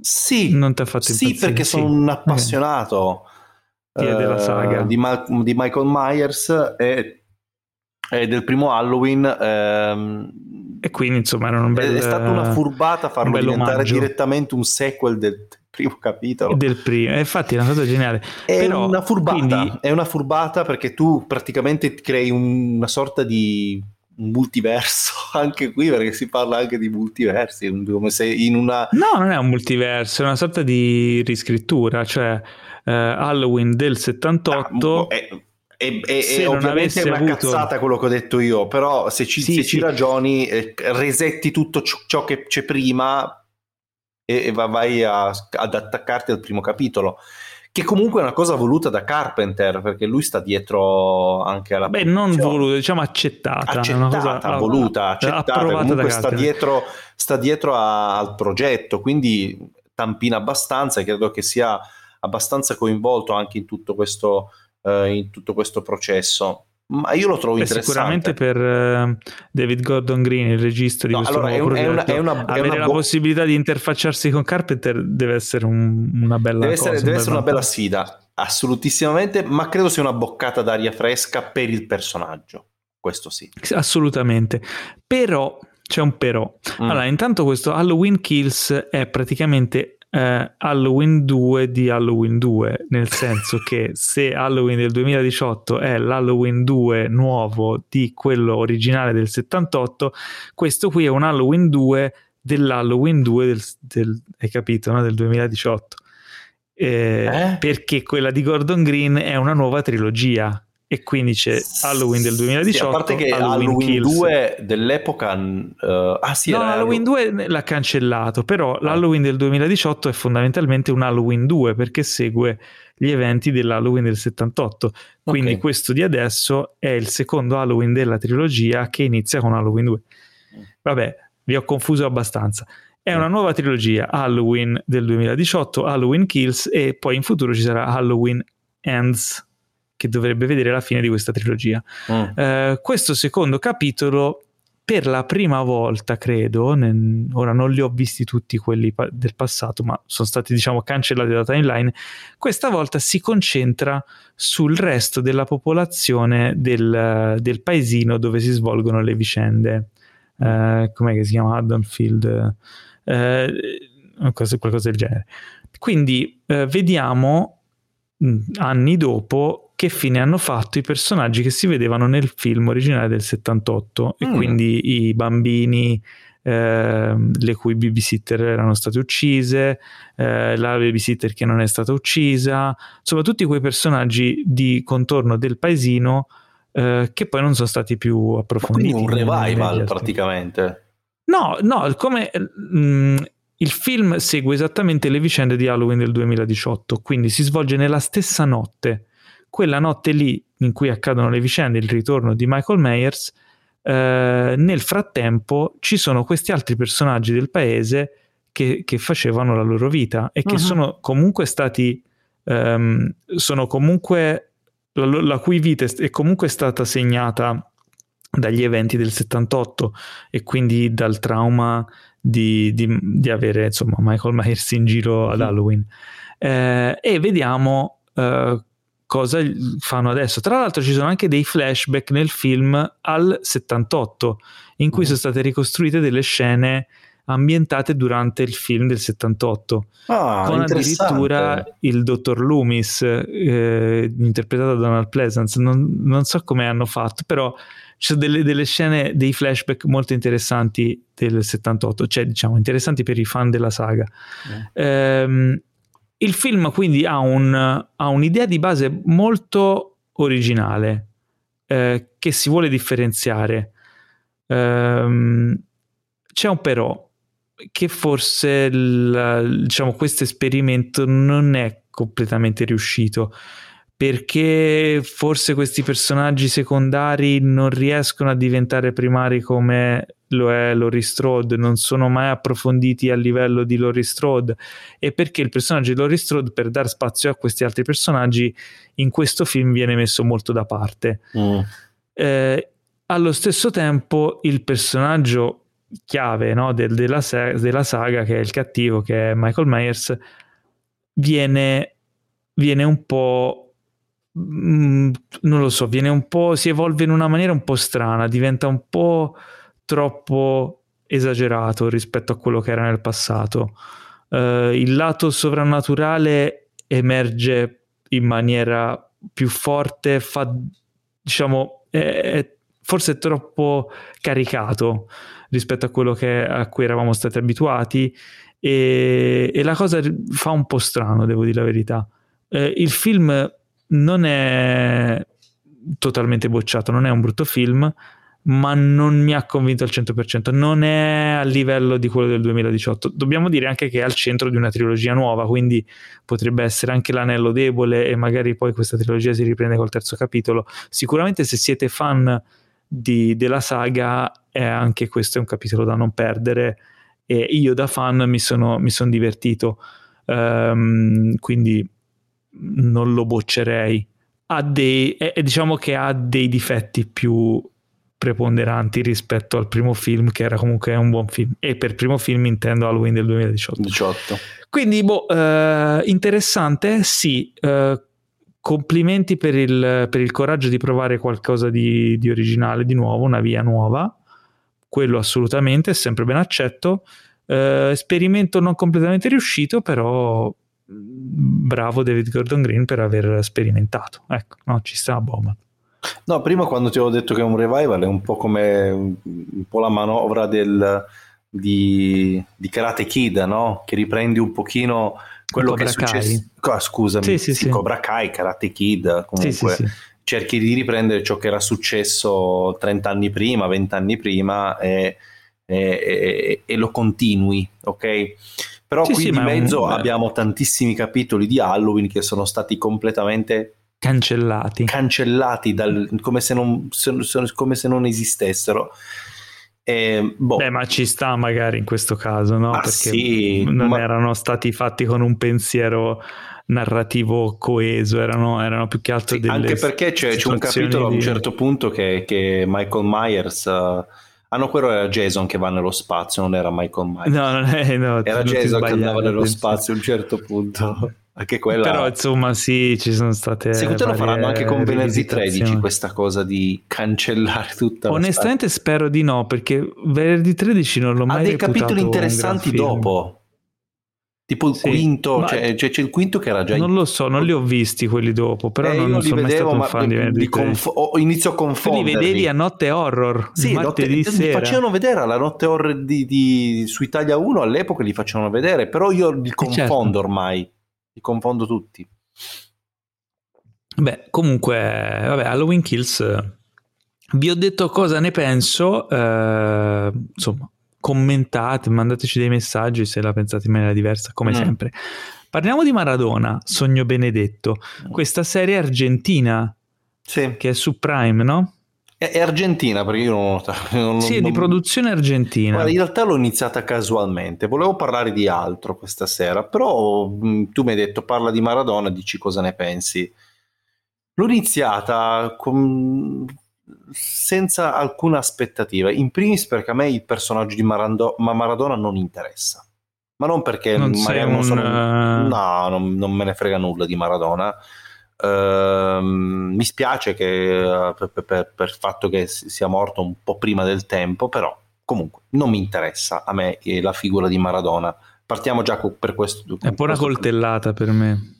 Sì. Non ti ha fatto impazzire? Sì, perché sono un appassionato. Okay. della eh, saga di, Ma- di Michael Myers e eh, del primo Halloween. Ehm, e quindi insomma era un bel, è stata una furbata farlo diventare omaggio. direttamente un sequel del primo capitolo. Del primo, eh, infatti è una cosa geniale. È Però, una furbata, quindi... è una furbata perché tu praticamente crei una sorta di multiverso *laughs* anche qui perché si parla anche di multiversi come se in una no non è un multiverso è una sorta di riscrittura cioè eh, Halloween del 78 ah, è, e, e, e ovviamente è una avuto... cazzata quello che ho detto io, però se ci, sì, se sì. ci ragioni, eh, resetti tutto ciò, che c'è prima e, e vai a, ad attaccarti al primo capitolo. Che comunque è una cosa voluta da Carpenter, perché lui sta dietro anche alla. Beh, non voluta, diciamo accettata. Accettata, cosa, voluta, accettata. Comunque sta dietro, sta dietro a, al progetto, quindi tampina abbastanza e credo che sia abbastanza coinvolto anche in tutto questo eh, in tutto questo processo. Ma io lo trovo Beh, interessante. Sicuramente per uh, David Gordon Green, il regista di no, questo allora, è, un, è una, è una, avere una la bo- possibilità di interfacciarsi con Carpenter deve essere un, una bella deve cosa. Essere, deve essere una bella sfida, assolutissimamente, ma credo sia una boccata d'aria fresca per il personaggio. Questo sì. Assolutamente. Però c'è un però. Mm. Allora, intanto questo Halloween Kills è praticamente eh, Halloween 2 di Halloween 2, nel senso *laughs* che se Halloween del 2018 è l'Halloween 2 nuovo di quello originale del 78, questo qui è un Halloween 2 dell'Halloween 2 del, del, hai capito, no? del 2018. Eh, eh? Perché quella di Gordon Green è una nuova trilogia e quindi c'è Halloween del 2018 sì, a parte che Halloween, Halloween 2 dell'epoca uh, ah sì no, Halloween 2 l'ha cancellato però ah. l'Halloween del 2018 è fondamentalmente un Halloween 2 perché segue gli eventi dell'Halloween del 78 quindi okay. questo di adesso è il secondo Halloween della trilogia che inizia con Halloween 2 vabbè vi ho confuso abbastanza. È una nuova trilogia, Halloween del 2018, Halloween Kills e poi in futuro ci sarà Halloween Ends che dovrebbe vedere la fine di questa trilogia. Mm. Eh, questo secondo capitolo per la prima volta, credo, nel, ora non li ho visti tutti quelli pa- del passato, ma sono stati diciamo cancellati da timeline, questa volta si concentra sul resto della popolazione del, del paesino dove si svolgono le vicende. Eh, com'è che si chiama? Haddonfield? Eh, qualcosa del genere. Quindi eh, vediamo mh, anni dopo che fine hanno fatto i personaggi che si vedevano nel film originale del 78 mm. e quindi i bambini eh, le cui babysitter erano state uccise, eh, la babysitter che non è stata uccisa, insomma tutti quei personaggi di contorno del paesino eh, che poi non sono stati più approfonditi. Ma un revival praticamente. No, no, come mh, mm, il film segue esattamente le vicende di Halloween del 2018, quindi si svolge nella stessa notte quella notte lì in cui accadono le vicende, il ritorno di Michael Myers, eh, nel frattempo ci sono questi altri personaggi del paese che, che facevano la loro vita e che uh-huh. sono comunque stati, ehm, sono comunque, la, la cui vita è comunque stata segnata dagli eventi del 78 e quindi dal trauma di, di, di avere insomma Michael Myers in giro ad Halloween eh, e vediamo eh, cosa fanno adesso. Tra l'altro ci sono anche dei flashback nel film al 78 in cui mm. sono state ricostruite delle scene ambientate durante il film del 78 ah, con addirittura il dottor Loomis eh, interpretato da Donald Pleasance non, non, so come hanno fatto però ci sono delle, delle, scene dei flashback molto interessanti del 78 cioè diciamo interessanti per i fan della saga ehm, il film quindi ha, un, ha un'idea di base molto originale eh, che si vuole differenziare. Um, c'è un però che forse il, diciamo, questo esperimento non è completamente riuscito perché forse questi personaggi secondari non riescono a diventare primari come lo è Laurie Strode, non sono mai approfonditi a livello di Laurie Strode e perché il personaggio di Laurie Strode per dar spazio a questi altri personaggi in questo film viene messo molto da parte. Mm. Eh, allo stesso tempo il personaggio chiave no, del, della, della, saga, che è il cattivo, che è Michael Myers, viene, viene un po' Mm, non lo so, viene un po', si evolve in una maniera un po' strana, diventa un po' troppo esagerato rispetto a quello che era nel passato. Uh, il lato sovrannaturale emerge in maniera più forte, fa, diciamo, è, è forse troppo caricato rispetto a quello che, a cui eravamo stati abituati e, e, la cosa fa un po' strano, devo dire la verità. Eh, il film non è totalmente bocciato, non è un brutto film, ma non mi ha convinto al 100%, non è a livello di quello del 2018. Dobbiamo dire anche che è al centro di una trilogia nuova, quindi potrebbe essere anche l'anello debole e magari poi questa trilogia si riprende col terzo capitolo. Sicuramente se siete fan di, della saga è anche questo è un capitolo da non perdere e io da fan mi sono, mi sono divertito. Um, quindi non lo boccerei. Ha dei, è, diciamo che ha dei difetti più preponderanti rispetto al primo film, che era comunque un buon film. E per primo film intendo Halloween del 2018. 18. Quindi, boh, eh, interessante, sì. Eh, complimenti per il, per il, coraggio di provare qualcosa di, di, originale, di nuovo, una via nuova. Quello assolutamente, è sempre ben accetto. Eh, esperimento non completamente riuscito, però bravo David Gordon Green per aver sperimentato. Ecco, no, ci sta Bowman. No, prima quando ti avevo detto che è un revival è un po' come un, po' la manovra del, di, di, Karate Kid, no? Che riprendi un pochino quello Cobra che è successo. Oh, scusami, sì, sì, sì, Cobra Kai, Karate Kid, comunque cerchi di riprendere ciò che era successo 30 anni prima, 20 anni prima e, e, e, e lo continui, ok? Però sì, qui sì, di mezzo un... abbiamo tantissimi capitoli di Halloween che sono stati completamente cancellati, cancellati dal, come, se non, se, come, se non, esistessero. E, boh. Beh, ma ci sta magari in questo caso, no? Ah, Perché sì, non ma- erano stati fatti con un pensiero narrativo coeso, erano, erano più che altro Sì, delle anche perché c'è, c'è un capitolo a un di- certo punto che, che Michael Myers. eh, ah, no, quello era Jason che va nello spazio, non era Michael Myers. No, non è, no, era Jason che andava nello spazio a un certo punto. Anche quella. Però insomma sì, ci sono state Secondo te lo faranno anche con venerdì 13 rivisitazioni. questa cosa di cancellare tutta la Onestamente spero di no, perché venerdì 13 non l'ho mai Ha dei capitoli interessanti dopo. Tipo il Sì, quinto, cioè, cioè, c'è il quinto che era già Non lo so, non li ho visti quelli dopo, però Eh, non, non li sono mai vedevo, stato un fan di 13. conf- inizio a Tu li vedevi a notte horror, Sì, il notte- martedì li sera. facevano vedere alla notte horror di, di- su Italia 1 all'epoca li facevano vedere, però io li confondo certo. ormai, li confondo tutti. Beh, comunque, vabbè, Halloween Kills, eh, vi ho detto cosa ne penso, eh, insomma, commentate, mandateci dei messaggi se la pensate in maniera diversa, come Mm. sempre. Parliamo di Maradona, Sogno Benedetto, questa serie argentina Sì. che è su Prime, no? È, è argentina perché io non ho notato. *laughs* non- Sì, è di produzione argentina. Guarda, in realtà l'ho iniziata casualmente, volevo parlare di altro questa sera, però mh, tu mi hai detto parla di Maradona, dici cosa ne pensi. L'ho iniziata con- senza alcuna aspettativa, in primis perché a me il personaggio di Marando- ma Maradona non interessa, ma non perché Non magari non un, sono... eh, No, non, non me ne frega nulla di Maradona. Ehm, mi spiace che, eh, per, per- per il fatto che si- sia morto un po' prima del tempo, però comunque non mi interessa a me eh, la figura di Maradona. Partiamo già per questo. È un po' una coltellata per me.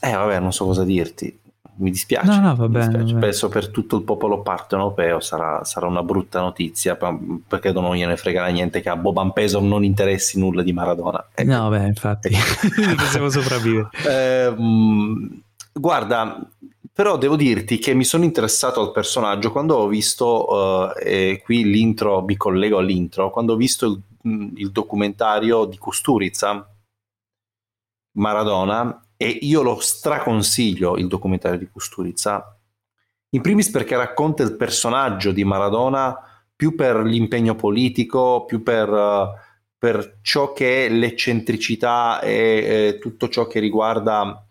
Eh, vabbè, non so cosa dirti. Mi dispiace. No, no, va bene. Penso per tutto il popolo partenopeo sarà, sarà una brutta notizia, perché non gliene frega niente che a Boban Peso non interessi nulla di Maradona. Ecco. No, beh, infatti, *laughs* possiamo sopravvivere. Ehm, guarda, però devo dirti che mi sono interessato al personaggio quando ho visto, eh, e qui l'intro, mi collego all'intro, quando ho visto il, il documentario di Kusturica, Maradona, e io lo straconsiglio il documentario di Kusturica, in primis perché racconta il personaggio di Maradona più per l'impegno politico, più per... eh, per ciò che è l'eccentricità e eh, tutto ciò che riguarda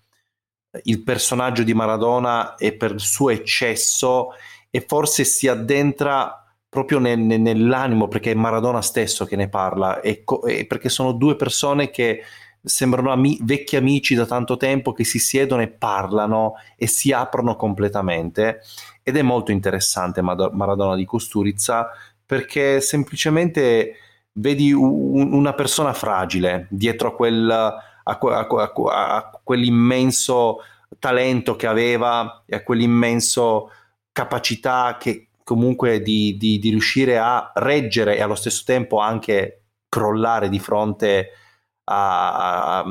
il personaggio di Maradona e per il suo eccesso e forse si addentra proprio nel- nel- nell'animo perché è Maradona stesso che ne parla. E, co- e perché sono due persone che sembrano ami- vecchi amici da tanto tempo che si siedono e parlano e si aprono completamente. Ed è molto interessante Mad- Maradona di Kusturica perché semplicemente vedi un- una persona fragile dietro a, quel, a, a a quell'immenso talento che aveva e a quell'immenso capacità che comunque di, di- di riuscire a reggere e allo stesso tempo anche crollare di fronte a, a-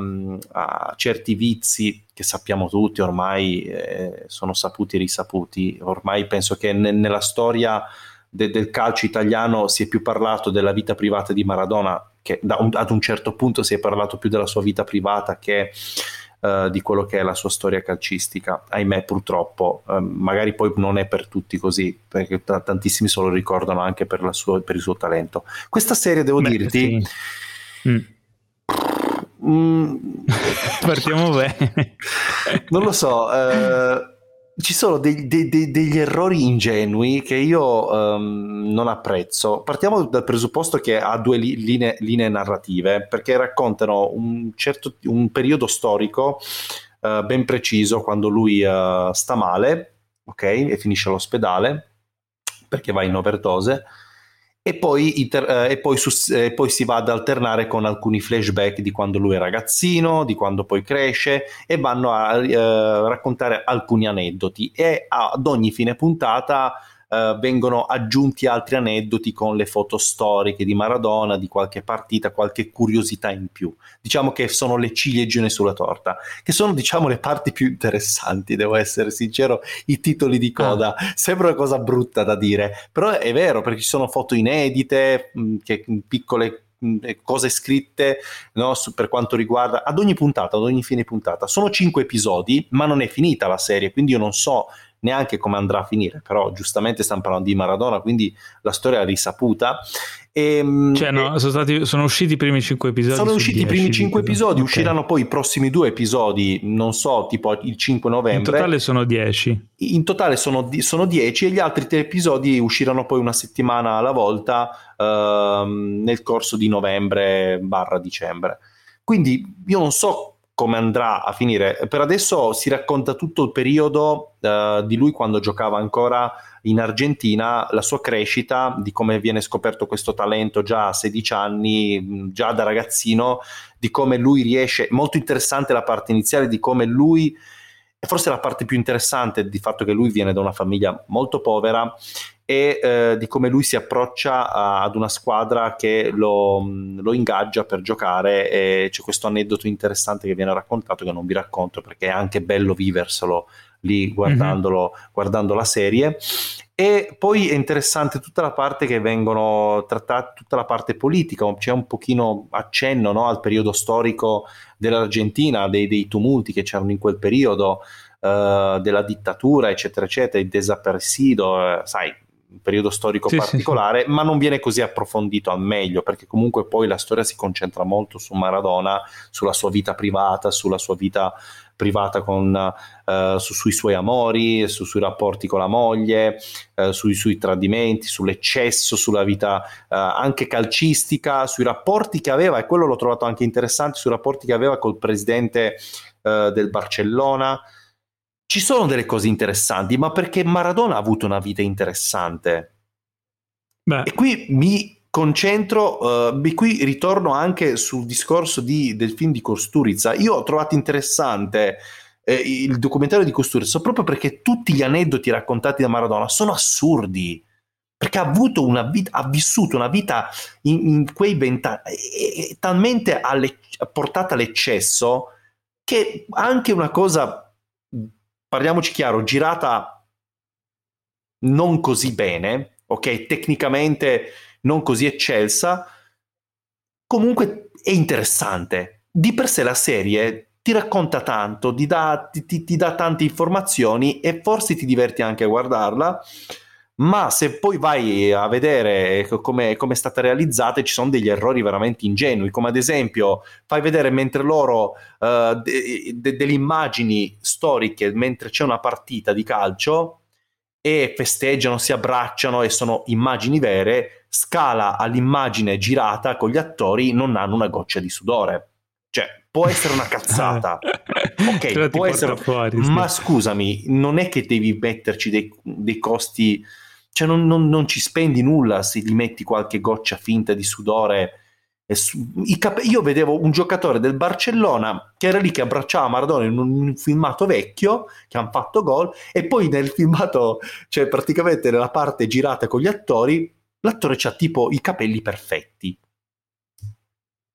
a certi vizi che sappiamo tutti ormai eh, sono saputi e risaputi ormai penso che ne- nella storia de- del calcio italiano si è più parlato della vita privata di Maradona che un- ad un certo punto si è parlato più della sua vita privata che eh, di quello che è la sua storia calcistica ahimè purtroppo eh, magari poi non è per tutti così perché t- tantissimi se lo ricordano anche per, la sua- per il suo talento questa serie devo Beh, dirti sì. Mm. mm, *laughs* Partiamo bene. non lo so, eh, ci sono dei- dei- dei- degli errori ingenui che io ehm, non apprezzo. Partiamo dal presupposto che ha due li- linee, linee narrative, perché raccontano un, certo, un periodo storico eh, ben preciso quando lui eh, sta male, ok, e finisce all'ospedale perché va in overdose. E poi, inter- eh, e poi sus- e poi si va ad alternare con alcuni flashback di quando lui è ragazzino, di quando poi cresce e vanno a eh, raccontare alcuni aneddoti. E ad ogni fine puntata eh, vengono aggiunti altri aneddoti con le foto storiche di Maradona, di qualche partita, qualche curiosità in più. Diciamo che sono le ciliegine sulla torta, che sono diciamo le parti più interessanti, devo essere sincero, i titoli di coda. Sembra una cosa brutta da dire, però è vero perché ci sono foto inedite, mh, che, piccole mh, cose scritte no, su- per quanto riguarda ad ogni puntata, ad ogni fine puntata. Sono cinque episodi, ma non è finita la serie, quindi io non so neanche come andrà a finire, però giustamente stiamo parlando di Maradona, quindi la storia è risaputa. E, ehm, cioè, no, sono, stati, sono, usciti i primi cinque episodi. Sono usciti i primi cinque episodi, okay. usciranno poi i prossimi due episodi, non so, tipo il 5 novembre. In totale sono dieci. In totale sono, sono dieci e gli altri tre episodi usciranno poi una settimana alla volta uh, nel corso di novembre barra dicembre. Quindi io non so come andrà a finire. Per adesso si racconta tutto il periodo uh, di lui quando giocava ancora in Argentina, la sua crescita, di come viene scoperto questo talento già a 16 anni, già da ragazzino, di come lui riesce, molto interessante la parte iniziale, di come lui, e forse la parte più interessante di fatto che lui viene da una famiglia molto povera e eh, di come lui si approccia a, ad una squadra che lo, lo, ingaggia per giocare e c'è questo aneddoto interessante che viene raccontato che non vi racconto perché è anche bello viverselo lì guardandolo, mm-hmm. guardando la serie e poi è interessante tutta la parte che vengono trattate, tutta la parte politica, c'è un pochino accenno no, al periodo storico dell'Argentina, dei, dei tumulti che c'erano in quel periodo, uh, della dittatura, eccetera, eccetera, il desapersido, uh, sai, un periodo storico sì, particolare, sì, ma non viene così approfondito al meglio, perché comunque poi la storia si concentra molto su Maradona, sulla sua vita privata, sulla sua vita privata con, uh, su, sui suoi amori, su, sui rapporti con la moglie, uh, sui suoi tradimenti, sull'eccesso, sulla vita uh, anche calcistica, sui rapporti che aveva, e quello l'ho trovato anche interessante, sui rapporti che aveva col presidente del Barcellona ci sono delle cose interessanti, ma perché Maradona ha avuto una vita interessante. Beh. E qui mi concentro, uh, qui ritorno anche sul discorso di, del film di Costurizza. Io ho trovato interessante eh, il documentario di Costurizza proprio perché tutti gli aneddoti raccontati da Maradona sono assurdi. Perché ha avuto una vita, ha vissuto una vita in, in quei vent'anni talmente alle, portata all'eccesso che anche una cosa parliamoci chiaro, girata non così bene, ok? Tecnicamente non così eccelsa, comunque è interessante. Di per sé la serie ti racconta tanto, ti dà, ti, ti dà tante informazioni e forse ti diverti anche a guardarla ma se poi vai a vedere come, come è stata realizzata ci sono degli errori veramente ingenui, come ad esempio fai vedere mentre loro uh, de, de, delle immagini storiche mentre c'è una partita di calcio e festeggiano, si abbracciano e sono immagini vere, scala all'immagine girata con gli attori non hanno una goccia di sudore. Cioè, può essere una cazzata. *laughs* ok, può essere... Fuori. Ma scusami, non è che devi metterci dei, dei costi cioè non, non, non, ci spendi nulla se gli metti qualche goccia finta di sudore. Io vedevo un giocatore del Barcellona che era lì che abbracciava Maradona in un filmato vecchio che hanno fatto gol e poi nel filmato, cioè praticamente nella parte girata con gli attori, l'attore ha tipo i capelli perfetti.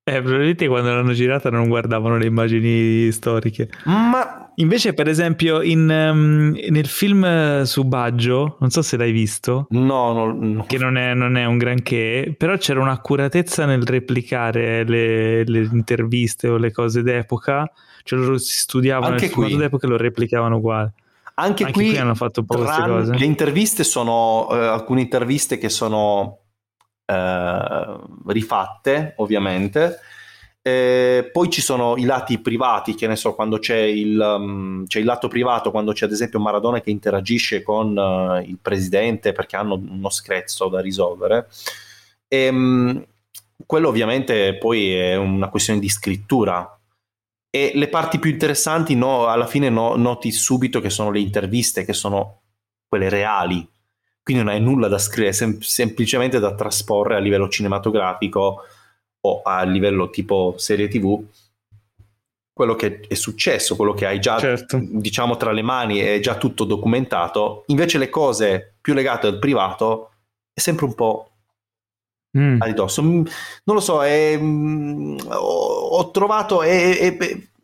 Eh, probabilmente quando l'hanno girata non guardavano le immagini storiche. Ma Invece, per esempio, in, um, nel film su Baggio, non so se l'hai visto, no, no, no. che non è, non è, un granché, però c'era un'accuratezza nel replicare le, le interviste o le cose d'epoca, cioè loro si studiavano Anche il filmato d'epoca e lo replicavano uguale. Anche, Anche qui, qui, hanno fatto un po' queste cose. Le interviste sono, eh, alcune interviste che sono eh, rifatte, ovviamente, eh, poi ci sono i lati privati, che ne so, quando c'è il, um, c'è il lato privato, quando c'è ad esempio Maradona che interagisce con uh, il presidente perché hanno uno screzzo da risolvere. E, um, quello ovviamente poi è una questione di scrittura. E le parti più interessanti no, alla fine no, noti subito che sono le interviste, che sono quelle reali. Quindi non hai nulla da scrivere, sem- semplicemente da trasporre a livello cinematografico o a livello tipo serie tv quello che è successo, quello che hai già certo. diciamo tra le mani è già tutto documentato, invece le cose più legate al privato è sempre un po' mm. a ridosso. Mm, non lo so, è, mm, ho, ho, trovato è, è,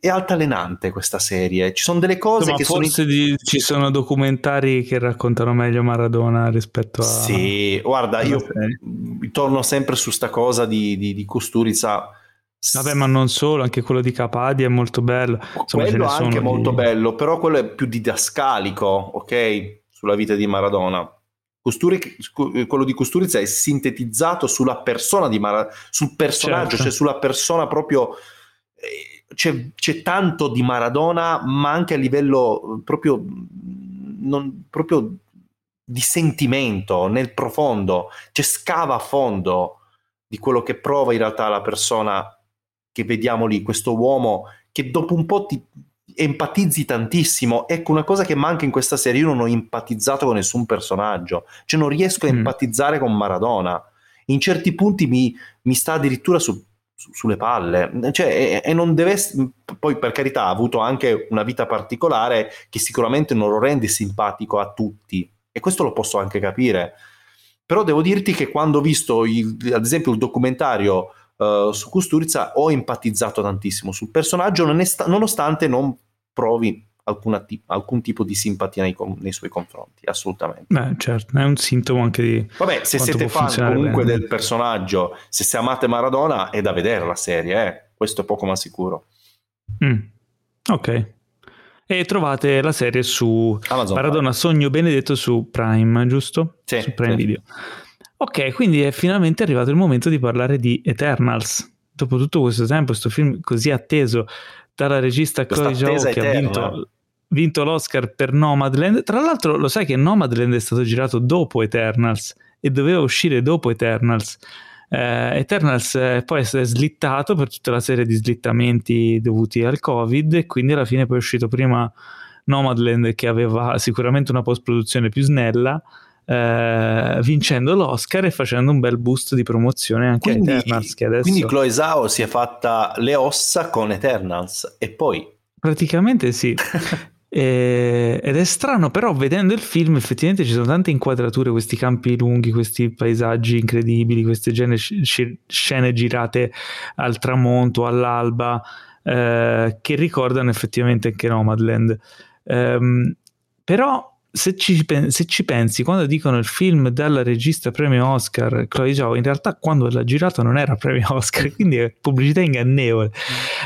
è, altalenante questa serie. Ci sono delle cose Ma che forse sono. Di, ci sono documentari che raccontano meglio Maradona rispetto a. Sì, guarda, io serie. torno sempre su sta cosa di, di, di Kusturica Vabbè, ma non solo, anche quello di Capadia è molto bello. Insomma, quello è anche molto di... bello, però quello è più didascalico, ok? Sulla vita di Maradona. Costuri, quello di Costurizza è sintetizzato sulla persona di Maradona, sul personaggio, certo. cioè sulla persona proprio. Eh, c'è, c'è, tanto di Maradona, ma anche a livello proprio, non, proprio di sentimento nel profondo, cioè scava a fondo di quello che prova in realtà la persona che vediamo lì, questo uomo che dopo un po' ti empatizzi tantissimo. Ecco, una cosa che manca in questa serie, io non ho empatizzato con nessun personaggio, cioè non riesco a mm. empatizzare con Maradona. In certi punti mi, mi sta addirittura su, sulle palle, cioè, e, e, non deve poi per carità ha avuto anche una vita particolare che sicuramente non lo rende simpatico a tutti e questo lo posso anche capire. Però devo dirti che quando ho visto il, ad esempio il documentario uh, su Kusturica ho empatizzato tantissimo sul personaggio nonostante non provi alcuna, alcun tipo di simpatia nei, nei, suoi confronti, assolutamente. Beh, certo, è un sintomo anche di... Vabbè, se siete fan comunque bene. del personaggio, se, se amate Maradona è da vedere la serie, eh? questo è poco ma sicuro. Mm. Ok. E trovate la serie su Amazon Maradona Prime. Sogno Benedetto su Prime, giusto? Sì. Su Prime sì. Video. Ok, quindi è finalmente arrivato il momento di parlare di Eternals. Dopo tutto questo tempo, questo film così atteso dalla regista Chloe Zhao che eterna. ha vinto, vinto, l'Oscar per Nomadland. Tra l'altro lo sai che Nomadland è stato girato dopo Eternals e doveva uscire dopo Eternals. Eh, Eternals eh, poi è slittato per tutta la serie di slittamenti dovuti al Covid e quindi alla fine poi è uscito prima Nomadland che aveva sicuramente una post-produzione più snella eh, vincendo l'Oscar e facendo un bel boost di promozione anche quindi, a Eternals. Adesso... Quindi Chloe Zhao si è fatta le ossa con Eternals e poi... Praticamente sì. *laughs* E, ed è strano, però vedendo il film effettivamente ci sono tante inquadrature, questi campi lunghi, questi paesaggi incredibili, queste gene, scene girate al tramonto, all'alba, eh, che ricordano effettivamente anche Nomadland. Um, però se ci, se ci, pensi, quando dicono il film dalla regista premio Oscar, Chloe Zhao, in realtà quando l'ha girato non era premio Oscar, *laughs* quindi è pubblicità ingannevole.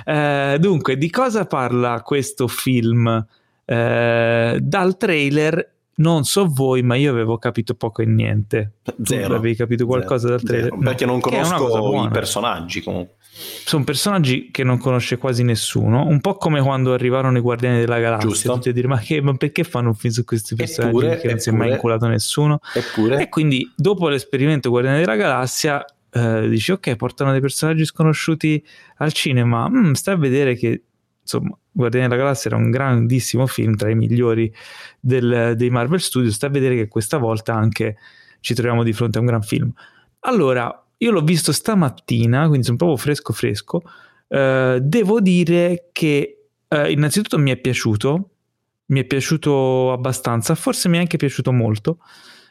Eh, dunque, di cosa parla questo film? Eh, dal trailer non so voi, ma io avevo capito poco e niente. Zero. Tu avevi capito qualcosa Zero. dal trailer? Zero. Perché non conosco i personaggi comunque sono personaggi che non conosce quasi nessuno, un po' come quando arrivarono i Guardiani della Galassia, Giusto. tutti a dire ma, che, ma, perché fanno un film su questi personaggi eppure, che non si è mai inculato nessuno? Eppure. E quindi dopo l'esperimento Guardiani della Galassia eh, dici ok, portano dei personaggi sconosciuti al cinema, mm, stai a vedere che insomma Guardiani della Galassia era un grandissimo film tra i migliori del, dei Marvel Studios, stai a vedere che questa volta anche ci troviamo di fronte a un gran film. Allora, io l'ho visto stamattina, quindi sono proprio fresco fresco. Uh, devo dire che uh, innanzitutto mi è piaciuto, mi è piaciuto abbastanza, forse mi è anche piaciuto molto.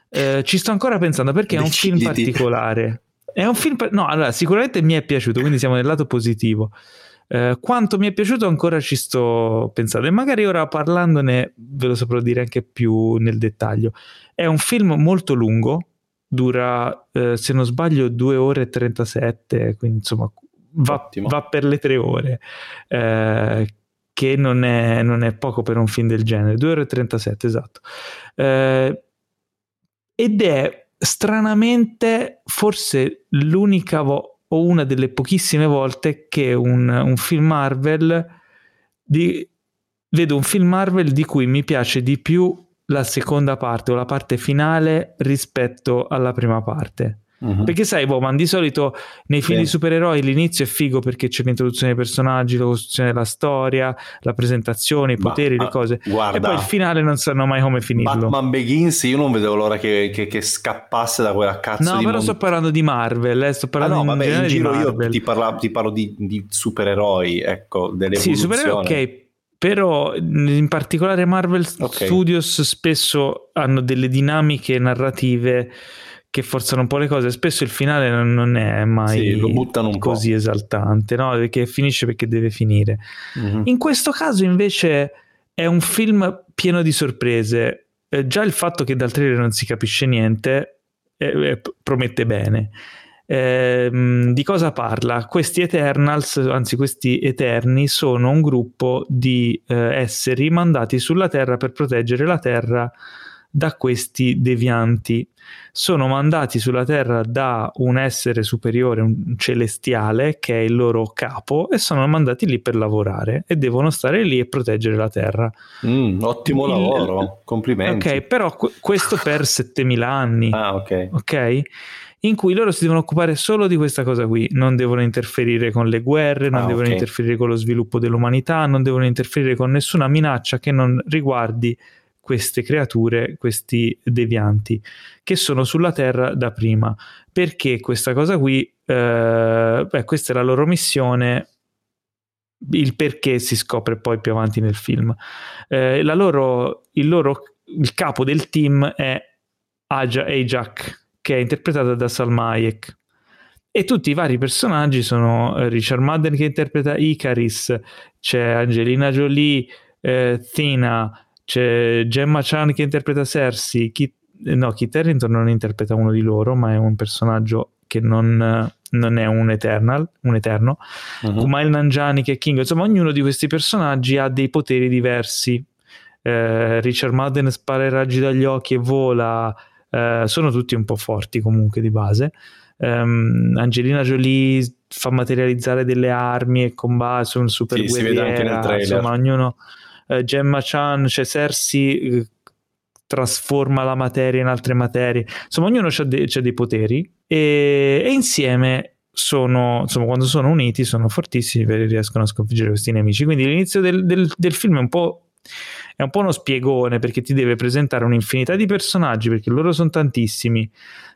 Uh, ci sto ancora pensando perché Deciditi. è un film particolare. È un film, no, allora sicuramente mi è piaciuto, quindi siamo nel lato positivo. Uh, quanto mi è piaciuto ancora ci sto pensando e magari ora parlandone ve lo saprò dire anche più nel dettaglio. È un film molto lungo, dura, eh, se non sbaglio, 2 ore e 37, quindi insomma va, va per le 3 ore, eh, che non è, non è, poco per un film del genere, 2 ore e 37, esatto. Eh, ed è stranamente forse l'unica volta o una delle pochissime volte che un, un film Marvel di, vedo un film Marvel di cui mi piace di più la seconda parte o la parte finale rispetto alla prima parte. Uh-huh. Perché sai, Bowman, di solito nei film sì. di supereroi l'inizio è figo perché c'è l'introduzione dei personaggi, la costruzione della storia, la presentazione, i poteri, Ma, le cose. Guarda, e poi il finale non sanno mai come finirlo. Batman Begins, io non vedevo l'ora che, che, che scappasse da quella cazzo no, di però mondo. sto parlando di Marvel, eh, sto parlando ah, no, vabbè, in giro io ti parlo, ti parlo di, di, supereroi, ecco, delle Sì, supereroi, ok però in particolare Marvel okay. Studios spesso hanno delle dinamiche narrative che forzano un po' le cose spesso il finale non è mai sì, così po'. esaltante no? perché finisce perché deve finire mm-hmm. in questo caso invece è un film pieno di sorprese eh, già il fatto che dal trailer non si capisce niente eh, eh, promette bene Eh, di cosa parla? Questi Eternals, anzi questi Eterni, sono un gruppo di eh, esseri mandati sulla Terra per proteggere la Terra da questi devianti. Sono mandati sulla Terra da un essere superiore, un celestiale, che è il loro capo, e sono mandati lì per lavorare e devono stare lì e proteggere la Terra. Mm, ottimo il, lavoro, complimenti. Ok, però questo per 7000 anni. Ah, ok. Ok? in cui loro si devono occupare solo di questa cosa qui, non devono interferire con le guerre, non ah, devono okay. interferire con lo sviluppo dell'umanità, non devono interferire con nessuna minaccia che non riguardi queste creature, questi devianti, che sono sulla Terra da prima. Perché questa cosa qui, eh, beh, questa è la loro missione, il perché si scopre poi più avanti nel film. Eh, loro, il, loro, il capo del team è Aja Ajak, che è interpretata da Salma Hayek. E tutti i vari personaggi sono eh, Richard Madden che interpreta Icaris, c'è Angelina Jolie, eh, Thina, c'è Gemma Chan che interpreta Cersei, Kit, no, Kit Harington non interpreta uno di loro, ma è un personaggio che non, non è un Eternal, un Eterno. Uh-huh. Kumail Nanjiani che è King, insomma ognuno di questi personaggi ha dei poteri diversi. Eh, Richard Madden spara i raggi dagli occhi e vola, eh, sono tutti un po' forti comunque di base. Um, Angelina Jolie fa materializzare delle armi e combatte, sono super sì, guerriera, si vede anche nel trailer. insomma ognuno... Uh, Gemma Chan, cioè Cersei uh, trasforma la materia in altre materie, insomma ognuno ha de- dei poteri e, e insieme sono, insomma, quando sono uniti sono fortissimi perché riescono a sconfiggere questi nemici. Quindi l'inizio del, del, del film è un po' è un po' uno spiegone perché ti deve presentare un'infinità di personaggi, perché loro sono tantissimi,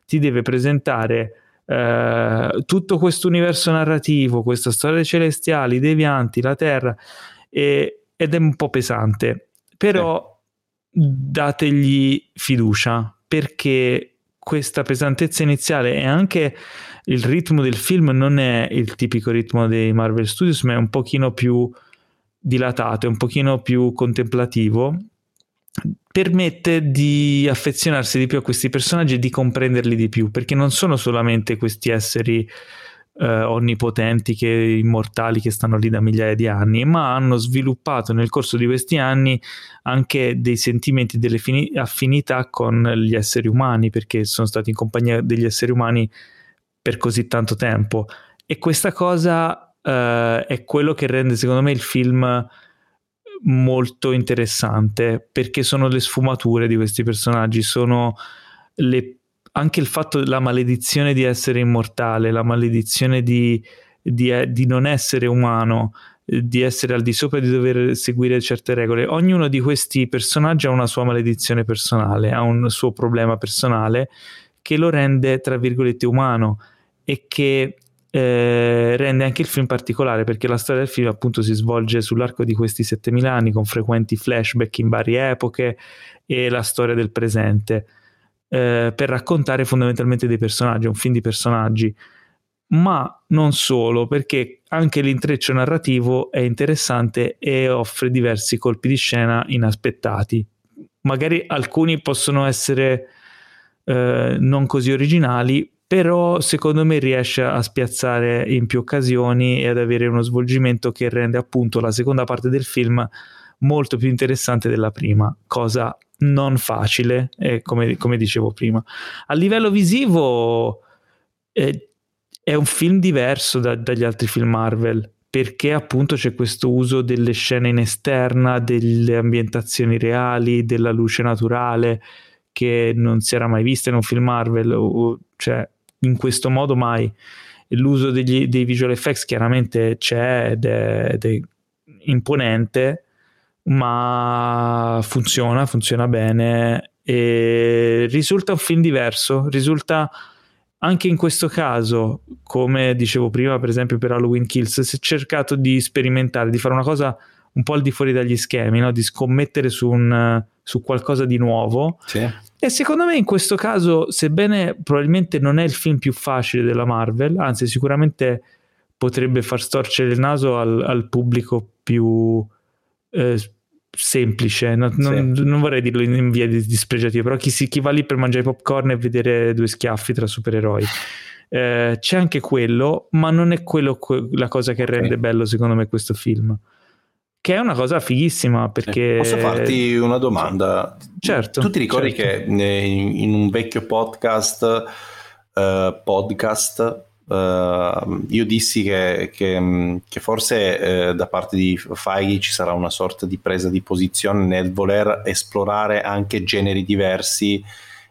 ti deve presentare eh, tutto questo universo narrativo, questa storia dei celestiali, i devianti, la Terra, e, ed è un po' pesante. Però eh. dategli fiducia, perché questa pesantezza iniziale e anche il ritmo del film non è il tipico ritmo dei Marvel Studios, ma è un pochino più dilatato, è un pochino più contemplativo, permette di affezionarsi di più a questi personaggi e di comprenderli di più, perché non sono solamente questi esseri eh, onnipotenti, che, immortali che stanno lì da migliaia di anni, ma hanno sviluppato nel corso di questi anni anche dei sentimenti, delle fini- affinità con gli esseri umani, perché sono stati in compagnia degli esseri umani per così tanto tempo. E questa cosa uh, è quello che rende secondo me il film molto interessante perché sono le sfumature di questi personaggi, sono le, anche il fatto della maledizione di essere immortale, la maledizione di, di, eh, di non essere umano, di essere al di sopra di dover seguire certe regole. Ognuno di questi personaggi ha una sua maledizione personale, ha un suo problema personale che lo rende, tra virgolette, umano e che eh, rende anche il film particolare perché la storia del film appunto si svolge sull'arco di questi 7000 anni con frequenti flashback in varie epoche e la storia del presente eh, per raccontare fondamentalmente dei personaggi, un film di personaggi. Ma non solo perché anche l'intreccio narrativo è interessante e offre diversi colpi di scena inaspettati. Magari alcuni possono essere eh, non così originali però secondo me riesce a spiazzare in più occasioni e ad avere uno svolgimento che rende appunto la seconda parte del film molto più interessante della prima, cosa non facile, eh, come, come, dicevo prima. A livello visivo eh, è un film diverso da, dagli altri film Marvel, perché appunto c'è questo uso delle scene in esterna, delle ambientazioni reali, della luce naturale che non si era mai vista in un film Marvel, o, cioè in questo modo mai. L'uso degli, dei visual effects chiaramente c'è ed è, ed è imponente, ma funziona, funziona bene e risulta un film diverso, risulta anche in questo caso, come dicevo prima, per esempio per Halloween Kills, si è cercato di sperimentare, di fare una cosa un po' al di fuori dagli schemi, no? di scommettere su, un, su qualcosa di nuovo. Sì. E secondo me in questo caso, sebbene probabilmente non è il film più facile della Marvel, anzi sicuramente potrebbe far storcere il naso al, al pubblico più, eh, semplice, non, sì. non, non, vorrei dirlo in via di dispregiativa, però chi, si, chi, va lì per mangiare popcorn e vedere due schiaffi tra supereroi. Eh, c'è anche quello, ma non è quello la cosa che rende okay. bello secondo me questo film. Che è una cosa fighissima perché... Posso farti una domanda? Certo. Tu ti ricordi certo. che in un vecchio podcast, uh, podcast Uh, io dissi che, che, che forse uh, da parte di Feige ci sarà una sorta di presa di posizione nel voler esplorare anche generi diversi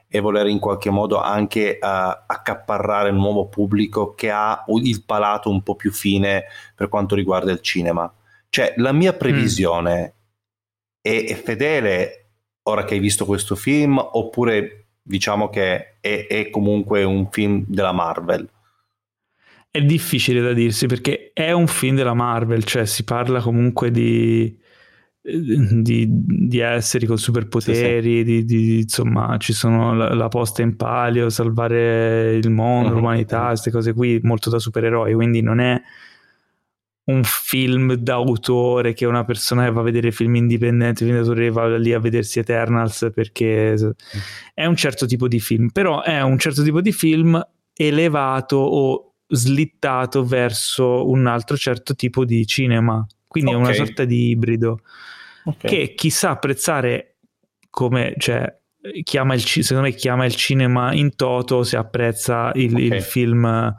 e voler in qualche modo anche uh, accaparrare un nuovo pubblico che ha il palato un po' più fine per quanto riguarda il cinema. Cioè, la mia previsione mm. è, è, fedele ora che hai visto questo film oppure diciamo che è, è comunque un film della Marvel? È difficile da dirsi perché è un film della Marvel, cioè si parla comunque di, di, di esseri con superpoteri, sì, sì. Di, di, insomma ci sono la, la, posta in palio, salvare il mondo, uh-huh. l'umanità, queste cose qui, molto da supereroi, quindi non è un film d'autore che una persona che va a vedere film indipendenti, film d'autore va lì a vedersi Eternals perché è un certo tipo di film, però è un certo tipo di film elevato o slittato verso un altro certo tipo di cinema. Quindi okay. è una sorta di ibrido okay. che chi sa apprezzare come, cioè, chiama il, secondo me chiama il cinema in toto se apprezza il, okay. il film.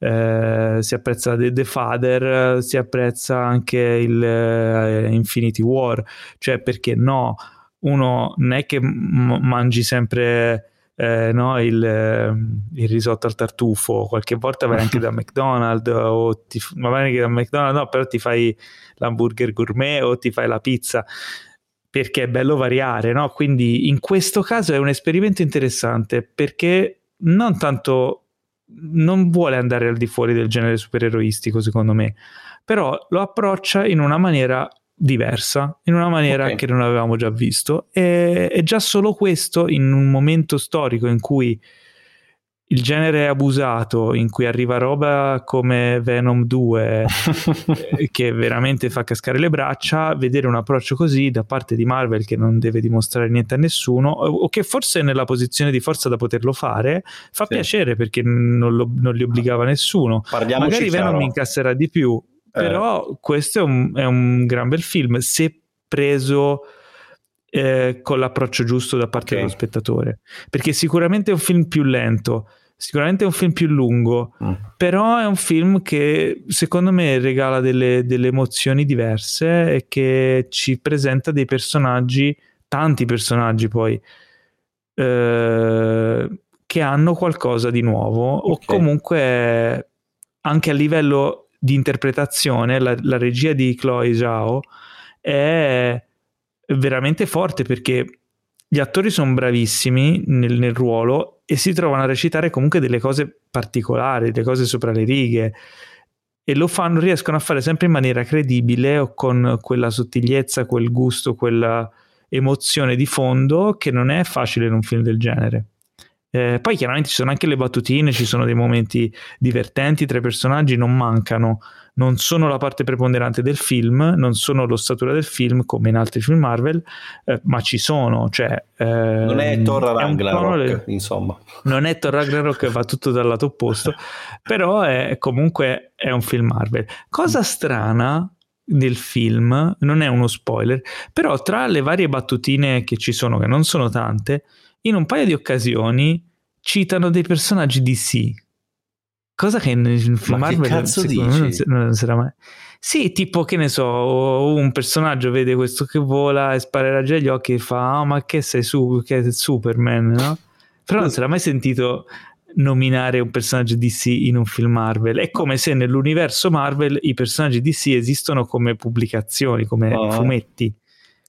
Eh, si apprezza The, The, Father, si apprezza anche il uh, Infinity War, cioè perché no, uno non è che m- mangi sempre eh, no, il, ehm, il, risotto al tartufo, qualche volta vai anche da *laughs* McDonald's o ti, magari da McDonald's no, però ti fai l'hamburger gourmet o ti fai la pizza perché è bello variare, no? Quindi in questo caso è un esperimento interessante perché non tanto non vuole andare al di fuori del genere supereroistico, secondo me, però lo approccia in una maniera diversa, in una maniera okay. che non avevamo già visto. E, e, già solo questo, in un momento storico in cui il genere è abusato, in cui arriva roba come Venom 2, *laughs* eh, che veramente fa cascare le braccia, vedere un approccio così da parte di Marvel che non deve dimostrare niente a nessuno, o che forse è nella posizione di forza da poterlo fare, fa sì. piacere perché non, lo, non, li obbligava nessuno. Parliamoci Magari Venom chiaro. incasserà di più. Però questo è un, è un, gran bel film se preso eh, con l'approccio giusto da parte okay. dello spettatore. Perché sicuramente è un film più lento, sicuramente è un film più lungo, mm. però è un film che secondo me regala delle, delle emozioni diverse e che ci presenta dei personaggi, tanti personaggi poi. Eh, che hanno qualcosa di nuovo okay. o comunque anche a livello di interpretazione, la, la regia di Chloe Zhao è veramente forte perché gli attori sono bravissimi nel, nel, ruolo e si trovano a recitare comunque delle cose particolari, delle cose sopra le righe e lo fanno, riescono a fare sempre in maniera credibile o con quella sottigliezza, quel gusto, quella emozione di fondo che non è facile in un film del genere. Eh, poi chiaramente ci sono anche le battutine, ci sono dei momenti divertenti tra i personaggi, non mancano, non sono la parte preponderante del film, non sono l'ossatura del film come in altri film Marvel, eh, ma ci sono. Cioè, eh, non è Thor Ragnarok, insomma. Non è Thor Ragnarok, va tutto dal lato opposto, *laughs* però è, comunque è un film Marvel. Cosa strana del film, non è uno spoiler, però tra le varie battutine che ci sono, che non sono tante, in un paio di occasioni citano dei personaggi DC. Cosa che nel film Ma Marvel cazzo dici? Non, sarà mai. Sì, tipo che ne so, un personaggio vede questo che vola e spara raggi agli occhi e fa: oh, ma che sei su, che è Superman, no? Però non si era mai sentito nominare un personaggio DC in un film Marvel. È come se nell'universo Marvel i personaggi DC esistono come pubblicazioni, come oh. fumetti.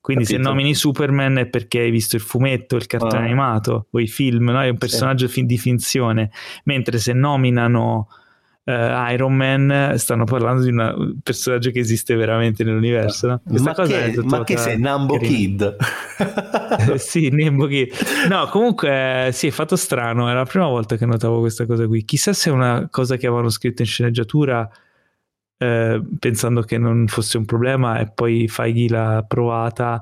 Quindi Capito. se nomini Superman è perché hai visto il fumetto, il cartone ah. animato o i film, no? è un personaggio sì. di finzione, mentre se nominano uh, Iron Man stanno parlando di un personaggio che esiste veramente nell'universo. No? ma, che, ma che sei Nambo Kid? eh, sì, Nambo Kid. No, comunque sì, è fatto strano, era la prima volta che notavo questa cosa qui. Chissà se è una cosa che avevano scritto in sceneggiatura eh, pensando che non fosse un problema e poi Feige l'ha provata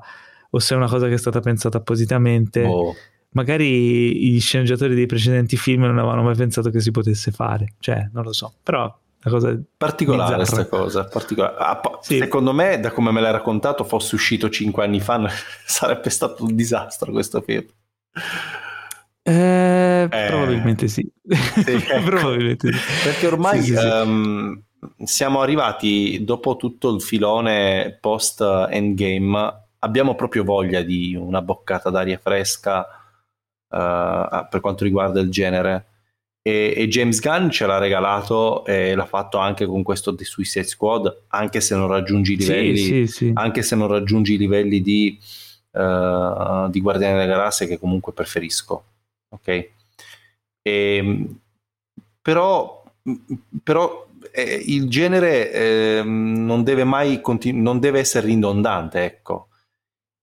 o se è una cosa che è stata pensata appositamente. Oh. Magari gli sceneggiatori dei precedenti film non avevano mai pensato che si potesse fare, cioè non lo so, però una cosa particolare questa cosa particolare. Ah, Sì. secondo me da come me l'hai raccontato fosse uscito cinque anni fa *laughs* sarebbe stato un disastro questo film Eh, Eh. Probabilmente sì. *laughs* ecco. probabilmente sì. perché ormai Sì, sì, sì. ehm, siamo arrivati dopo tutto il filone post endgame. Abbiamo proprio voglia di una boccata d'aria fresca eh, per quanto riguarda il genere. E, e James Gunn ce l'ha regalato e l'ha fatto anche con questo The Suicide Squad anche se non raggiungi i livelli Sì, sì, sì. anche se non raggiungi i livelli di, eh, di Guardiani della Galassia che comunque preferisco ok? E, però, però eh, il genere eh, non deve mai continu- non deve essere ridondante ecco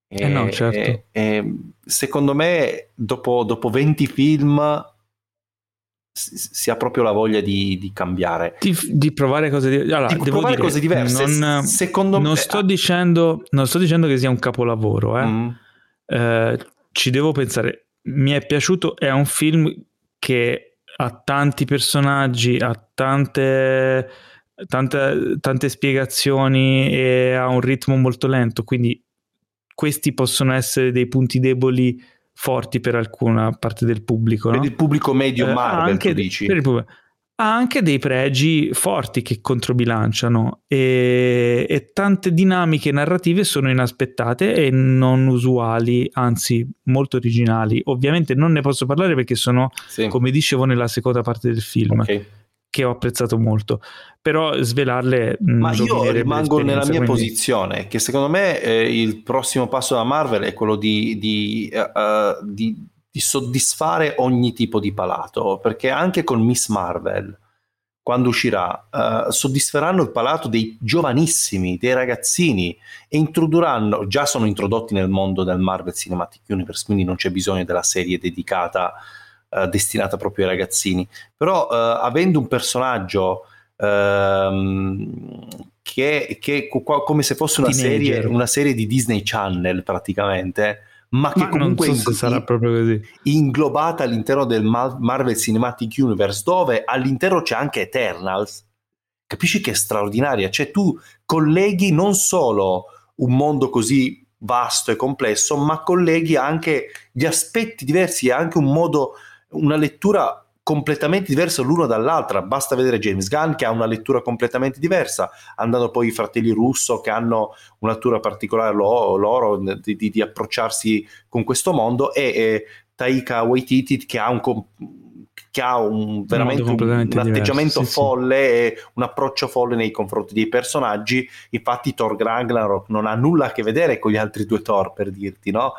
Eh no, certo. e- e secondo me dopo, dopo 20 film si, ha proprio la voglia di, di cambiare Di, di provare cose diverse. Allora, di devo provare dire, cose diverse Non, secondo non me sto dicendo, non sto dicendo che sia un capolavoro, eh. Mm. Eh, ci devo pensare. Mi è piaciuto, è un film che ha tanti personaggi, ha tante, tante, tante spiegazioni e ha un ritmo molto lento, quindi questi possono essere dei punti deboli forti per alcuna parte del pubblico. per no? il pubblico medio Eh, Marvel anche tu de- dici per il pubblico. Ha anche dei pregi forti che controbilanciano e, e tante dinamiche narrative sono inaspettate e non usuali, anzi molto originali. Ovviamente non ne posso parlare perché sono, Sì. come dicevo, nella seconda parte del film, Ok. che ho apprezzato molto. Però svelarle... mh, Ma io rimango nella mia quindi- posizione, che secondo me eh, il prossimo passo da Marvel è quello di, di, eh, di- di soddisfare ogni tipo di palato, perché anche con Miss Marvel, quando uscirà, eh, soddisferanno il palato dei giovanissimi, dei ragazzini e introdurranno, già sono introdotti nel mondo del Marvel Cinematic Universe, quindi non c'è bisogno della serie dedicata, eh, destinata proprio ai ragazzini, però eh, avendo un personaggio ehm, che, che co- come se fosse una serie, una serie di Disney Channel praticamente, ma che Ma non comunque so in- se sarà proprio così. inglobata all'interno del Ma- Marvel Cinematic Universe, dove all'interno c'è anche Eternals. Capisci che è straordinaria? Cioè, tu colleghi non solo un mondo così vasto e complesso, ma colleghi anche gli aspetti diversi e anche un modo, una lettura completamente diversa l'uno dall'altra. Basta vedere James Gunn che ha una lettura completamente diversa, andando poi i fratelli Russo che hanno una lettura particolare lo- loro di, di- di approcciarsi con questo mondo e, e Taika Waititi che ha un, che ha un veramente un, un atteggiamento diverso, sì, sì. folle e un approccio folle nei confronti dei personaggi. Infatti, Thor Ragnarok non ha nulla a che vedere con gli altri due Thor, per dirti, no?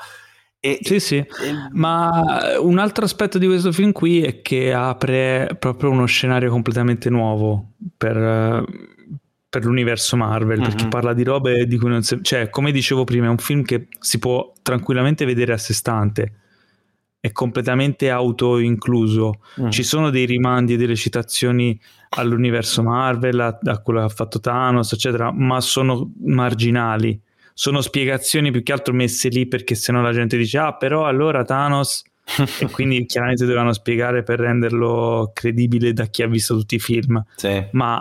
E, Sì, sì. e- Ma un altro aspetto di questo film qui è che apre proprio uno scenario completamente nuovo per, per l'universo Marvel, perché Mhm. parla di robe di cui non si... Cioè, come dicevo prima, è un film che si può tranquillamente vedere a sé stante, è completamente auto-incluso. Mm. Ci sono dei rimandi e delle citazioni all'universo Marvel, a, a quello che ha fatto Thanos, eccetera, ma sono marginali. Sono spiegazioni più che altro messe lì perché sennò la gente dice ah però allora Thanos *laughs* e quindi chiaramente dovevano spiegare per renderlo credibile da chi ha visto tutti i film Sì. ma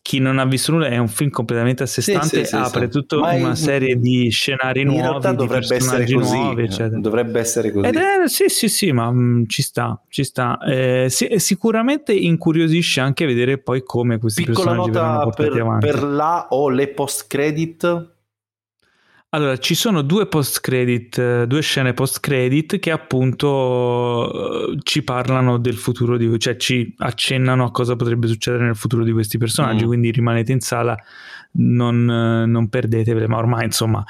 chi non ha visto nulla è un film completamente a sé stante sì, sì, apre tutta Ma una in- serie di scenari In nuovi realtà di dovrebbe essere così. nuovi eccetera Dovrebbe essere così. ed è, sì, sì, sì, ma mh, ci sta, ci sta. Eh, sicuramente incuriosisce anche vedere poi come questi Piccola personaggi verranno portati per, avanti. per la o le post credit. Allora, ci sono due post credit, eh, due scene post credit che appunto eh, ci parlano del futuro di, cioè ci accennano a cosa potrebbe succedere nel futuro di questi personaggi, Mm. quindi rimanete in sala, non, eh, non perdetevele, ma ormai insomma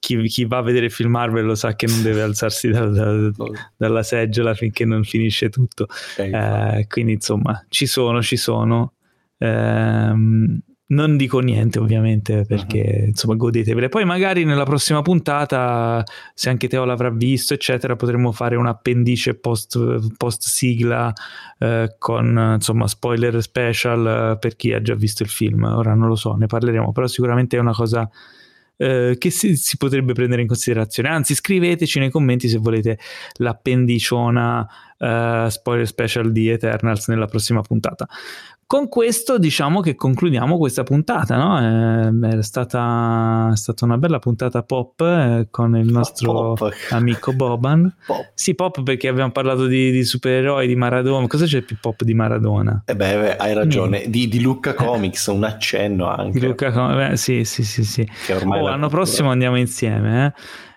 chi, chi va a vedere il film Marvel lo sa che non deve alzarsi dal- dal- dalla seggiola finché non finisce tutto. Ok. Eh, quindi insomma ci sono, ci sono. Ehm, non dico niente ovviamente perché uh-huh. insomma godetevele. Poi magari nella prossima puntata, se anche Teo l'avrà visto, eccetera, potremmo fare un appendice post, post sigla eh, con insomma spoiler special eh, per chi ha già visto il film. Ora non lo so, ne parleremo, però sicuramente è una cosa eh, che si, si, potrebbe prendere in considerazione. Anzi, scriveteci nei commenti se volete l'appendiciona uh, spoiler special di Eternals nella prossima puntata. Con questo diciamo che concludiamo questa puntata, no? è, stata, è, stata, una bella puntata pop eh, con il nostro pop. amico *laughs* Boban. Pop. Sì, pop perché abbiamo parlato di, di, supereroi, di Maradona. Cosa c'è più pop di Maradona? Eh beh, hai ragione. Di, di, Lucca Comics, un accenno anche. Di Lucca Comics, sì, sì, sì. sì. Oh, l'anno prossimo andiamo insieme.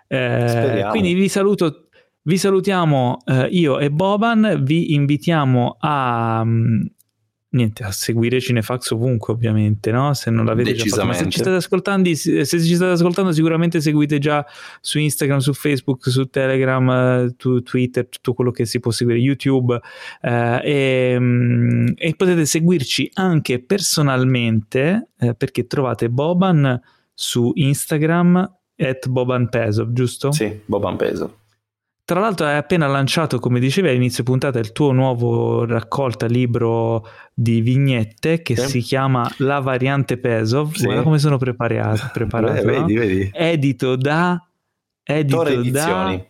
Eh? Eh, quindi vi saluto vi salutiamo eh, io e Boban, vi invitiamo a, mm, niente, a seguire Cinefax ovunque ovviamente, no? Se non l'avete già fatto. Ma se ci state ascoltando, se ci state ascoltando sicuramente seguite già su Instagram, su Facebook, su Telegram, su Twitter, tutto quello che si può seguire, YouTube eh, e, mm, e, potete seguirci anche personalmente eh, perché trovate Boban su Instagram at Boban Pesov, giusto? Sì, Boban Pesov. Tra l'altro hai appena lanciato, come dicevi all'inizio puntata, il tuo nuovo raccolta libro di vignette che sì. si chiama La variante Pesov. Sì. Guarda come sono *laughs* preparato. preparato Beh, vedi, vedi. Edito da... Edito Tore Edizioni. Da...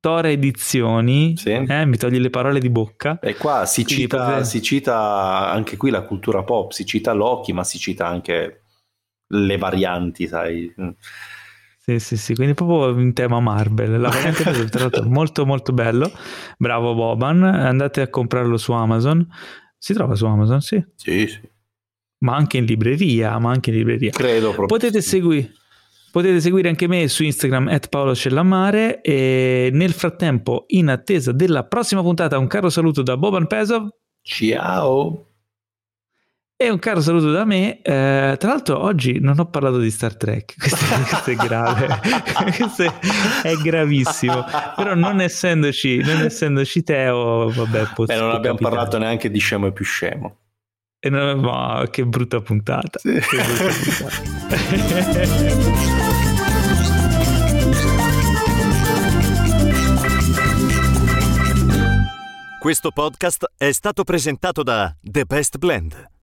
Tore Edizioni, sì. eh, mi togli le parole di bocca. E qua si cita, potete... si cita anche qui la cultura pop, si cita Loki, ma si cita anche le varianti, sai. Sì, sì, sì, quindi proprio in tema Marvel. La variante tra l'altro molto molto bello. Bravo Boban, andate a comprarlo su Amazon. Si trova su Amazon, sì? Sì, sì. Ma anche in libreria, ma anche in libreria. Credo proprio. Potete seguire Potete seguire anche me su Instagram at Paolo Cellamare e nel frattempo, in attesa della prossima puntata, un caro saluto da Boban Pesov. Ciao! E un caro saluto da me. Eh, tra l'altro, oggi non ho parlato di Star Trek. *laughs* Questo, questo è grave, *laughs* questo è, è, gravissimo. Però, non essendoci, non essendoci Teo, vabbè, posso, Beh, non abbiamo capitare. parlato neanche di scemo e più scemo. E non, ma che brutta puntata. Sì. Che brutta puntata. Questo podcast è stato presentato da The Best Blend